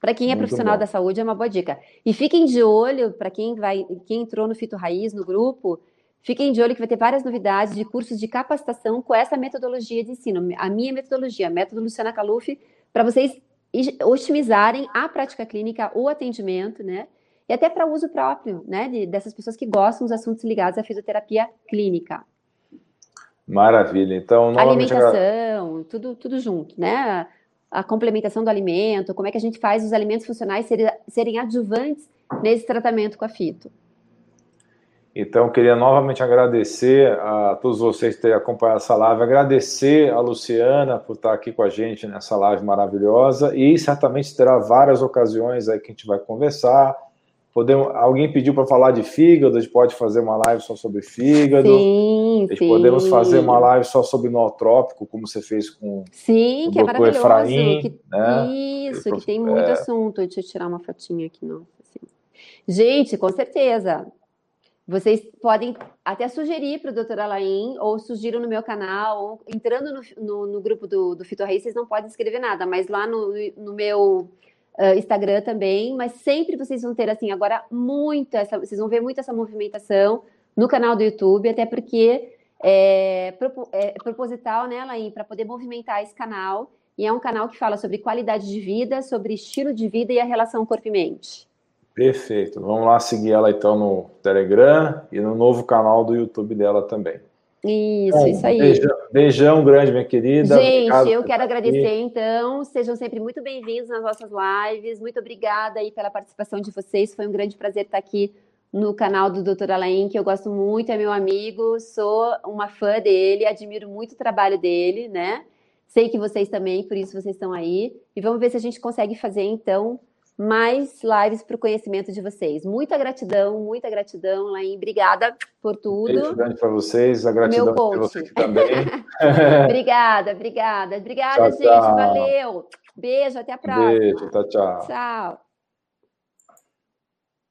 Para quem é muito profissional bom. da saúde é uma boa dica. E fiquem de olho para quem vai, quem entrou no Fito Raiz no grupo, fiquem de olho que vai ter várias novidades de cursos de capacitação com essa metodologia de ensino, a minha metodologia, a método Luciana Caluf, para vocês otimizarem a prática clínica, o atendimento, né? E até para uso próprio, né? De, dessas pessoas que gostam dos assuntos ligados à fisioterapia clínica. Maravilha. Então, alimentação, tudo, tudo junto, né? A complementação do alimento, como é que a gente faz os alimentos funcionais serem, serem adjuvantes nesse tratamento com a fito. Então, queria novamente agradecer a todos vocês que terem acompanhado essa live, agradecer a Luciana por estar aqui com a gente nessa live maravilhosa e certamente terá várias ocasiões aí que a gente vai conversar, Podemos, alguém pediu para falar de fígado, a gente pode fazer uma live só sobre fígado. Sim, sim. Podemos fazer uma live só sobre nootrópico, como você fez com sim, o que é maravilhoso. Efraim, que, né? Isso, que tem muito é... assunto. Deixa eu tirar uma fotinha aqui. Não, assim. Gente, com certeza. Vocês podem até sugerir para o doutor Alain, ou sugiram no meu canal, ou entrando no, no, no grupo do, do Fito Raiz, vocês não podem escrever nada, mas lá no, no meu uh, Instagram também, mas sempre vocês vão ter, assim, agora muito essa, vocês vão ver muito essa movimentação no canal do YouTube, até porque é, é proposital, né, Lain, para poder movimentar esse canal, e é um canal que fala sobre qualidade de vida, sobre estilo de vida e a relação corpo e mente. Perfeito. Vamos lá seguir ela então no Telegram e no novo canal do YouTube dela também. Isso, Bom, isso aí. Beijão, beijão, grande, minha querida. Gente, Obrigado eu quero agradecer, aqui. então. Sejam sempre muito bem-vindos nas nossas lives. Muito obrigada aí pela participação de vocês. Foi um grande prazer estar aqui no canal do Dr. Alain, que eu gosto muito, é meu amigo, sou uma fã dele, admiro muito o trabalho dele, né? Sei que vocês também, por isso vocês estão aí. E vamos ver se a gente consegue fazer, então, mais lives para o conhecimento de vocês. Muita gratidão, muita gratidão, Lain. Obrigada por tudo. Grande para vocês, a gratidão para vocês também. obrigada, obrigada. Obrigada, tchau, gente. Tchau. Valeu. Beijo, até a próxima. Beijo, tchau, tchau. Tchau.